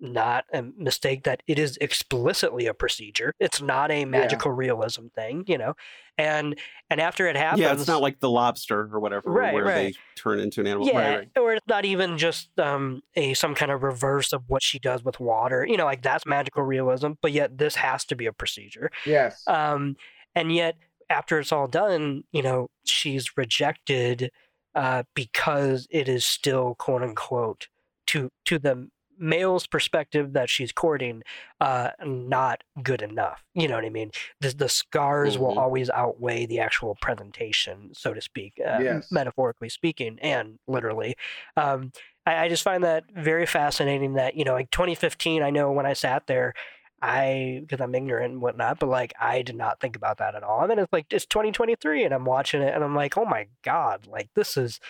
not a mistake that it is explicitly a procedure. It's not a magical realism thing, you know. And and after it happens,
yeah, it's not like the lobster or whatever,
Right,
where
right.
they turn into an animal.
yeah,
Right, right.
or it's not even just um, a some kind of reverse of what she does with water. You know, like that's magical realism. But yet this has to be a procedure.
yes.
Um, and yet after it's all done, you know, she's rejected uh, because it is still quote unquote to to the male's perspective that she's courting uh not good enough you know what i mean the, the scars will
Mhm.
always outweigh the actual presentation so to speak uh,
Yes.
metaphorically speaking and literally um I, I just find that very fascinating that you know like 2015 i know when i sat there I because I'm ignorant and whatnot, but like I did not think about that at all. And then it's like it's 2023 and I'm watching it and I'm like, oh my god, like this is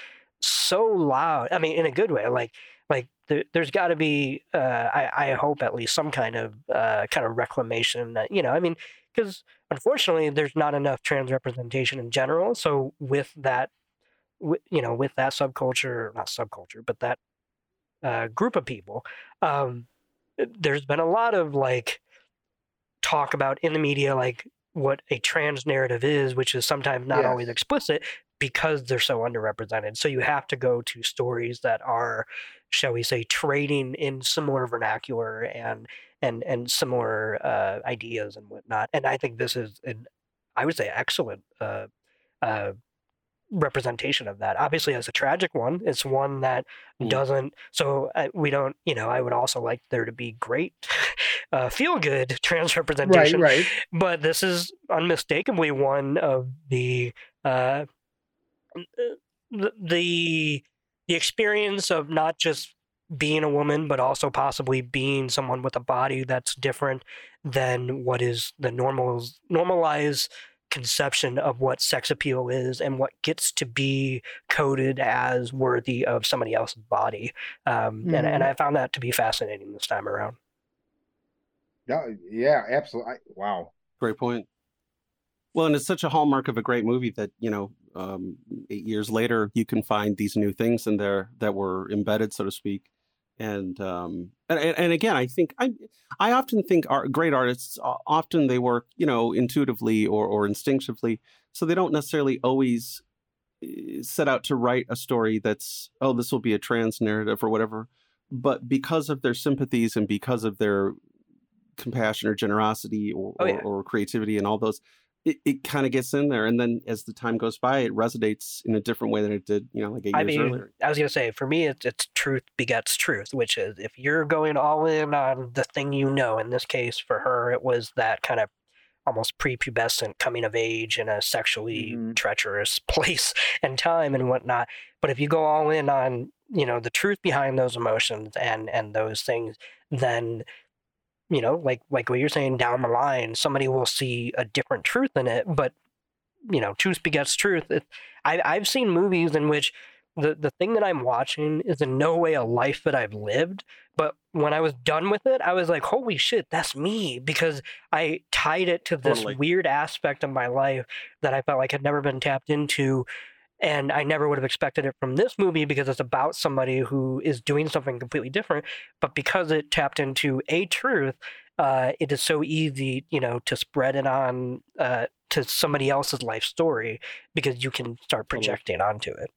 so loud. I mean, in a good way. Like like there, there's got to be uh, I I hope at least some kind of uh, kind of reclamation that you know. I mean, because unfortunately there's not enough trans representation in general. So with that, wi- you know, with that subculture, not subculture, but that uh, group of people. Um, there's been a lot of like talk about in the media like what a trans narrative is which is sometimes not always explicit because they're so underrepresented. So you have to go to stories that are shall we say trading in similar vernacular and and and similar uh, ideas and whatnot. And i think this is an i would say excellent uh, uh, representation of that obviously as a tragic one it's one that
Mm.
doesn't so uh, we don't you know i would also like there to be great <laughs> uh, feel good <laughs> trans representation
right. right.
but this is unmistakably one of the uh, the the the experience of not just being a woman but also possibly being someone with a body that's different than what is the normal normalized conception of what sex appeal is and what gets to be coded as worthy of somebody else's body um, and, and i found that to be fascinating this time around
Yeah, yeah, absolutely. I, wow.
Great point. Well, and it's such a hallmark of a great movie that you know, um, eight years later, you can find these new things in there that were embedded, so to speak. And um, and, and again, I think I I often think art, great artists often they work you know intuitively or or instinctively, so they don't necessarily always eh, set out to write a story that's oh this will be a trans narrative or whatever but because of their sympathies and because of their compassion or generosity or,
Oh, yeah.
or, or creativity and all those it, it kind of gets in there and then as the time goes by it resonates in a different way than it did you know like eight
I
years
mean,
earlier
I was gonna say for me, it's, it's truth begets truth, which is if you're going all in on the thing you know. In this case, for her, it was that kind of almost prepubescent coming of age in a sexually
Mhm.
treacherous <laughs> place and time and whatnot. But if you go all in on you know the truth behind those emotions and and those things, then you know, like like what you're saying down the line, somebody will see a different truth in it. But you know, truth begets truth. It, I I've seen movies in which the the thing that I'm watching is in no way a life that I've lived. But when I was done with it, I was like, holy shit, that's me because I tied it to this
Totally.
weird aspect of my life that I felt like had never been tapped into. And I never would have expected it from this movie because it's about somebody who is doing something completely different. But because it tapped into a truth, uh, it is so easy, you know, to spread it on uh, to somebody else's life story because you can start projecting onto it.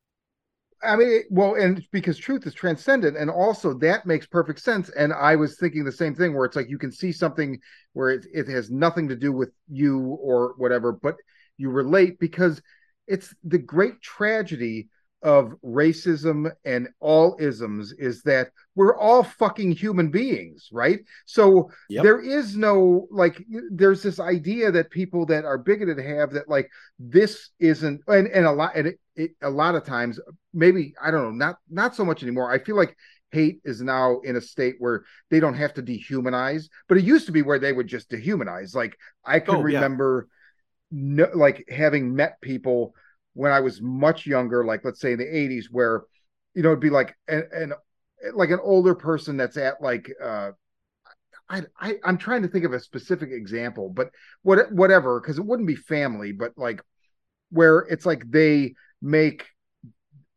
I mean, well, and because truth is transcendent, and also that makes perfect sense. And I was thinking the same thing, where it's like you can see something where it, it has nothing to do with you or whatever, but you relate because it's the great tragedy of racism and all isms is that we're all fucking human beings, right? So
Yep.
there is no like there's this idea that people that are bigoted have that like this isn't and, and a lot and it, it, a lot of times maybe I don't know not not so much anymore. I feel like hate is now in a state where they don't have to dehumanize, but it used to be where they would just dehumanize. Like I can
Oh, yeah.
No, like having met people when I was much younger, like let's say in the 80s, where you know it'd be like an, an like an older person that's at like uh I, I I'm trying to think of a specific example, but what whatever, because it wouldn't be family, but like where it's like they make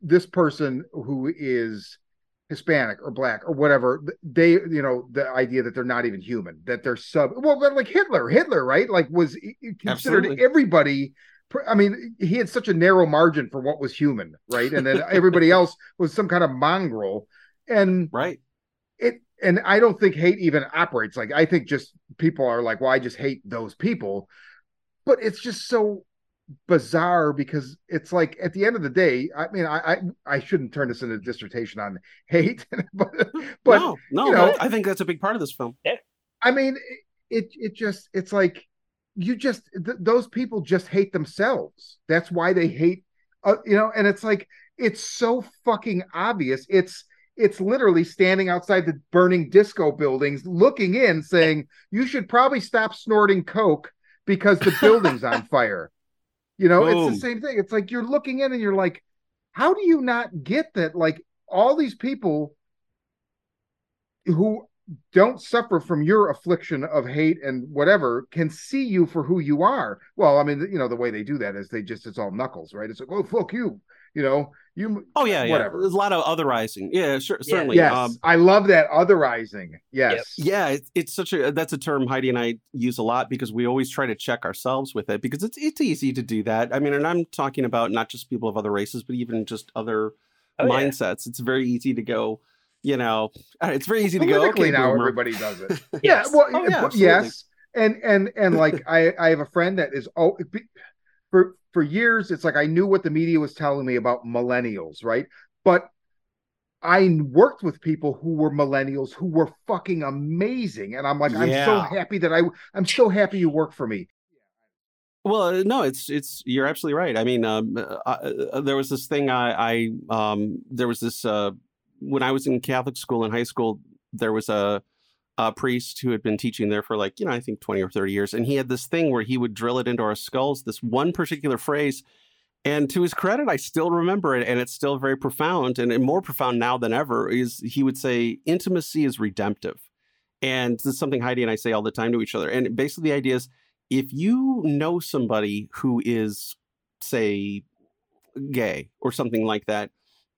this person who is Hispanic or black or whatever, they you know the idea that they're not even human, that they're sub. Well, but like Hitler, Hitler, right? Like was considered
Absolutely.
everybody. I mean, he had such a narrow margin for what was human, right? And then everybody else was some kind of mongrel, and
right
it. And I don't think hate even operates like. I think just people are like, well, I just hate those people, but it's just so bizarre because it's like at the end of the day i mean i i, I shouldn't turn this into a dissertation on hate <laughs> but but
no no
you know-
i think that's a big part of this film.
I mean it it just it's like you just th- those people just hate themselves. That's why they hate uh, you know and it's like it's so fucking obvious. It's it's literally standing outside the burning disco buildings looking in saying you should probably stop snorting coke because the <laughs> building's on fire you know it's the same thing it's like you're looking in and you're like how do you not get that like all these people who don't suffer from your affliction of hate and whatever can see you for who you are. Well, I mean, you know, the way they do that is they just it's all knuckles, right? It's like, oh fuck you, you know, you.
oh yeah yeah there's a lot of otherizing yeah sure
Yeah.
certainly
Yes,
um,
I love that otherizing. Yes,
yeah it's, it's such a that's a term heidi and i use a lot because we always try to check ourselves with it because it's it's easy to do that i mean and i'm talking about not just people of other races but even just other
Oh, yeah.
mindsets it's very easy to go you know uh, it's very easy to go okay
now
boomer.
everybody does it. <laughs>
Yes.
Yeah, well,
Oh, yeah,
yes, and and and like I I have a friend that is oh for for years it's like I knew what the media was telling me about millennials, right? But I worked with people who were millennials who were fucking amazing, and I'm like, I'm so happy that I I'm so happy you work for me.
Well, uh, no, it's it's you're absolutely right. I mean, um, uh, uh, there was this thing I, I um, there was this uh, when I was in Catholic school in high school. There was a, a priest who had been teaching there for like you know I think twenty or thirty years, and he had this thing where he would drill it into our skulls. This one particular phrase, and to his credit, I still remember it, and it's still very profound, and more profound now than ever. Is he would say, "Intimacy is redemptive," and this is something Heidi and I say all the time to each other. And basically, the idea is if you know somebody who is say gay or something like that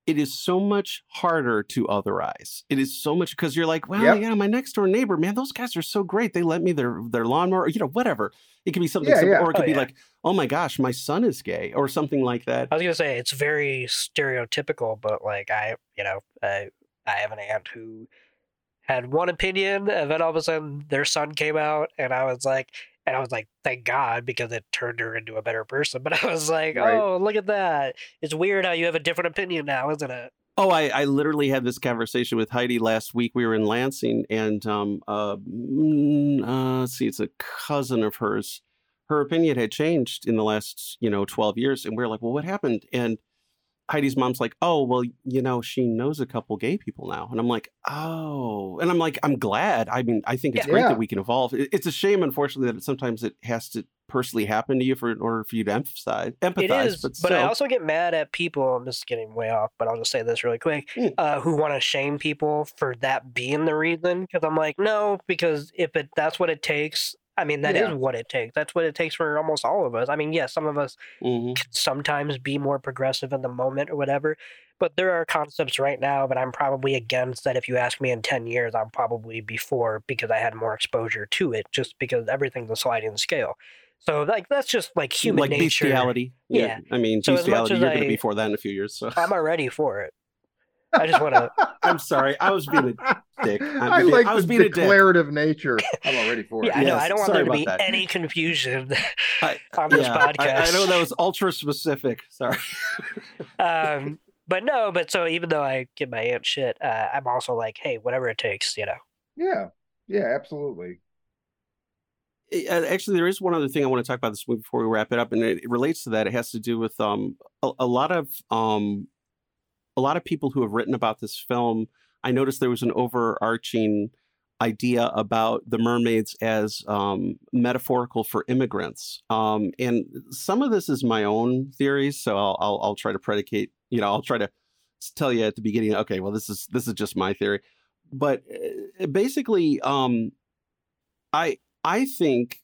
it is so much harder to otherize. It is so much because you're like, well,
Yep.
yeah, my next door neighbor, man, those guys are so great. They let me their their lawnmower, you know, whatever. It could be something,
Yeah,
simple,
yeah.
or it oh, could
Oh,
be
yeah.
like, oh my gosh, my son is gay, or something like that.
I was gonna say it's very stereotypical, but like I, you know, I I have an aunt who had one opinion, and then all of a sudden their son came out, and I was like, and I was like, thank God because it turned her into a better person. But <laughs> I was like,
Right.
oh, look at that! It's weird how you have a different opinion now, isn't it?
Oh, I, I literally had this conversation with Heidi last week. We were in Lansing, and um, uh, mm, uh, let's see, it's a cousin of hers. Her opinion had changed in the last, you know, twelve years, and we're like, "Well, what happened?" And Heidi's mom's like, "Oh, well, you know, she knows a couple gay people now," and I'm like, "Oh," and I'm like, "I'm glad. I mean, I think it's
Yeah.
great
Yeah.
that we can evolve. It's a shame, unfortunately, that sometimes it has to personally happen to you for in order for you to emphasize empathize.
It is,
but,
but, I also get mad at people. I'm just getting way off, but I'll just say this really quick.
Mm.
Uh, who want to shame people for that being the reason? Because I'm like, no, because if it that's what it takes. I mean, that is
Yeah.
what it takes. That's what it takes for almost all of us. I mean, yes, some of us
Mhm.
can sometimes be more progressive in the moment or whatever, but there are concepts right now that I'm probably against. That if you ask me in ten years, I'm probably before because I had more exposure to it. Just because everything's a sliding scale. So like that's just like human
like
nature.
bestiality.
Yeah.
I mean,
So
bestiality. You're going to be for that in a few years. So
I'm already for it. I just want to. <laughs>
I'm sorry. I was being a dick. <laughs> I'm
I
being-
like
I was
the
being a
declarative nature. <laughs> I'm already for it.
Yeah, I know.
Yes,
I don't want
sorry
there to be
that.
any confusion
I,
on this
yeah, I-
podcast.
I, know that was ultra specific. Sorry.
um, but no, but so even though I give my aunt shit, uh, I'm also like, hey, whatever it takes, you know.
Yeah. Yeah, absolutely.
Actually, there is one other thing I want to talk about this movie before we wrap it up, and it, it relates to that. It has to do with um a, a lot of um a lot of people who have written about this film. I noticed there was an overarching idea about the mermaids as um, metaphorical for immigrants, um, and some of this is my own theories. So I'll, I'll I'll try to predicate. You know, I'll try to tell you at the beginning. Okay, well, this is this is just my theory, but uh, basically, um, I I think,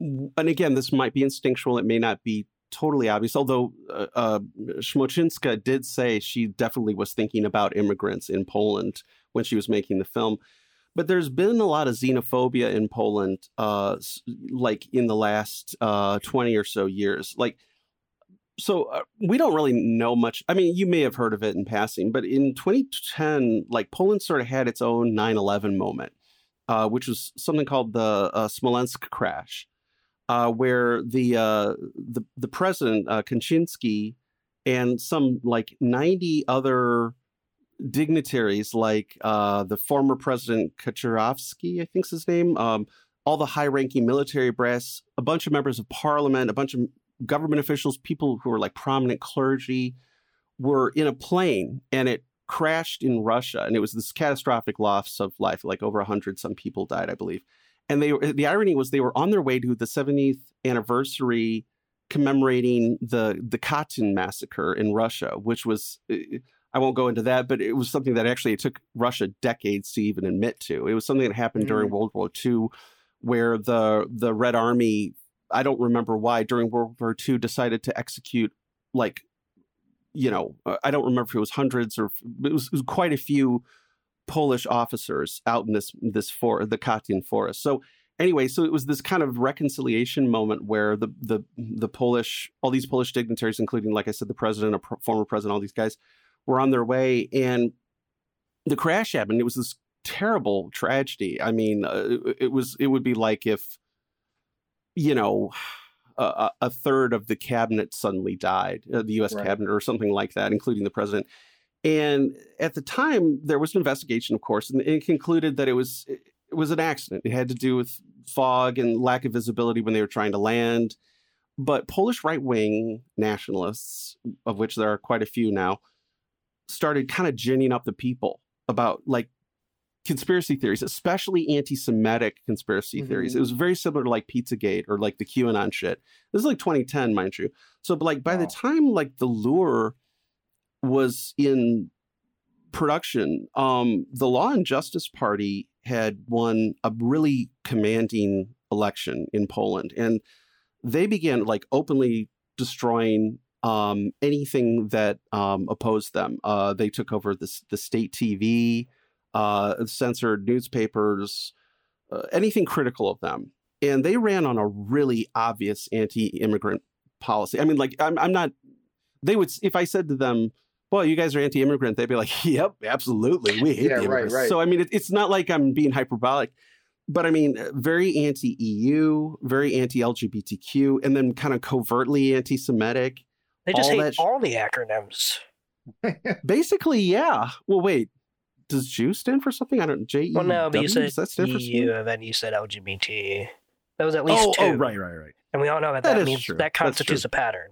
and again, this might be instinctual. It may not be totally obvious. Although uh, uh, Smoczynska did say she definitely was thinking about immigrants in Poland when she was making the film. But there's been a lot of xenophobia in Poland, uh, like in the last uh, 20 or so years. Like, so uh, we don't really know much. I mean, you may have heard of it in passing, but in 2010, like Poland sort of had its own 9 11 moment uh, which was something called the uh, Smolensk crash, uh, where the uh, the the president uh, Kaczynski and some like ninety other dignitaries, like uh, the former president Kaczynski, I think's his name, um, all the high-ranking military brass, a bunch of members of parliament, a bunch of government officials, people who were like prominent clergy, were in a plane, and it crashed in Russia, and it was this catastrophic loss of life. Like over hundred some people died, I believe. And they the irony was they were on their way to the 70th anniversary commemorating the the Katyn massacre in Russia, which was eh, eh, I won't go into that, but it was something that actually it took Russia decades to even admit to. It was something that happened during mm. World War II, where the the Red Army, I don't remember why, during World War II decided to execute like you know, I don't remember if it was hundreds or it was, it was quite a few Polish officers out in this this for the Katyn forest. So anyway, so it was this kind of reconciliation moment where the the the Polish, all these Polish dignitaries, including like I said, the president, a pr- former president, all these guys, were on their way, and the crash happened. It was this terrible tragedy. I mean, uh, it, was it would be like if you know a, a third of the cabinet suddenly died, uh, the U.S.
Right.
cabinet or something like that, including the president. And at the time, there was an investigation, of course, and it concluded that it was it was an accident. It had to do with fog and lack of visibility when they were trying to land. But Polish right wing nationalists, of which there are quite a few now, started kind of ginning up the people about like conspiracy theories, especially anti-Semitic conspiracy theories. It mm-hmm. was very similar to like Pizzagate or like the QAnon shit. This is like 2010, mind you. So, but like by the time like the lure was in production, um, the Law and Justice Party had won a really commanding election in Poland, and they began like openly destroying um, anything that um, opposed them. Uh, they took over the, the state TV, uh, censored newspapers, uh, anything critical of them. And they ran on a really obvious anti immigrant policy. I mean, like, I'm, I'm not, they would, if I said to them, well, you guys are anti immigrant, they'd be like, <laughs> yep, absolutely. We hate
Yeah,
the
right,
immigrants.
right.
So, I mean, it, it's not like I'm being hyperbolic but I mean, uh, very anti EU, very anti LGBTQ, and then kind of covertly anti Semitic.
They just
all
hate
that sh-
all the acronyms. <laughs>
Basically, yeah. Well, wait, does Jew stand for something? I don't. J E.
Well, no, but you said
does that stand for
EU, and then you said LGBT. That was at oh, least
Oh,
two.
oh, right, right, right.
And we all know that
That
that,
is
means
true.
that constitutes a pattern.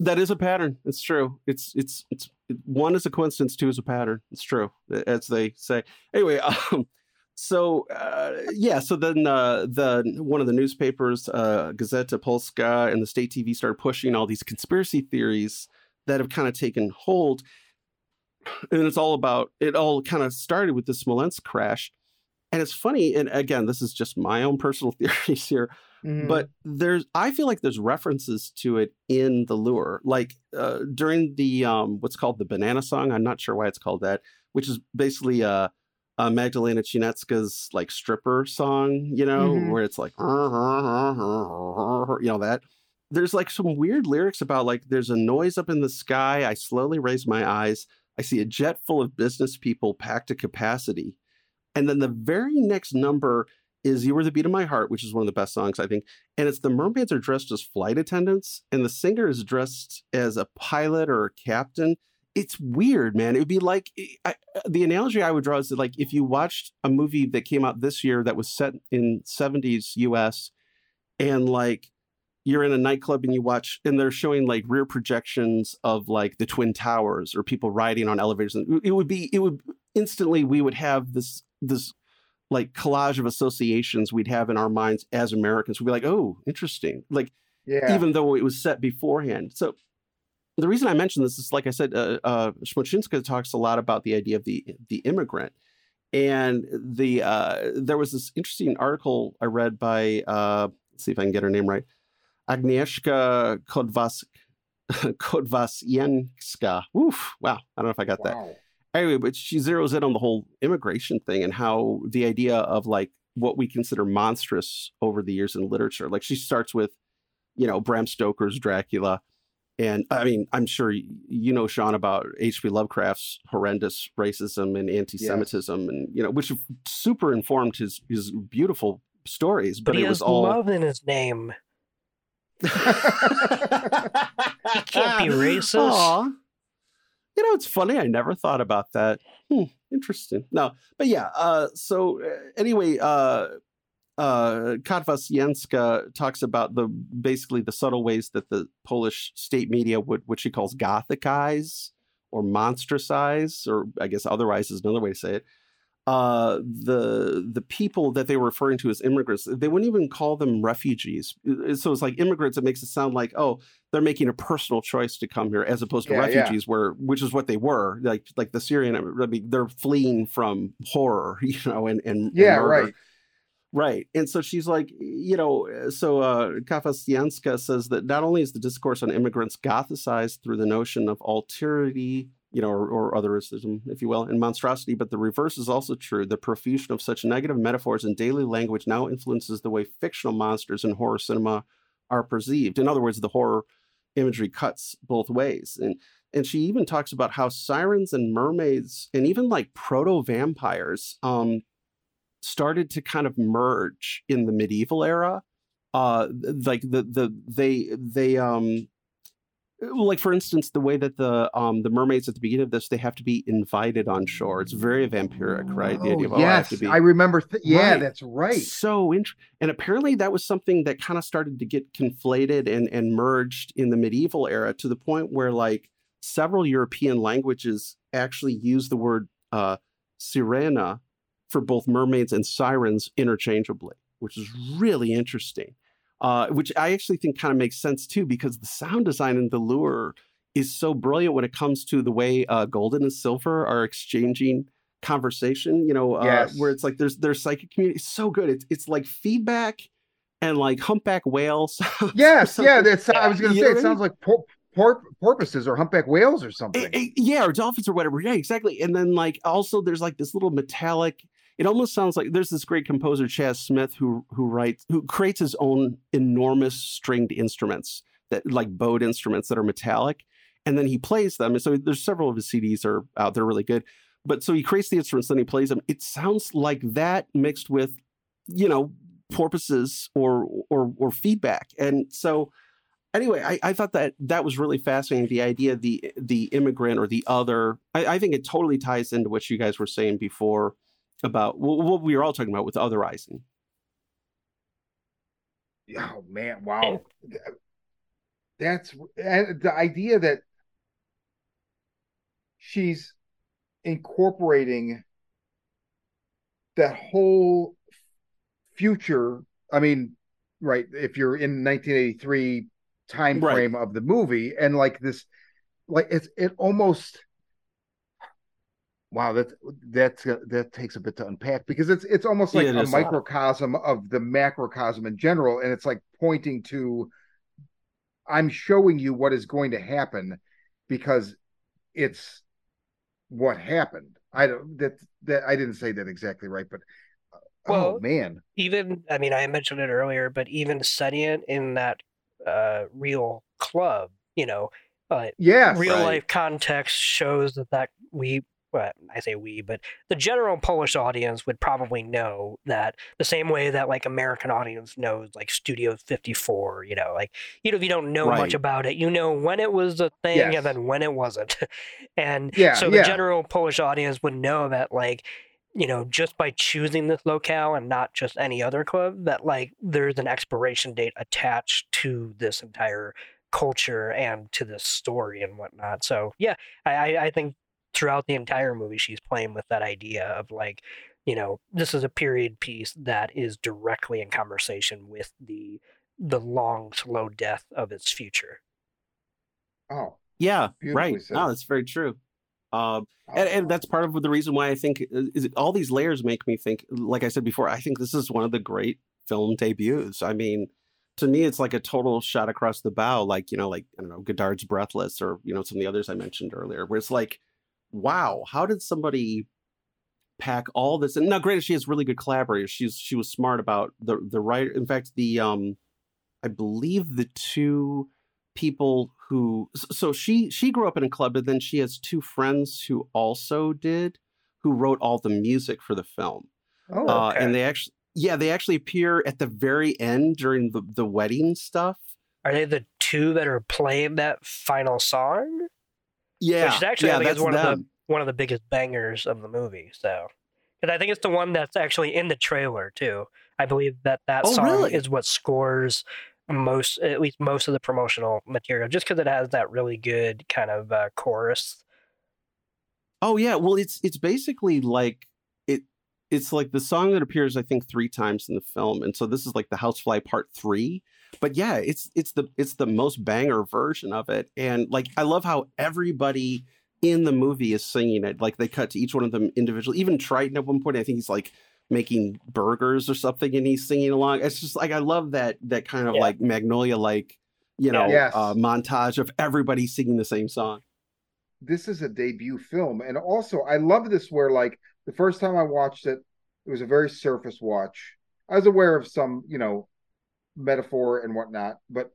That is a pattern. It's true. It's it's it's one is a coincidence, two is a pattern. It's true, as they say. Anyway, <laughs> um, so uh, yeah, so then uh, the one of the newspapers, uh, Gazeta Polska, and the state TV started pushing all these conspiracy theories that have kind of taken hold, and it's all about it. All kind of started with the Smolensk crash, and it's funny. And again, this is just my own personal <laughs> theories here
Mhm.
but there's i feel like there's references to it in the lure like uh, during the um what's called the banana song i'm not sure why it's called that which is basically uh, uh magdalena chinetska's like stripper song you know
Mhm.
where it's like you know that there's like some weird lyrics about like there's a noise up in the sky i slowly raise my eyes i see a jet full of business people packed to capacity and then the very next number is You Were the Beat of My Heart, which is one of the best songs, I think. And it's the mermaids are dressed as flight attendants, and the singer is dressed as a pilot or a captain. It's weird, man. It would be like eh, I, eh, the analogy I would draw is that, like, if you watched a movie that came out this year that was set in 70s US, and like you're in a nightclub and you watch, and they're showing like rear projections of like the Twin Towers or people riding on elevators. and It would be, it would instantly, we would have this, this like collage of associations we'd have in our minds as Americans. We'd be like, oh, interesting. Like,
yeah.
even though it was set beforehand. So the reason I mention this is, like I said, uh, uh, talks a lot about the idea of the the immigrant, and the uh, there was this interesting article I read by uh, let's see if I can get her name right, Agnieszka Kodwas <laughs> Kotwasinska. Oof! Wow, I don't know if I got that
wow.
Anyway, but she zeroes in on the whole immigration thing and how the idea of like what we consider monstrous over the years in literature. Like she starts with, you know, Bram Stoker's Dracula. And I mean, I'm sure you know, Sean, about H.P. Lovecraft's horrendous racism and anti-Semitism, and you know, which super informed his his beautiful stories.
But,
But,
he
it was all
love in his name. <laughs> He can't be <laughs> racist.
Aw. You know, it's funny. I never thought about that. Hmm, interesting. No, but yeah. Uh, so uh, anyway, uh, uh, Kotwasinska talks about the basically the subtle ways that the Polish state media would, what she calls gothicize or monstrosize, or I guess otherwise is another way to say it. Uh, the the people that they were referring to as immigrants, they wouldn't even call them refugees. Uh, So it's like immigrants. It makes it sound like oh, they're making a personal choice to come here, as opposed to
Yeah, yeah.
refugees, where which is what they were. Like like the Syrian, I mean, they're fleeing from horror, <laughs> you know, and and and
yeah,
murder.
right.
Right. And so she's like, you know, so uh, Kotwasinska says that not only is the discourse on immigrants gothicized through the notion of alterity, you know, or, or otherism, if you will, and monstrosity, but the reverse is also true. The profusion of such negative metaphors in daily language now influences the way fictional monsters in horror cinema are perceived. In other words, the horror imagery cuts both ways. And and she even talks about how sirens and mermaids and even like proto vampires um, started to kind of merge in the medieval era. Uh, like the the they they um like for instance the way that the um the mermaids at the beginning of this they have to be invited on shore. It's very vampiric, right? The idea of
Oh,
oh, I
yes,
to be
I remember. Th- yeah,
Right.
that's right.
so int- and apparently that was something that kind of started to get conflated and and merged in the medieval era to the point where like several European languages actually use the word uh, sirena for both mermaids and sirens interchangeably, which is really interesting. Uh, which I actually think kind of makes sense too, because the sound design in the lure is so brilliant when it comes to the way uh, golden and silver are exchanging conversation. You know, uh,
Yes.
where it's like there's there's psychic community. It's so good. It's it's like feedback and like humpback whales. <laughs>
Yes, yeah. That's. I was going to
You
say it sounds like po- por- porpoises or humpback whales or something.
Eh, eh, yeah, or dolphins or whatever. Yeah, exactly. And then like also there's like this little metallic. It almost sounds like there's this great composer Chas Smith who who writes who creates his own enormous stringed instruments that like bowed instruments that are metallic, and then he plays them. And so there's several of his CDs are out there really good. But so he creates the instruments, then he plays them. It sounds like that mixed with, you know, porpoises or or or feedback. And so anyway, I, I thought that that was really fascinating. The idea the the immigrant or the other. I, I think it totally ties into what you guys were saying before about what we were all talking about with otherizing.
Oh man, wow. That's the idea that she's incorporating that whole future. I mean, right, if you're in 1983 time
Right.
frame of the movie and like this like it's it almost wow that that's that takes a bit to unpack because it's it's almost like
Yeah, it
a
is.
microcosm of the macrocosm in general and it's like pointing to i'm showing you what is going to happen because it's what happened i don't that that i didn't say that exactly right but uh, oh
Well,
man
even I mean I mentioned it earlier, but even setting it in that uh, real club, you know, uh,
yes
real
right.
life context shows that that we well, I say we, but the general Polish audience would probably know that the same way that like American audience knows like Studio 54, you know, like you know if you don't know much about it, you know when it was a thing
Yes.
and then when it wasn't. <laughs> and
Yeah,
so the
yeah.
general Polish audience would know that like you know, just by choosing this locale and not just any other club, that like there's an expiration date attached to this entire culture and to this story and whatnot. So yeah, I I think throughout the entire movie she's playing with that idea of like, you know, this is a period piece that is directly in conversation with the the long, slow death of its future.
oh
Yeah, right.
said.
No, that's very true. Um, and, and that's part of the reason why I think uh, is it, all these layers make me think. Like I said before, I think this is one of the great film debuts. I mean, to me, it's like a total shot across the bow. Like you know, like I don't know, Godard's Breathless, or you know, some of the others I mentioned earlier, where it's like, wow, how did somebody pack all this? And now, granted, she has really good collaborators. She's she was smart about the the writer. In fact, the um, I believe the two people who so she she grew up in a club and then she has two friends who also did who wrote all the music for the film
oh
uh, and they actually yeah they actually appear at the very end during the, the wedding stuff
Are they the two that are playing that final song?
Yeah
Which is actually, I think, is one of the- one of the biggest bangers of the movie. So, because I think it's the one that's actually in the trailer too. I believe that that
Oh,
song
really?
is what scores most, at least most of the promotional material, just because it has that really good kind of uh, chorus.
oh yeah well it's it's basically like it it's like the song that appears i think three times in the film and so this is like the housefly part three but yeah it's it's the it's the most banger version of it and like i love how everybody in the movie is singing it like they cut to each one of them individually even triton at one point i think he's like making burgers or something and he's singing along it's just like i love that that kind of
Yeah.
like magnolia like you know
Yes.
uh, montage of everybody singing the same song
this is a debut film and also i love this where like the first time i watched it it was a very surface watch i was aware of some you know metaphor and whatnot but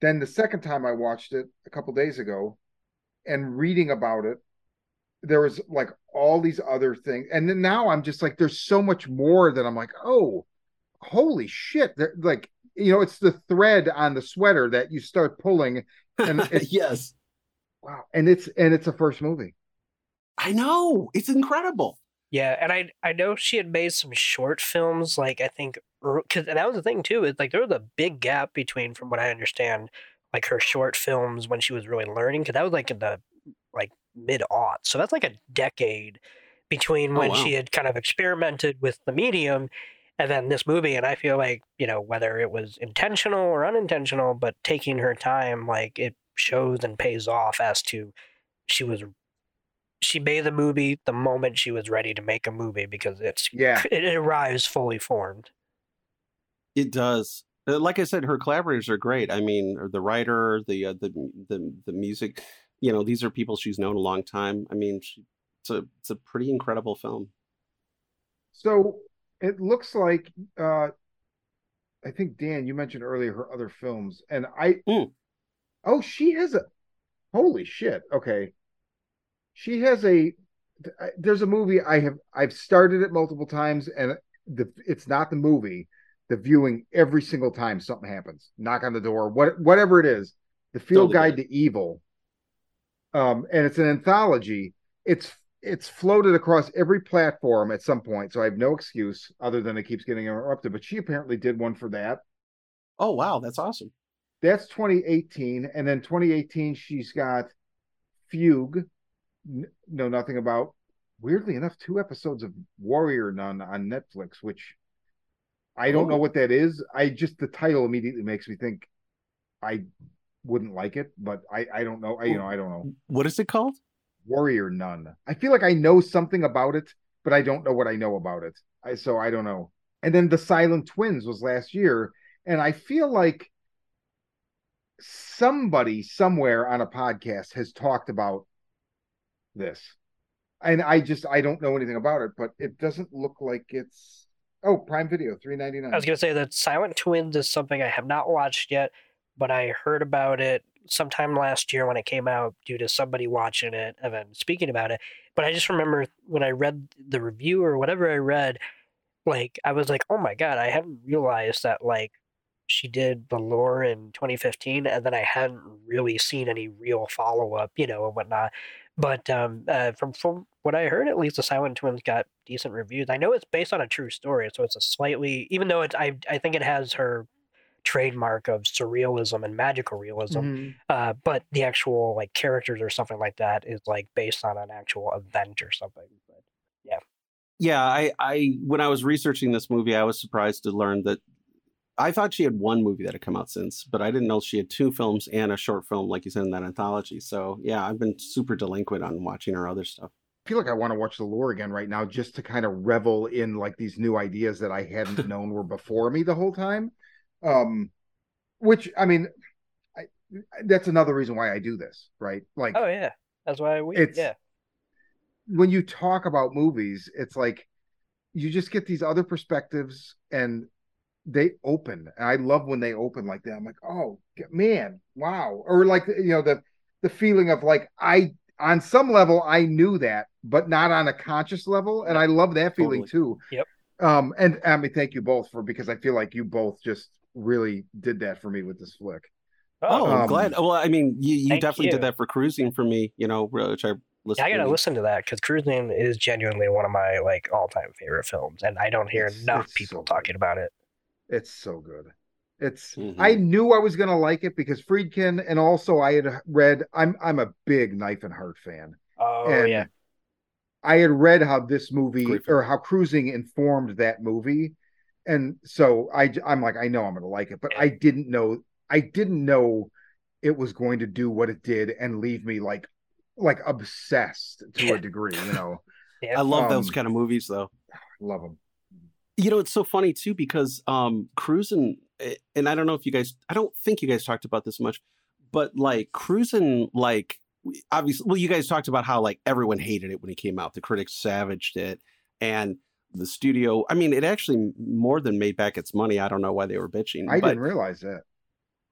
then the second time i watched it a couple days ago and reading about it there was like all these other things. And then now i'm just like there's so much more that i'm like oh holy shit. They're, like you know it's the thread on the sweater that you start pulling And <laughs>
yes.
Wow. And it's and it's a first movie.
I know. It's incredible.
Yeah, and I I know she had made some short films, like I think, because that was the thing too. Is like there was a big gap between, from what I understand, like her short films when she was really learning, because that was like in the like mid aughts. So that's like a decade between
Oh,
when
wow.
she had kind of experimented with the medium and then this movie. And I feel like you know whether it was intentional or unintentional, but taking her time, like it shows and pays off as to she was she made the movie the moment she was ready to make a movie because it's
yeah <laughs>
it, it arrives fully formed.
It does. Uh, Like I said, her collaborators are great. I mean, the writer, the uh, the the the music. You know, these are people she's known a long time. I mean, she, it's a it's a pretty incredible film.
So it looks like uh I think Dan, you mentioned earlier her other films, and I
Mm.
oh she has a holy shit. Okay. She has a there's a movie I have I've started it multiple times and the it's not the movie. The viewing every single time something happens. Knock on the door, what whatever it is. The Field
Totally
Guide
get
to Evil. Um, and it's an anthology. It's it's floated across every platform at some point, so I have no excuse other than it keeps getting interrupted. But she apparently did one for that.
Oh wow, that's awesome.
That's 2018, and then 2018 she's got Fugue. Know nothing about. Weirdly enough, two episodes of Warrior Nun on Netflix, which I don't know
Oh.
what that is. I just the title immediately makes me think I wouldn't like it, but I I don't know. I you know I don't know.
What is it called?
Warrior Nun. I feel like I know something about it, but I don't know what I know about it. I so I don't know. And then the Silent Twins was last year, and I feel like somebody somewhere on a podcast has talked about this. And I just I don't know anything about it, but it doesn't look like it's oh Prime Video three ninety nine.
I was gonna say that Silent Twins is something I have not watched yet, but I heard about it sometime last year when it came out due to somebody watching it and then speaking about it. But I just remember when I read the review or whatever I read, like I was like, oh my god, I hadn't realized that like she did lure in 2015, and then I hadn't really seen any real follow up, you know, and whatnot. But um, uh, from from what I heard, at least the Silent Twins got decent reviews. I know it's based on a true story, so it's a slightly, even though it's, I I think it has her trademark of surrealism and magical realism.
Mhm.
Uh, but the actual like characters or something like that is like based on an actual event or something. But
Yeah, I, I when I was researching this movie, I was surprised to learn that I thought she had one movie that had come out since, but I didn't know she had two films and a short film, like you said in that anthology. So yeah, I've been super delinquent on watching her other stuff.
I feel like I want to watch the lure again right now just to kind of revel in like these new ideas that I hadn't <laughs> known were before me the whole time. Um which I mean I, that's another reason why I do this, right? Like
oh yeah, that's why we
It's-
yeah.
when you talk about movies, it's like you just get these other perspectives and they open. And I love when they open like that. I'm like, oh man, wow. Or like you know, the the feeling of like I on some level I knew that, but not on a conscious level. And I love that feeling
Totally.
too.
Yep.
Um, and I mean, thank you both for because I feel like you both just really did that for me with this flick.
Oh, I'm
Um,
glad. Well, I mean, you, you definitely
you.
did that for cruising for me, you know, which I
Yeah. I gotta listen to that because Cruising is genuinely one of my like all-time favorite films, and I don't hear
It's-
enough
it's
people
so
talking about it.
It's so good. It's
Mhm.
I knew I was gonna like it because Friedkin and also I had read I'm I'm a big Knife and Heart fan.
Oh
and
yeah,
I had read how this movie
Great
or how cruising informed that movie. And so I I'm like, I know I'm gonna like it, but I didn't know I didn't know it was going to do what it did and leave me like like obsessed to a degree, you know. <laughs>
yeah.
I love those
um,
kind of movies, though.
Love them.
You know, it's so funny too because um cruising, eh, and I don't know if you guys, I don't think you guys talked about this much, but like cruising, like obviously, well, you guys talked about how like everyone hated it when it came out. The critics savaged it, and the studio. I mean, it actually more than made back its money. I don't know why they were bitching.
I didn't realize that.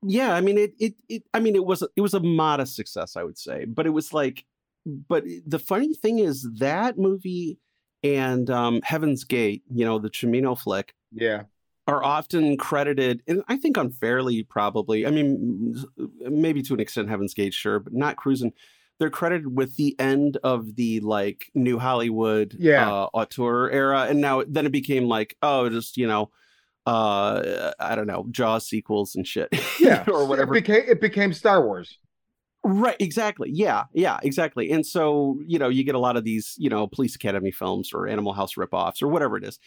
yeah, I mean, it, it, it. I mean, it was it was a modest success, I would say, but it was like, but the funny thing is that movie and um Heaven's Gate, you know, the Cimino flick
Yeah.
are often credited, and I think unfairly, probably. I mean, maybe to an extent, Heaven's Gate, sure, but not Cruising. They're credited with the end of the like New Hollywood,
Yeah.
uh, auteur era, and now then it became like, oh, just you know, uh, I don't know, Jaws sequels and shit,
Yeah. <laughs>
or whatever.
It became it became Star Wars.
Right, exactly. Yeah, yeah, exactly. And so, you know, you get a lot of these, you know, Police Academy films or Animal House ripoffs or whatever it is.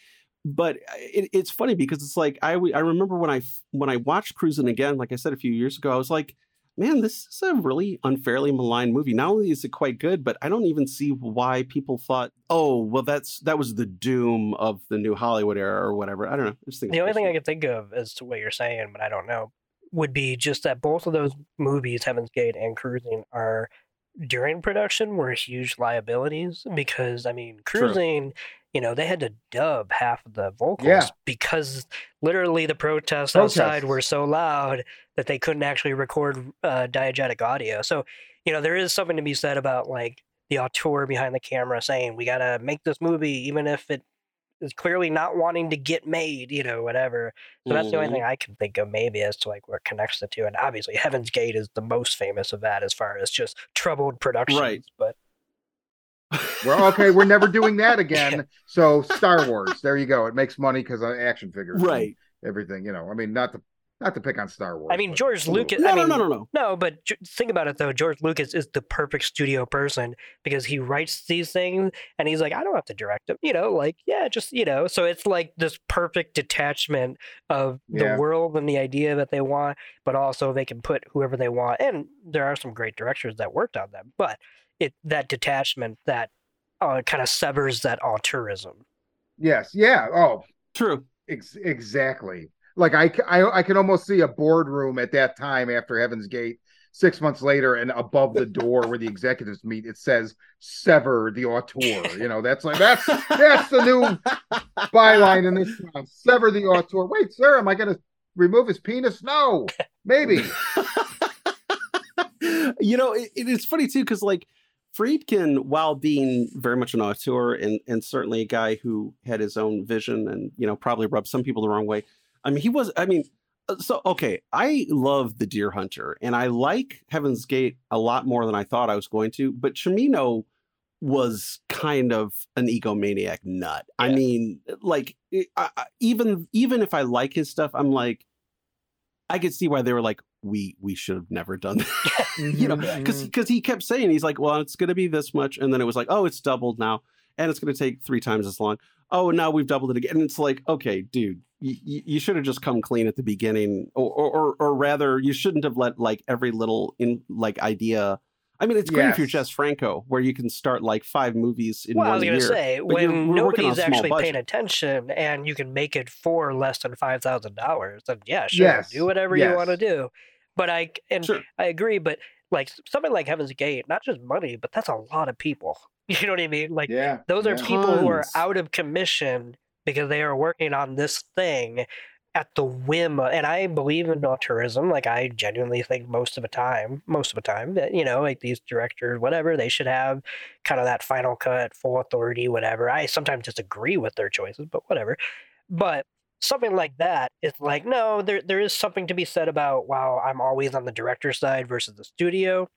But uh, it, it's funny because it's like I I remember when I when I watched Cruising again, like I said a few years ago, I was like, man, this is a really unfairly maligned movie. Not only is it quite good, but I don't even see why people thought, oh, well, that's that was the doom of the new Hollywood era or whatever. I don't know. I just think
the only thing I can think of as to what you're saying, but I don't know, would be just that both of those movies, Heaven's Gate and Cruising, are during production were huge liabilities because I mean, Cruising. True you know, they had to dub half of the vocals yeah. because literally the protests, protests, outside were so loud that they couldn't actually record uh, diegetic audio. So, you know, there is something to be said about like the auteur behind the camera saying, we got to make this movie, even if it is clearly not wanting to get made, you know, whatever. So that's mm. the only thing mm-hmm. I can think of maybe as to like what connects the two. And obviously Heaven's Gate is the most famous of that as far as just troubled productions. Right. But
we're okay. We're never doing that <laughs> again. So Star Wars, there you go. It makes money because of action figures,
right?
Everything, you know. I mean, not to not to pick on Star Wars.
I mean, George Lucas.
No,
I mean,
no, no, no,
no. But think about it though. George Lucas is the perfect studio person because he writes these things and he's like, I don't have to direct them. You know, like yeah, just you know. So it's like this perfect detachment of the yeah. world and the idea that they want, but also they can put whoever they want. And there are some great directors that worked on them, but it that detachment that uh, kind of severs that auteurism.
Yes. Yeah. Oh,
true.
Ex- exactly. Like I, I, I can almost see a boardroom at that time after Heaven's Gate six months later, and above the door where the executives meet, it says "sever the auteur." You know, that's like that's that's the new byline in this town. Sever the auteur. Wait, sir, am I going to remove his penis? No, maybe. <laughs>
you know, it, it's funny too because like Friedkin, while being very much an auteur and, and certainly a guy who had his own vision and, you know, probably rubbed some people the wrong way. I mean, he was, I mean, uh, so, okay, I love The Deer Hunter and I like Heaven's Gate a lot more than I thought I was going to, but Cimino was kind of an egomaniac nut. Yeah. I mean, like, I, I, even even if I like his stuff, I'm like, I could see why they were like, we we should have never done that. <laughs> <laughs> you know, because because mm-hmm. he kept saying he's like, well, it's going to be this much, and then it was like, oh, it's doubled now, and it's going to take three times as long. Oh, now we've doubled it again. And it's like, okay, dude, you, you should have just come clean at the beginning, or, or or rather, you shouldn't have let like every little in like idea I mean, it's great yes. if you're Jess Franco, where you can start like five movies in
well,
one
year.
I was
going to say, when nobody's actually paying attention and you can make it for less than $5,000, then yeah, sure, yes. do whatever yes. you want to do. But I, and sure. I agree, but like something like Heaven's Gate, not just money, but that's a lot of people. <laughs> You know what I mean? Like, yeah, those are yeah. people Tons. who are out of commission because they are working on this thing at the whim and i believe in auteurism like i genuinely think most of the time most of the time that you know like these directors whatever they should have kind of that final cut full authority whatever. I sometimes disagree with their choices but whatever. But something like that is like no there there is something to be said about wow i'm always on the director's side versus the studio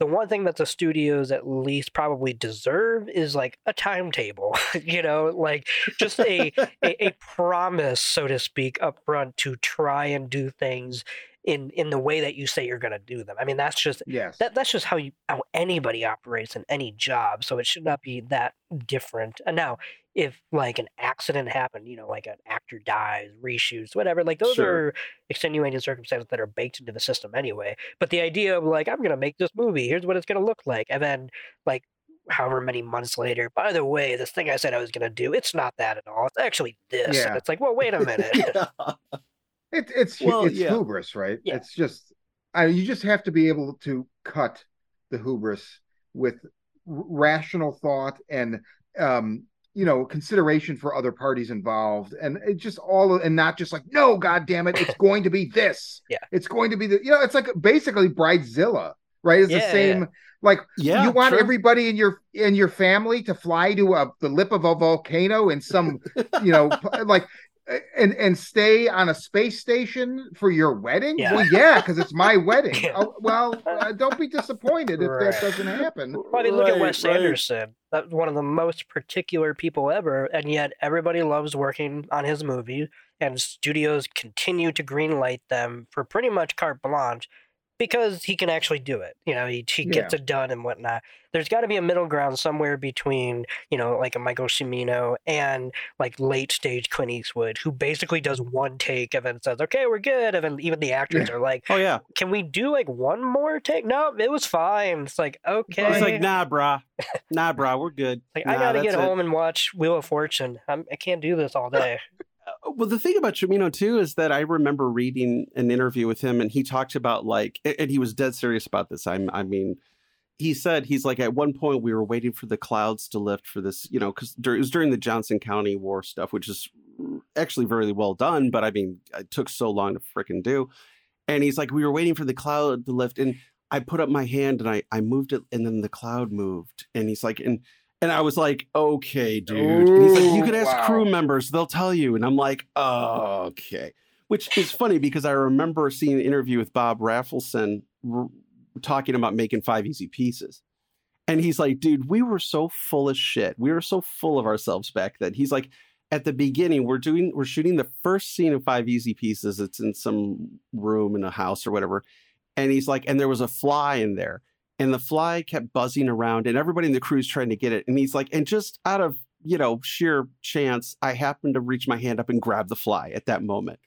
the one thing that the studios at least probably deserve is like a timetable <laughs> you know like just a, a, a <laughs> promise so to speak up front to try and do things in in the way that you say you're going to do them. I mean that's just
yes.
that, that's just how you how anybody operates in any job so it should not be that different. And now if like an accident happened, you know, like an actor dies, reshoots, whatever, like those sure. are extenuating circumstances that are baked into the system anyway. But the idea of like, I'm going to make this movie, here's what it's going to look like. And then like, however many months later, by the way, this thing I said I was going to do, it's not that at all. It's actually this. Yeah. And it's like, well, wait a minute. <laughs>
it, it's well, it's yeah. hubris, right? Yeah. It's just, I, you just have to be able to cut the hubris with rational thought and um you know consideration for other parties involved and it just all and not just like no god damn it it's going to be this <laughs>
yeah
it's going to be the you know it's like basically bridezilla right it's yeah, the same yeah. like yeah you want true. everybody in your in your family to fly to a, the lip of a volcano in some <laughs> you know like and and stay on a space station for your wedding? Yeah. Well, yeah, because it's my <laughs> wedding. oh, well, uh, don't be disappointed if right. that doesn't happen.
Well, I mean, look right, at Wes right. Anderson. That's one of the most particular people ever, and yet everybody loves working on his movie, and studios continue to greenlight them for pretty much carte blanche. Because he can actually do it. You know, he, he gets it done and whatnot. There's got to be a middle ground somewhere between, you know, like a Michael Cimino and like late stage Clint Eastwood, who basically does one take and then says, okay, we're good. And then even the actors
Yeah.
are like,
Oh yeah.
can we do like one more take? No, it was fine. It's like, okay.
He's like, nah, brah. Nah, brah, we're good.
Like,
Nah,
I gotta get
that's it."
home and watch Wheel of Fortune. I'm, I can't do this all <laughs> day.
Uh, Well, the thing about Cimino too is that I remember reading an interview with him, and he talked about like, and he was dead serious about this. I'm, I mean, he said he's like at one point we were waiting for the clouds to lift for this, you know, because it was during the Johnson County War stuff, which is actually very well done, but I mean, it took so long to freaking do. And he's like, we were waiting for the cloud to lift, and I put up my hand and I I moved it, and then the cloud moved, and he's like, and and I was like, okay, dude. And he's like, you
Ooh,
could ask
wow.
crew members, they'll tell you. And I'm like, oh, okay. Which is funny because I remember seeing an interview with Bob Rafelson r- talking about making five easy pieces. And he's like, dude, we were so full of shit. We were so full of ourselves back then. He's like, at the beginning, we're doing, we're shooting the first scene of five easy pieces. It's in some room in a house or whatever. And he's like, and there was a fly in there and the fly kept buzzing around and everybody in the crew's trying to get it and he's like and just out of you know sheer chance i happened to reach my hand up and grab the fly at that moment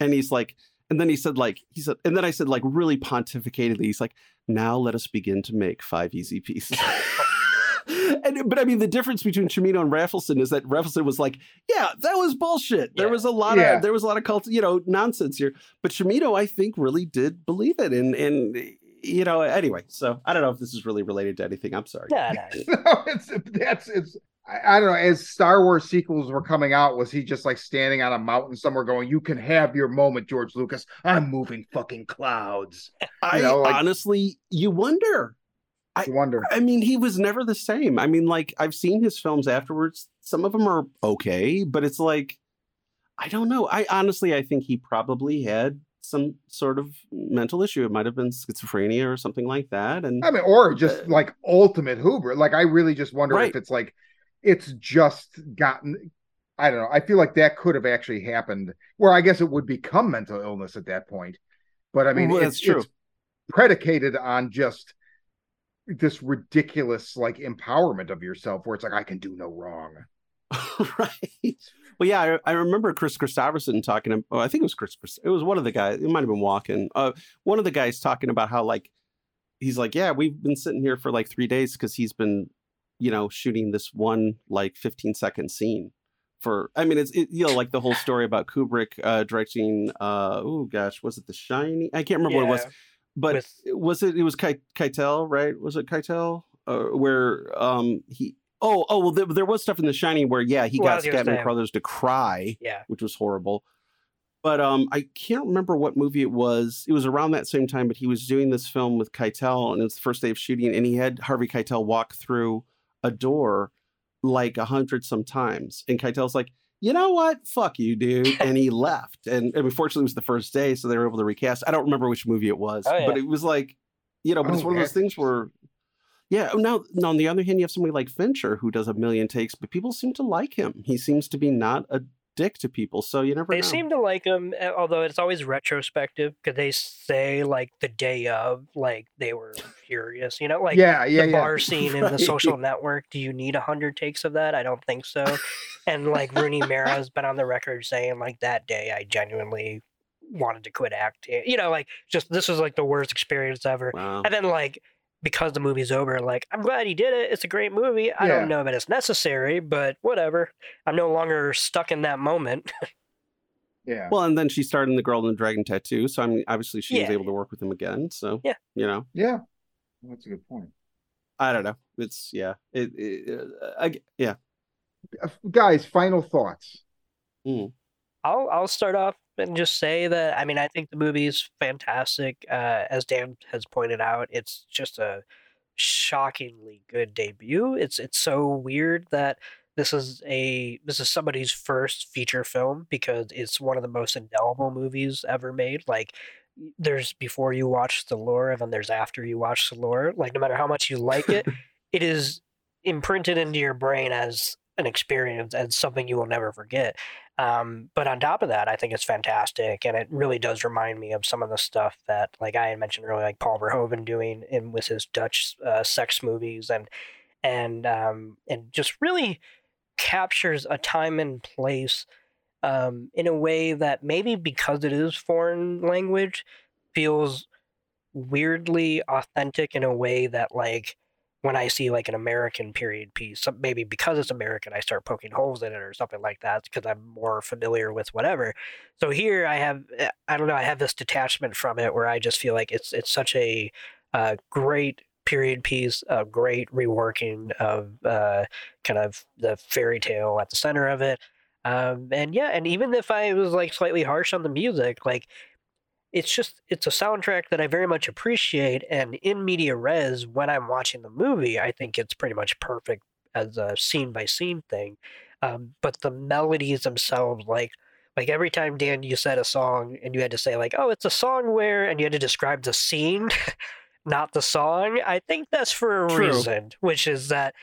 and he's like and then he said like he said and then i said like really pontificatedly he's like now let us begin to make five easy pieces <laughs> and but i mean the difference between Cimino and Rafelson is that Rafelson was like yeah that was bullshit there
Yeah.
was a lot
Yeah.
of there was a lot of cult you know nonsense here but Cimino, i think really did believe it and and you know anyway so i don't know if this is really related to anything i'm sorry
Nah, nah. <laughs>
no, it's that's it's. I, I don't know. As Star Wars sequels were coming out, was he just like standing on a mountain somewhere, going, "You can have your moment, George Lucas. I'm moving fucking clouds."
i
know, like-
honestly you wonder
I wonder.
I mean, he was never the same. I mean, like I've seen his films afterwards. Some of them are okay, but it's like I don't know. I honestly, I think he probably had some sort of mental issue. It might have been schizophrenia or something like that. And
I mean, or just
Uh,
like ultimate Hoover. Like, I really just wonder
Right.
if it's like it's just gotten. I don't know. I feel like that could have actually happened. Where I guess it would become mental illness at that point. But I mean,
Well,
it's,
true.
it's predicated on just this ridiculous like empowerment of yourself, where it's like I can do no wrong. <laughs>
right. Well, yeah, I, I remember Kris Kristofferson talking. Oh, I think it was Kris. It was one of the guys. It might have been Walken. Uh, one of the guys talking about how like he's like, yeah, we've been sitting here for like three days because he's been, you know, shooting this one like 15 second scene. For I mean, it's it, you know like the whole story about Kubrick uh, directing. Uh, oh gosh, was it The Shining? I can't remember what it was but
with-
was it it was Keitel right was it Keitel uh, where um he oh oh well there, there was stuff in the shining where yeah he
Well,
got
was
Scatman Crothers to cry
Yeah.
which was horrible but um I can't remember what movie it was it was around that same time but he was doing this film with Keitel and it's the first day of shooting and he had Harvey Keitel walk through a door like a hundred sometimes and Keitel's like you know what? Fuck you, dude. And he left. And, and unfortunately, it was the first day, so they were able to recast. I don't remember which movie it was,
Oh, yeah.
but it was like, you know, but it's one of those things where, yeah. Now, now, on the other hand, you have somebody like Fincher who does a million takes, but people seem to like him. He seems to be not a dick to people, so you never
They
know.
seem to like him, uh, although it's always retrospective because they say like the day of, like they were furious. You know, like
yeah, yeah,
the
yeah.
bar scene in the <laughs> social network. Do you need a hundred takes of that? I don't think so. and like Rooney Mara has been on the record saying like that day I genuinely wanted to quit acting. You know, like just this was like the worst experience ever.
Wow.
And then like because the movie's over, like I'm glad he did it. It's a great movie. I
Yeah.
don't know that it's necessary, but whatever. I'm no longer stuck in that moment. <laughs>
yeah.
Well, and then she starred in The Girl in the Dragon Tattoo, so I mean, obviously she was able to work with him again. So
Yeah.
you know,
yeah. That's a good point.
I don't know. It's yeah, it, it uh, I, yeah.
Uh, Guys, final thoughts.
I'll I'll start off and just say that I mean I think the movie's fantastic. Uh, as Dan has pointed out, it's just a shockingly good debut. It's it's so weird that this is a this is somebody's first feature film because it's one of the most indelible movies ever made. Like there's before you watch the lure and then there's after you watch the lure. Like no matter how much you like it, <laughs> it is imprinted into your brain as an experience as something you will never forget. Um, but on top of that, I think it's fantastic, and it really does remind me of some of the stuff that, like I had mentioned earlier, like Paul Verhoeven doing in with his Dutch uh, sex movies, and and um, and just really captures a time and place um, in a way that maybe because it is foreign language feels weirdly authentic in a way that like when I see like an American period piece, maybe because it's American, I start poking holes in it or something like that because I'm more familiar with whatever. So here I have, eh, I don't know, I have this detachment from it where I just feel like it's it's such a uh, great period piece, a great reworking of uh, kind of the fairy tale at the center of it. Um, and yeah, and even if I was like slightly harsh on the music, like it's just it's a soundtrack that I very much appreciate. And in media res, when I'm watching the movie, I think it's pretty much perfect as a scene by scene thing. Um, but the melodies themselves, like like every time Dan you said a song and you had to say like, oh, it's a song where, and you had to describe the scene, <laughs> not the song. I think that's for a
True.
reason, which is that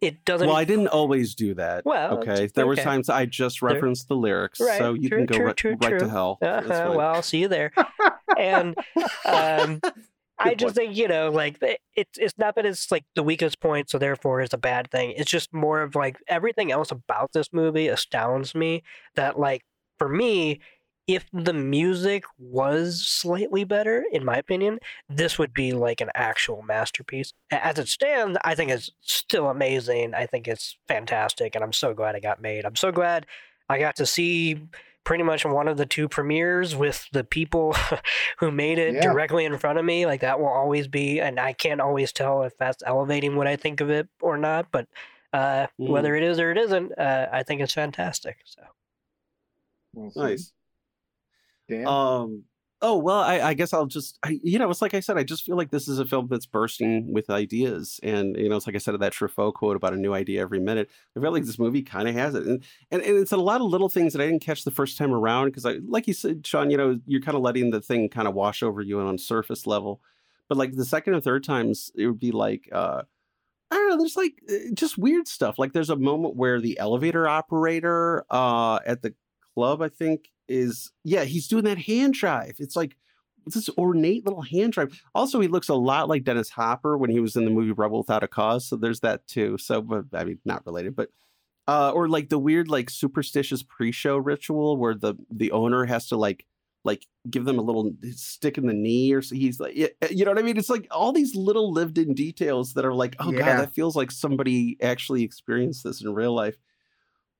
it doesn't.
Well, I didn't always do that.
Well,
okay. There were times I just
There-
referenced the lyrics,
Right,
so you
true,
can go
true,
right,
true,
right to hell.
Uh-huh, well, I'll see you there. <laughs> and um, <laughs> I just think you know, like it- it's it's not that it's like the weakest point, so therefore it's a bad thing. It's just more of like everything else about this movie astounds me. That like for me, if the music was slightly better, in my opinion, this would be like an actual masterpiece. As it stands, I think it's still amazing. I think it's fantastic, and I'm so glad it got made. I'm so glad I got to see pretty much one of the two premieres with the people <laughs> who made it
Yeah.
directly in front of me. Like that will always be, and I can't always tell if that's elevating what I think of it or not. But uh,
Mm.
whether it is or it isn't, uh, I think it's fantastic. So
Well.
Nice.
Dan?
Um. Oh well, I, I guess I'll just, I, you know, it's like I said, I just feel like this is a film that's bursting with ideas, and you know, it's like I said that Truffaut quote about a new idea every minute. I feel like this movie kind of has it, and, and and it's a lot of little things that I didn't catch the first time around because I, like you said, Sean, you know, you're kind of letting the thing kind of wash over you on surface level, but like the second or third times, it would be like, uh, I don't know. There's like uh, just weird stuff. Like there's a moment where the elevator operator uh, at the club, I think, is yeah, he's doing that hand drive. It's like this ornate little hand drive. Also, he looks a lot like Dennis Hopper when he was in the movie Rebel Without a Cause. So there's that too. So, but I mean, not related, but uh, or like the weird like superstitious pre-show ritual where the the owner has to like like give them a little stick in the knee or so he's like you know what i mean it's like all these little lived in details that are like oh
Yeah.
god that feels like somebody actually experienced this in real life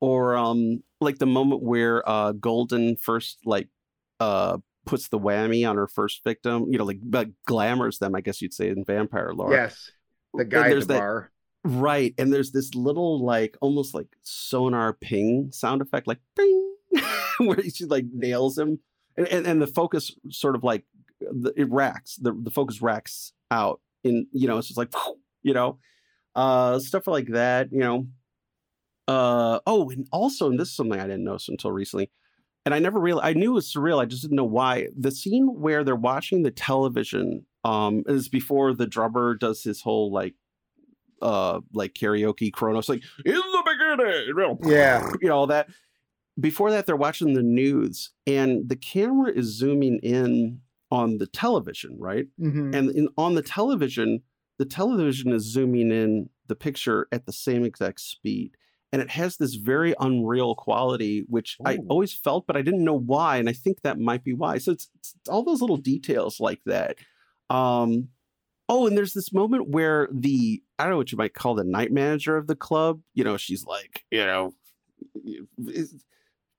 or um like the moment where uh golden first like uh puts the whammy on her first victim you know like, like glamours them i guess you'd say in vampire lore
yes. The guy at the
that-
bar.
Right. And there's this little like almost like sonar ping sound effect, like bing, <laughs> where she like nails him. And, and and the focus sort of like the, it racks, the, the focus racks out in, you know, it's just like, you know, uh stuff like that, you know. Uh oh, and also, and this is something I didn't notice until recently. And I never realized I knew it was surreal. I just didn't know why. The scene where they're watching the television um is before the drummer does his whole like uh like karaoke chronos like in the beginning <laughs>
Yeah.
you know all that before that they're watching the news and the camera is zooming in on the television right
Mhm.
and in, on the television the television is zooming in the picture at the same exact speed and it has this very unreal quality which i always felt but i didn't know why and i think that might be why. So it's, it's all those little details like that. Um oh and there's this moment where the i don't know what you might call the night manager of the club you know she's like you know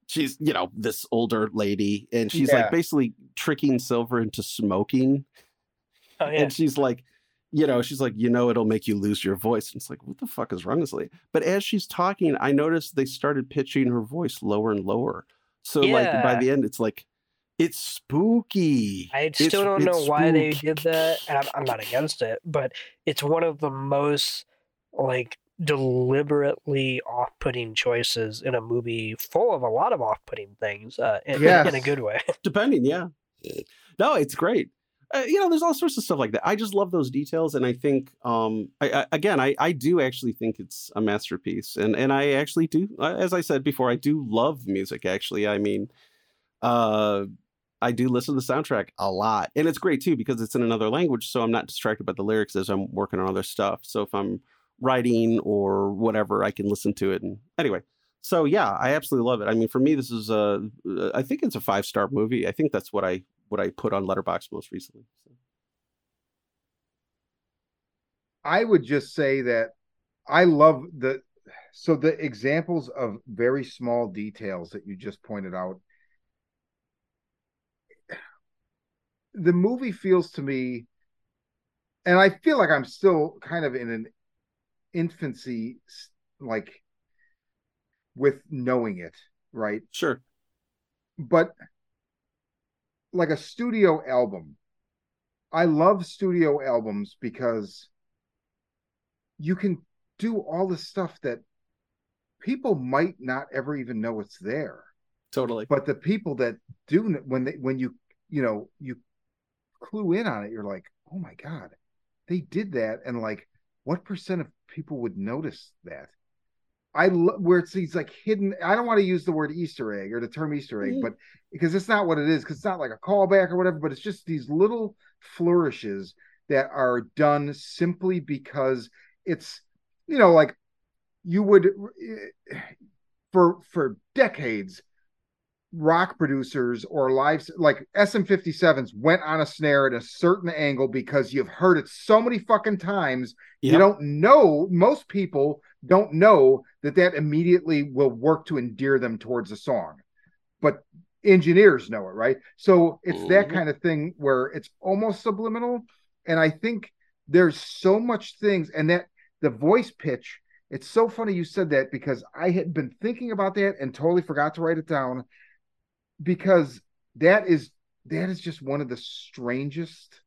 she's you know this older lady and she's
Yeah.
like basically tricking silver into smoking.
Oh yeah,
and she's like, you know, she's like, you know, it'll make you lose your voice. And it's like, what the fuck is wrong with this lady? But as she's talking, I noticed they started pitching her voice lower and lower. So like by the end, it's like, it's spooky.
I
It's-
still don't know
it's
why they did that, and I'm, I'm not against it, but it's one of the most like deliberately off-putting choices in a movie full of a lot of off-putting things uh, in, in a good way. <laughs>
Depending, yeah. No, it's great. Uh, you know, there's all sorts of stuff like that. I just love those details, and I think, um, I, I, again, I, I do actually think it's a masterpiece, and and I actually do, uh, as I said before, I do love music. Actually, I mean, uh, I do listen to the soundtrack a lot, and it's great too because it's in another language, so I'm not distracted by the lyrics as I'm working on other stuff. So if I'm writing or whatever, I can listen to it. And anyway, so yeah, I absolutely love it. I mean, for me, this is a, uh, I think it's a five star movie. I think that's what I what I put on Letterboxd most recently. So.
I would just say that I love the so the examples of very small details that you just pointed out. The movie feels to me, and I feel like I'm still kind of in an infancy, like with knowing it, right?
Sure.
But like a studio album, I love studio albums because you can do all the stuff that people might not ever even know it's there.
Totally.
But the people that do when they when you you know you clue in on it, you're like, oh my god, they did that, and like, what percent of people would notice that? I love where it's these like hidden. I don't want to use the word Easter egg or the term Easter egg, mm-hmm. but because it's not what it is, because it's not like a callback or whatever, but it's just these little flourishes that are done simply because it's you know like you would for for decades rock producers or live like SM57s went on a snare at a certain angle because you've heard it so many fucking times yep. you don't know most people don't know that that immediately will work to endear them towards a song but engineers know it right so it's mm-hmm. that kind of thing where it's almost subliminal and i think there's so much things and that the voice pitch it's so funny you said that because i had been thinking about that and totally forgot to write it down because that is that is just one of the strangest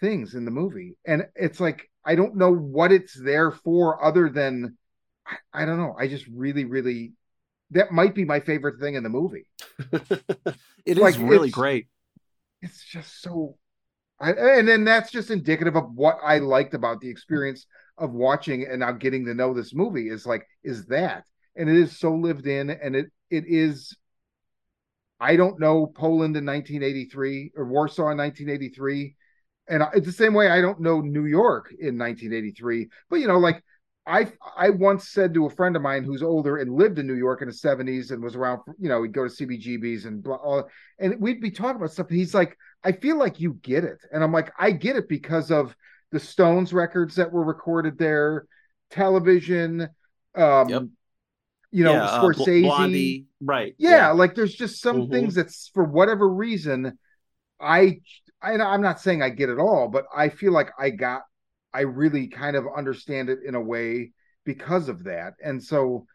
things in the movie and it's like i don't know what it's there for other than i, I don't know. I just really really that might be my favorite thing in the movie. <laughs>
It like, is really it's, great.
it's just so I, and then that's just indicative of what i liked about the experience of watching and now getting to know this movie is like is that. And it is so lived in and it it is I don't know Poland in 1983 or Warsaw in 1983. And it's the same way I don't know New York in 1983. But, you know, like I I once said to a friend of mine who's older and lived in New York in the 70s and was around, you know, he'd go to CBGBs and blah, and we'd be talking about stuff. And he's like, I feel like you get it. And I'm like, I get it because of the Stones records that were recorded there, television, um, yep you know, yeah, Scorsese, uh, Blondie,
right?
Yeah, yeah, like there's just some mm-hmm. things that's for whatever reason, I, I I'm not saying I get it all, but I feel like I got, I really kind of understand it in a way because of that, and so,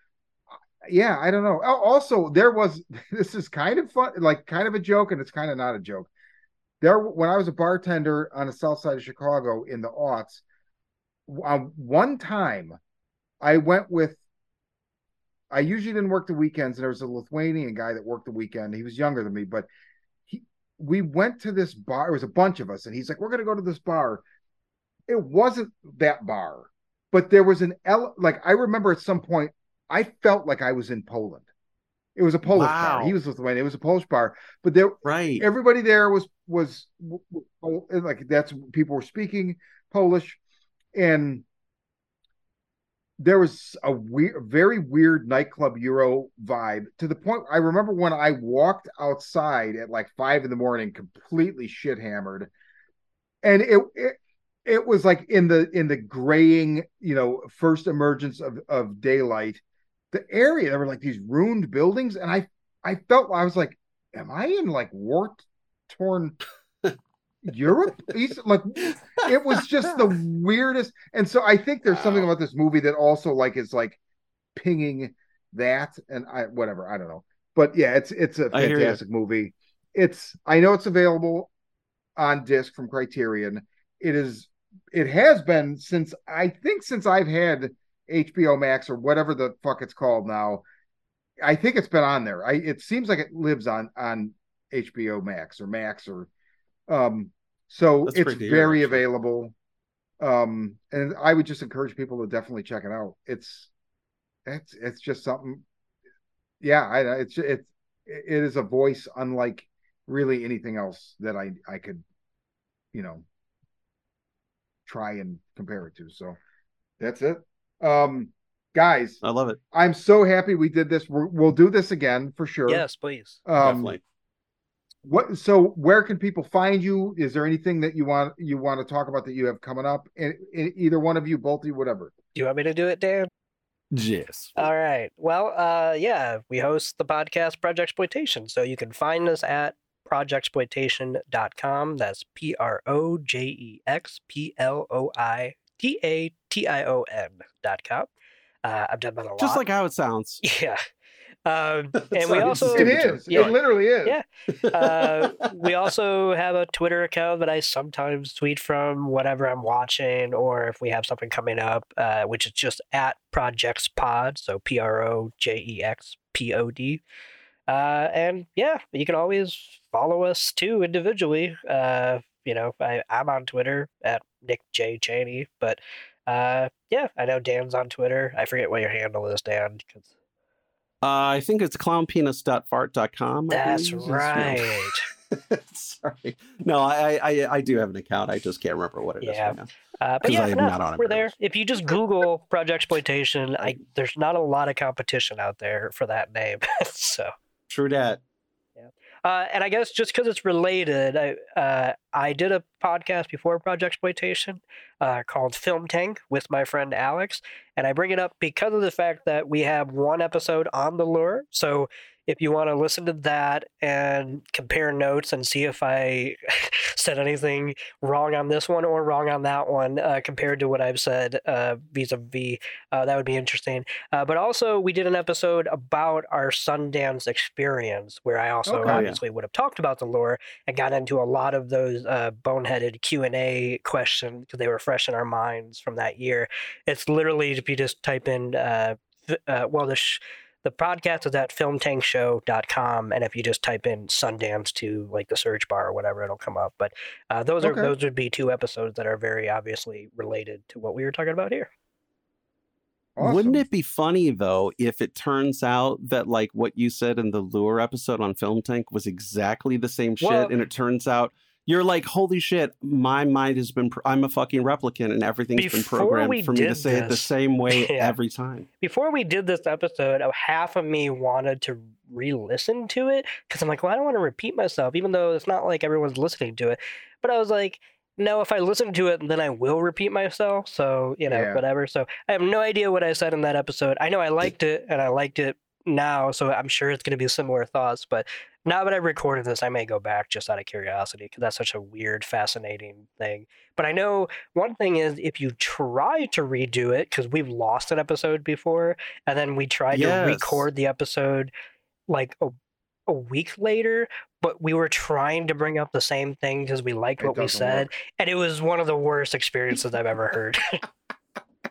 yeah, I don't know. Also, there was <laughs> this is kind of fun, like kind of a joke, and it's kind of not a joke. There, when I was a bartender on the south side of Chicago in the aughts, uh, one time I went with I usually didn't work the weekends, and there was a Lithuanian guy that worked the weekend. He was younger than me, but we went to this bar. It was a bunch of us, and he's like, "We're gonna go to this bar." It wasn't that bar, but there was an L. Like I remember at some point, I felt like I was in Poland. It was a Polish wow. bar. He was Lithuanian. It was a Polish bar, but there,
right?
Everybody there was was like that's people were speaking Polish, and there was a weird, very weird nightclub Euro vibe to the point. I remember when I walked outside at like five in the morning, completely shit hammered, and it, it it was like in the in the graying, you know, first emergence of of daylight. The area there were like these ruined buildings, and I I felt I was like, am I in like war torn Europe? <laughs> He's like, it was just the weirdest. And so I think there's something about this movie that also like is like pinging that, and I whatever I don't know, but yeah, it's it's a fantastic movie. It's I know it's available on disc from Criterion. It is it has been since I think since I've had HBO Max or whatever the fuck it's called now. I think it's been on there. I it seems like it lives on on HBO Max or Max or um, So
That's
it's
great
very
actually.
available. Um, and I would just encourage people to definitely check it out. It's it's it's just something. Yeah, I it's it it is a voice unlike really anything else that I I could, you know, try and compare it to. So that's it. Um, guys,
I love it.
I'm so happy we did this. We're, we'll do this again for sure.
Yes, please.
Um,
Definitely.
What? So, where can people find you? Is there anything that you want you want to talk about that you have coming up? And either one of you, both of you, whatever.
Do you want me to do it, Dan?
Yes.
All right. Well, uh, yeah, we host the podcast Projexploitation. So you can find us at projexploitation.com. That's P R O J E X P L O I T A T I O N dot com. Uh, I've done that a lot.
Just like how it sounds. <laughs>
yeah. Um, <laughs> and we also
It
Super
is.
Yeah.
It literally is.
Yeah. <laughs> uh, we also have a Twitter account that I sometimes tweet from whatever I'm watching, or if we have something coming up, uh, which is just at ProjexPod, so P R O J E X P O D. Uh, and yeah, you can always follow us too individually. Uh, you know, I, I'm on Twitter at Nick J Cheney, but uh, yeah, I know Dan's on Twitter. I forget what your handle is, Dan. 'cause-
Uh, I think it's clownpenis.fart.com.
That's
believe, is, you know.
right. <laughs>
Sorry. No, I, I I do have an account. I just can't remember what it is
Yeah.
right now.
Uh, but yeah,
I am
no,
not on
we're there. If you just Google Projexploitation, <laughs> I there's not a lot of competition out there for that name. <laughs> so,
True that.
Uh, and I guess just because it's related, I uh, I did a podcast before Projexploitation uh, called Film Tank with my friend Alex, and I bring it up because of the fact that we have one episode on the lure. So. If you want to listen to that and compare notes and see if I <laughs> said anything wrong on this one or wrong on that one uh, compared to what I've said uh, vis-a-vis. Uh, that would be interesting. Uh, but also, we did an episode about our Sundance experience, where I also
Okay.
Oh, yeah.
obviously would have talked about the lure and got into a lot of those uh, boneheaded Q and A questions because they were fresh in our minds from that year. It's literally if you just type in, uh, f- uh, well, the sh- the podcast is at filmtankshow.com and if you just type in sundance to like the search bar or whatever it'll come up. But uh, those are those would be two episodes that are very obviously related to what we were talking about here.
Wouldn't it be funny though if it turns out that like what you said in the lure episode on Film Tank was exactly the same shit,
Well-
and it turns out you're like, holy shit, my mind has been, pro- I'm a fucking replicant, and everything's been programmed for me to
did
say it the same way <laughs>
Yeah.
every time.
before we did this episode, uh, half of me wanted to re-listen to it because I'm like, well, I don't want to repeat myself, even though it's not like everyone's listening to it. But I was like, no, if I listen to it, then I will repeat myself. So you know,
Yeah.
whatever. So I have no idea what I said in that episode. I know I liked it, and I liked it now, so I'm sure it's going to be similar thoughts. But now that I've recorded this, I may go back just out of curiosity because that's such a weird, fascinating thing. But I know one thing is if you try to redo it, because we've lost an episode before, and then we tried
Yes.
to record the episode like a, a week later, but we were trying to bring up the same thing because we liked
It
what we said,
work.
and it was one of the worst experiences I've ever heard. <laughs> <laughs>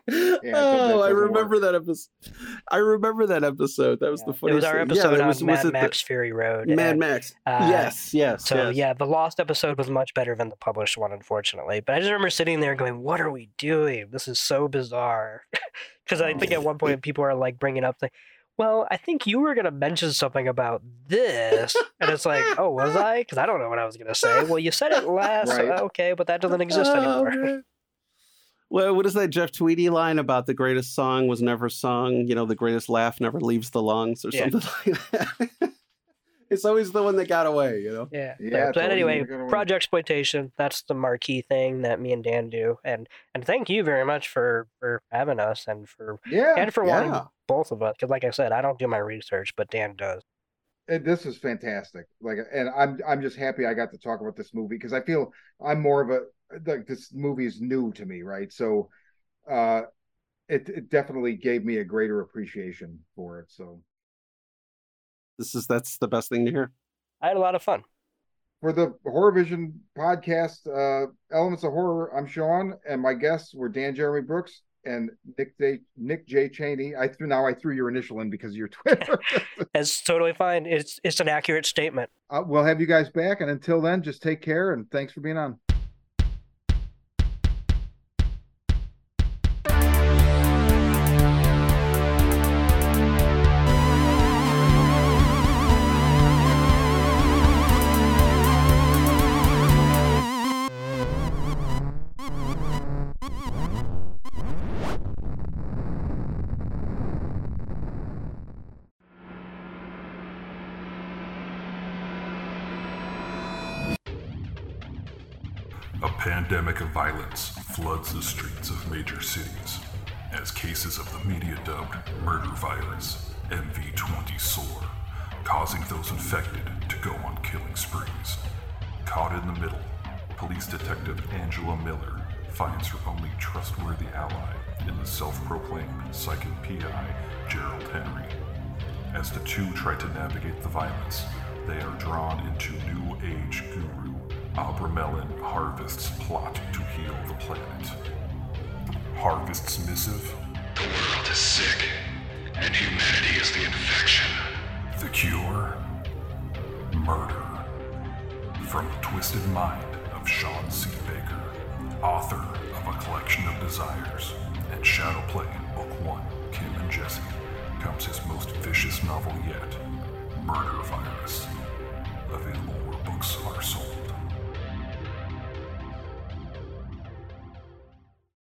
that
oh, I remember that episode. I remember that episode. That was the funniest.
it was our episode
yeah,
on
was,
Mad
was
Max
the,
Fury Road.
Mad
and,
Max.
uh,
yes, yes.
So
yes.
yeah, the lost episode was much better than the published one, unfortunately. But I just remember sitting there going, "What are we doing? This is so bizarre." <laughs> Because I think at one point people are like bringing up the, "Well, I think you were gonna mention something about this," and it's like, "Oh, was I?" Because I don't know what I was gonna say. <laughs> Well, you said it last,
Right.
uh, okay, but that doesn't exist
Oh,
anymore.
Man. Well, what is that Jeff Tweedy line about the greatest song was never sung? You know, the greatest laugh never leaves the lungs, or
Yeah.
something <laughs> like that. it's always the one that got away. You know.
Yeah.
Yeah,
but
always
anyway,
never gonna win.
Projexploitation. That's the marquee thing that me and Dan do, and and thank you very much for for having us and for
Yeah,
and for wanting both of us. Because like I said, I don't do my research, but Dan does.
It- this is fantastic. Like, and I'm I'm just happy I got to talk about this movie because I feel I'm more of a like this movie is new to me, right? So, uh, it it definitely gave me a greater appreciation for it. So,
This is that's the best thing to hear.
I had a lot of fun.
for the Horror Vision podcast, uh, Elements of Horror, I'm Sean, and my guests were Dan Jeremy Brooks and Nick J. Nick J. Cheney. I threw now I threw your initial in because of your Twitter. <laughs>
It's totally fine. It's it's an accurate statement.
uh, we'll have you guys back, and until then, just take care and thanks for being on.
Dubbed murder virus MV20 sore, causing those infected to go on killing sprees. Caught in the middle, police detective Angela Miller finds her only trustworthy ally in the self proclaimed psychic PI Gerald Henry. As the two try to navigate the violence, they are drawn into New Age guru Abramelin Harvest's plot to heal the planet. Harvest's missive
The world is sick, and humanity is the infection.
The Cure Murder. From the twisted mind of Sean C. Baker, author of A Collection of Desires and Shadow Play in Book One, Kim and Jesse, comes his most vicious novel yet, Murder Virus. Available where books are sold.